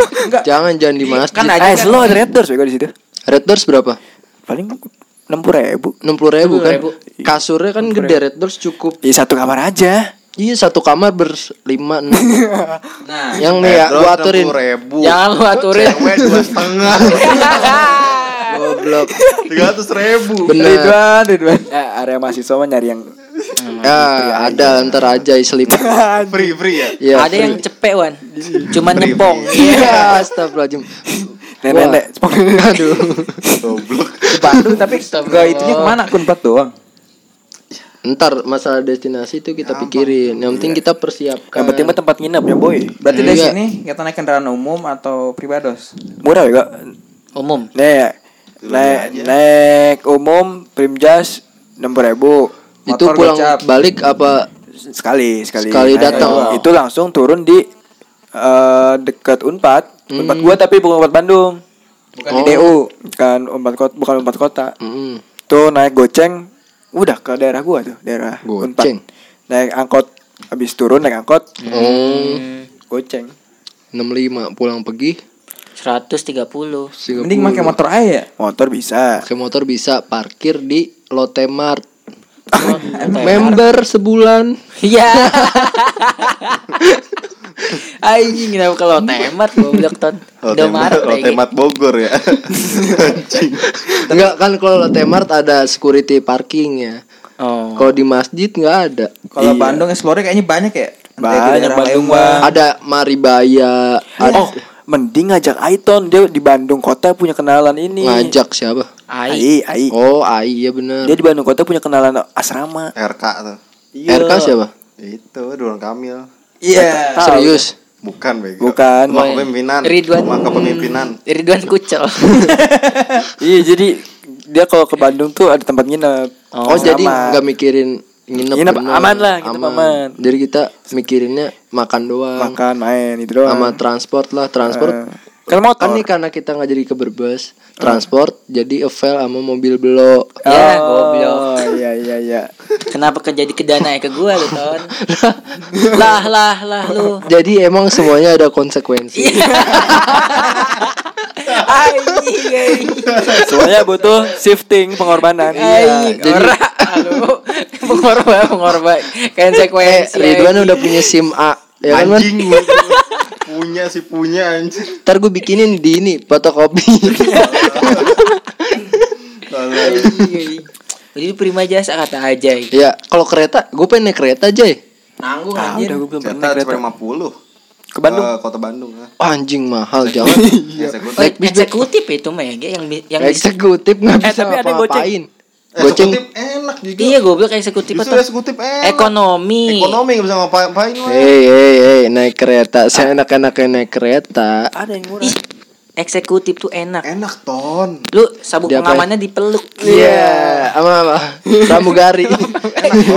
jangan jangan di masjid Kan aja Eh, kan. slow ada Red Doors bego di situ. Red Doors berapa Paling enam puluh ribu. enam puluh ribu kan 60.000. kasurnya kan gede Red Doors cukup Iya satu kamar aja. iya satu kamar berlima enam Nah, yang nih ya gua aturin 60.000. Jangan lu aturin. Cewek dua setengah. goblok Tiga ratus ribu. bener Ridwan, Ridwan. Ya, area mahasiswa mah nyari yang ya ada ntar aja slip Free free ya. ya ada yang cepet wan. Cuman Free, nyepong. iya astagfirullahaladzim nenek-nenek. aduh Goblok. Ke Bandung tapi ke itunya ke mana? Kunpat doang. ntar masalah destinasi itu kita pikirin yang penting kita persiapkan Yang penting tempat nginep ya boy. Berarti dari Iya. sini kita naik kendaraan umum atau privados? Murah ya Umum. Nih, naik naik umum Primjas enam ribu itu pulang gocap. balik apa sekali sekali Sekali Naik. datang. itu langsung turun di eh, dekat Unpad Unpad gua tapi bukan Unpad Bandung Bukan Oh. di DU kan empat kota bukan empat kota Mm-mm. tuh naik goceng udah ke daerah gua tuh daerah Goceng. Unpad. naik angkot habis turun naik angkot Oh, goceng 65 pulang pergi 130. 30. Mending pakai motor aja ya. motor bisa Pakai motor bisa parkir di Lotte Mart. Oh, Member sebulan. Iya. Anjing kenapa kalau temat goblok ton. Udah marah Lotemat Bogor ya. Anjing. Enggak kan kalau Lotte Mart ada security parkingnya. Oh. Kalau di masjid nggak ada. Kalau Bandung Explorer kayaknya banyak ya. Banyak Bandung. Bang. Ada Maribaya. Ada oh mending ngajak Aiton dia di Bandung kota punya kenalan ini ngajak siapa? Ai. Ai Ai Oh, Ai iya bener. dia di Bandung kota punya kenalan asrama RK tuh. RK siapa? Itu Ridwan Kamil. Iya. Tahu. Serius? Bukan bego. Bukan. Rumah kepemimpinan. Ridwan. Rumah kepemimpinan. Ridwan Kucel. iya jadi dia kalau ke Bandung tuh ada tempat nginep Oh, jadi Asrama. nggak mikirin nginep, Nginep bener. aman lah, nginep aman. Jadi kita mikirinnya makan doang. makan main itu doang Sama transport lah, transport. Eh, kan motor Kan nih karena kita nggak jadi ke Brebes, transport jadi evel sama mobil belo. Ya, oh, goblok. iya iya iya Kenapa ke jadi ke dana ke gua lu ton? lah lah lah lu. Jadi emang semuanya ada konsekuensi. Anjing. anjing. semuanya butuh shifting pengorbanan Anjing, jadi-. Pengorban, pengorban. Kayak eh. Ridwan udah punya SIM A. Ya kan? Anjing. Punya sih punya anjing. Ntar gue bikinin di ini fotokopi. Anjing, anjing. Jadi prima jasa kata aja. ya kalau kereta, gue pengen naik kereta aja. ya. Nanggung ah, anjir. udah gue belum pernah Kereta kereta cuma 50. Ke Bandung? Ke kota Bandung ya. Anjing mahal jangan. Eksekutif. Naik bis Eksekutif itu mah ya, yang yang eksekutif nggak Eh, bisa tapi ada ngapa-ngapain. Eh, Goceng Eksekutif enak juga. Iya goblok eksekutif Justru atau eksekutif enak. ekonomi. Ekonomi nggak bisa ngapain weh. Hei hei hei naik kereta. Saya enak-enaknya naik kereta. ada yang murah Ih, eksekutif tuh enak. Enak ton. Lu sabuk Dia apa? pengamannya dipeluk. Iya, sama apa? Pramugari.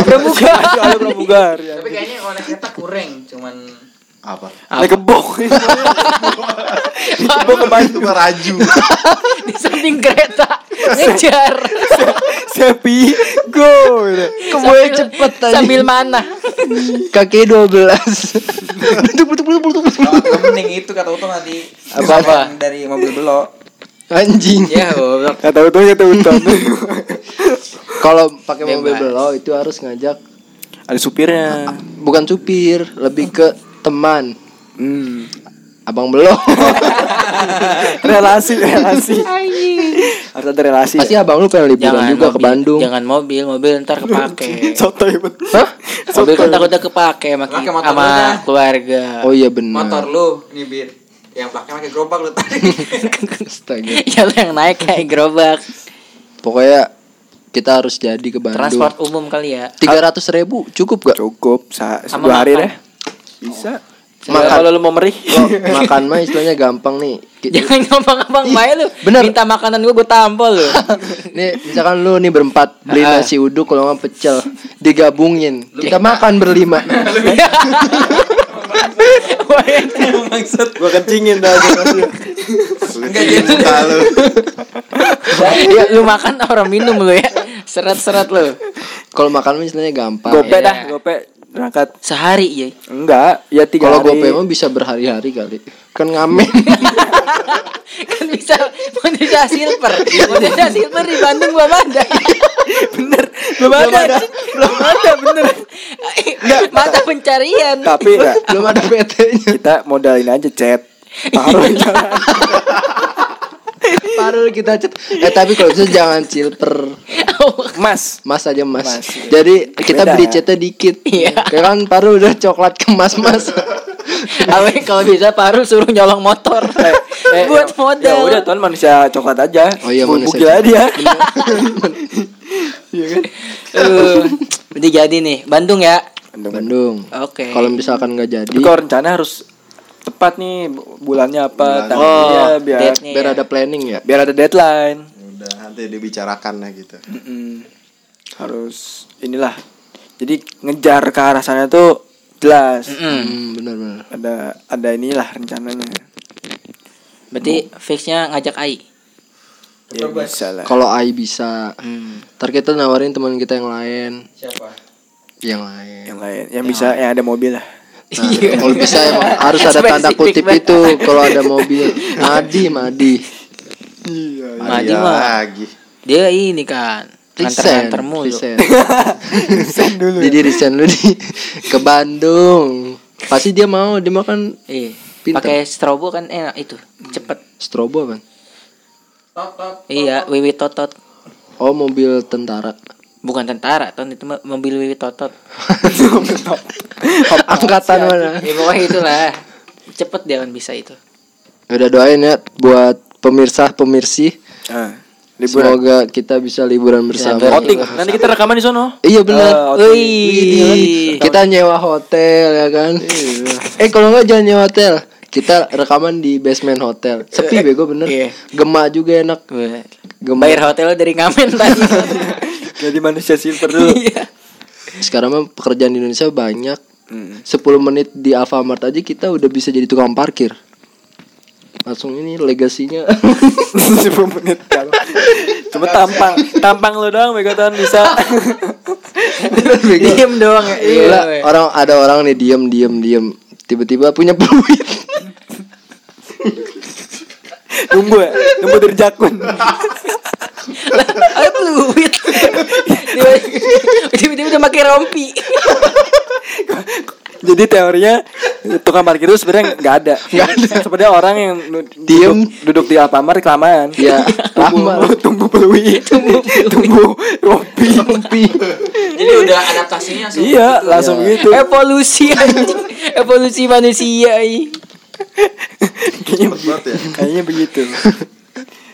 Pramugari ya. Tapi kayaknya kalau naik kereta kurang, cuman Apa? naik kebok Gua ke Bandung ke Raju. di samping kereta ngejar. sepi go Kebuaya cepet tadi. Sambil mana? Kaki 12. Bentuk bentuk bentuk bentuk. Kalau mending itu kata Utong tadi. Apa-apa? Yang Dari mobil belok. Anjing. Ya goblok. kata utuh kata utuh Kalau pakai mobil Bebas. belo itu harus ngajak ada supirnya bukan supir, lebih ke teman. hmm. Abang belo. relasi relasi harus ada relasi Pasti abang lu pengen liburan juga ke mobil, Bandang. Jangan mobil, mobil ntar kepake. sotoy bet Hah? mobil kan takut udah kepake Pakai motor sama keluarga. Oh iya benar. Motor lu nih bir. Yang belakang pakai gerobak lu tadi. Astaga. ya lu yang naik kayak gerobak. Pokoknya kita harus jadi ke Bandung. Transport umum kali ya. Tiga ratus ribu cukup gak? cukup sa Sama dua hari deh bisa Makan. kalau lu mau merih Lo makan mah istilahnya gampang nih. Jangan ngomong-ngomong baik lu. bener. Minta makanan gua gua tampol lu. Nih misalkan lu nih berempat beli Ah. nasi uduk kalau nggak pecel digabungin kita makan berlima Maksud. gua kencingin dah Enggak gitu. Lu. ya, lu makan orang minum lu ya. Seret-seret lu. kalau makan mah istilahnya gampang gope Iya. dah gope berangkat. Sehari ya. enggak ya tiga kalau mah bisa berhari-hari kali. Kan ngamen. Kan bisa Indonesia Silver. Indonesia Silver di Bandung belum ada. bener belum ada. belum ada bener. Mata pencarian. tapi enggak. Belum ada PT-nya. Kita modalin aja chat. Taruh di jalan baru kita cet. Eh tapi kalau bisa jangan silver mas. Mas aja mas, Mas, iya. jadi kita Beda. beli catnya dikit. Iya. Kayak kan paru udah coklat kemas mas Awe kalau bisa Paru suruh nyolong motor? Eh, buat ya- modal. ya udah tuan manusia coklat aja. Oh iya, manusia bugil aja. Dia Uh, udah jadi nih Bandung ya. Bandung. Oke. kalau misalkan nggak jadi Tapi kalau rencana harus tepat nih bu- bulannya apa tanggalnya Oh, biar biar Iya. ada planning ya biar ada deadline Udah nanti dibicarakan ya gitu. Mm-mm. harus inilah jadi ngejar ke arah sana tuh jelas Mm-mm. hmm, benar-benar ada ada inilah rencananya Berarti fixnya ngajak Ai. Ya bisa lah. Kalau Ai bisa. Hmm. Ntar kita nawarin teman kita yang lain. Siapa? Yang lain. Yang lain, yang bisa yang ada mobil lah. Nah, kalau bisa emang harus ada tanda kutip banget. itu kalau ada mobil. Madi, Madi. Madi Iya mah. lagi. Dia ini kan nganter-nganter mulu. resign. Dulu. Jadi resign dulu di ke Bandung. Pasti dia mau, dia mau kan Iya. Pinter. Pakai strobo kan enak itu. Cepet. strobo kan. Top top. Iya, Wiwi Totot. Oh, mobil tentara. Bukan tentara, ton itu mah mobil Wiwi Totot. Angkatan mana? ya pokoknya itulah. Cepet dia kan bisa itu. Udah doain ya buat pemirsa pemirsi. Ah, liburan. Semoga kita bisa liburan bersama. Outing. Nanti kita rekaman di sono. Iya benar. Eh. Wih. kita nyewa hotel ya kan. eh kalau nggak jangan nyewa hotel. Kita rekaman di basement hotel. Sepi bego bener. Iya. Gema juga enak. Wah. Gema. Bayar hotel dari ngamen tadi. Jadi manusia silver dulu. Iya. Sekarang mah pekerjaan di Indonesia banyak. Hmm. 10 menit di Alfamart aja kita udah bisa jadi tukang parkir. Langsung ini legasinya. 10 menit. Cuma tampang, tampang lo doang Megaton bisa. Diem doang ya. Iya. Gila, orang ada orang nih diem diem diem tiba-tiba punya peluit. Nunggu ya, nunggu dari jakun. Ada peluit. Tiba-tiba udah pakai rompi. Jadi teorinya tukang parkir itu sebenarnya nggak ada. Nggak ada. Sebenarnya orang yang Diem. duduk, duduk di Alfamart kelamaan. Ya, tunggu, lama. tunggu peluit, tunggu, tunggu rompi. rompi. Jadi udah adaptasinya langsung. iya, langsung gitu. Evolusi anjing. Evolusi manusia ini. Kayaknya begitu. ya. Kayaknya begitu.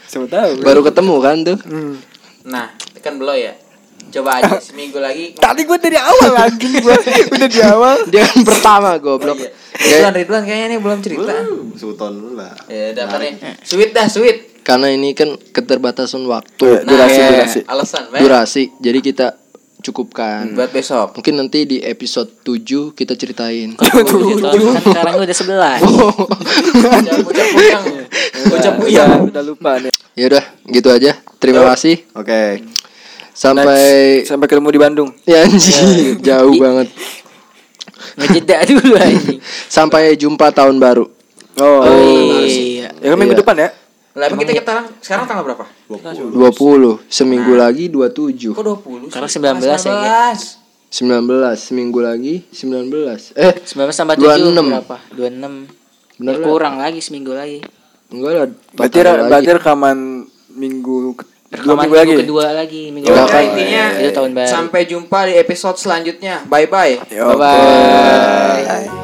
Siapa tahu. Baru ketemu kan tuh. Hmm. Nah, kan belum ya. Coba aja seminggu lagi. Tadi gue dari awal lagi gue udah di awal. Dia kan pertama goblok. Iya. Ya, Ridwan, Ridwan kayaknya nih belum cerita. Belum, Sultan dulu lah. Ya, daftarnya. Sweet dah, sweet. karena ini kan keterbatasan waktu, Tuh, durasi Nah, durasi. Alasan, Mbak. durasi. Jadi kita cukupkan. Buat besok. Mungkin nanti di episode 7 kita ceritain. Kan sekarang udah sebelas. Bocah. Bocah Udah, lupa nih. Ya udah, gitu aja. Terima kasih. Oke. Sampai Sampai ketemu di Bandung. ya anjing, jauh banget. Ngejeda dulu anjing. Sampai jumpa tahun baru. Oh, Oh iya. ya kan minggu Iya. depan ya. Lah emang kita sekarang sekarang tanggal berapa? 20. 20, seminggu lagi 27. Kok 20? Sekarang sih? 19 ya, 19. 19, seminggu lagi 19. Eh, 19 tambah 7 26. berapa? 26. bener Ya, kurang lagi seminggu lagi. Enggak lah. Berarti, berarti rekaman minggu ke- Rekaman minggu lagi. kedua lagi minggu Ya Nggak udah kan. intinya itu tahun baru. sampai jumpa di episode selanjutnya. Bye bye. Ya, Bye bye. oke.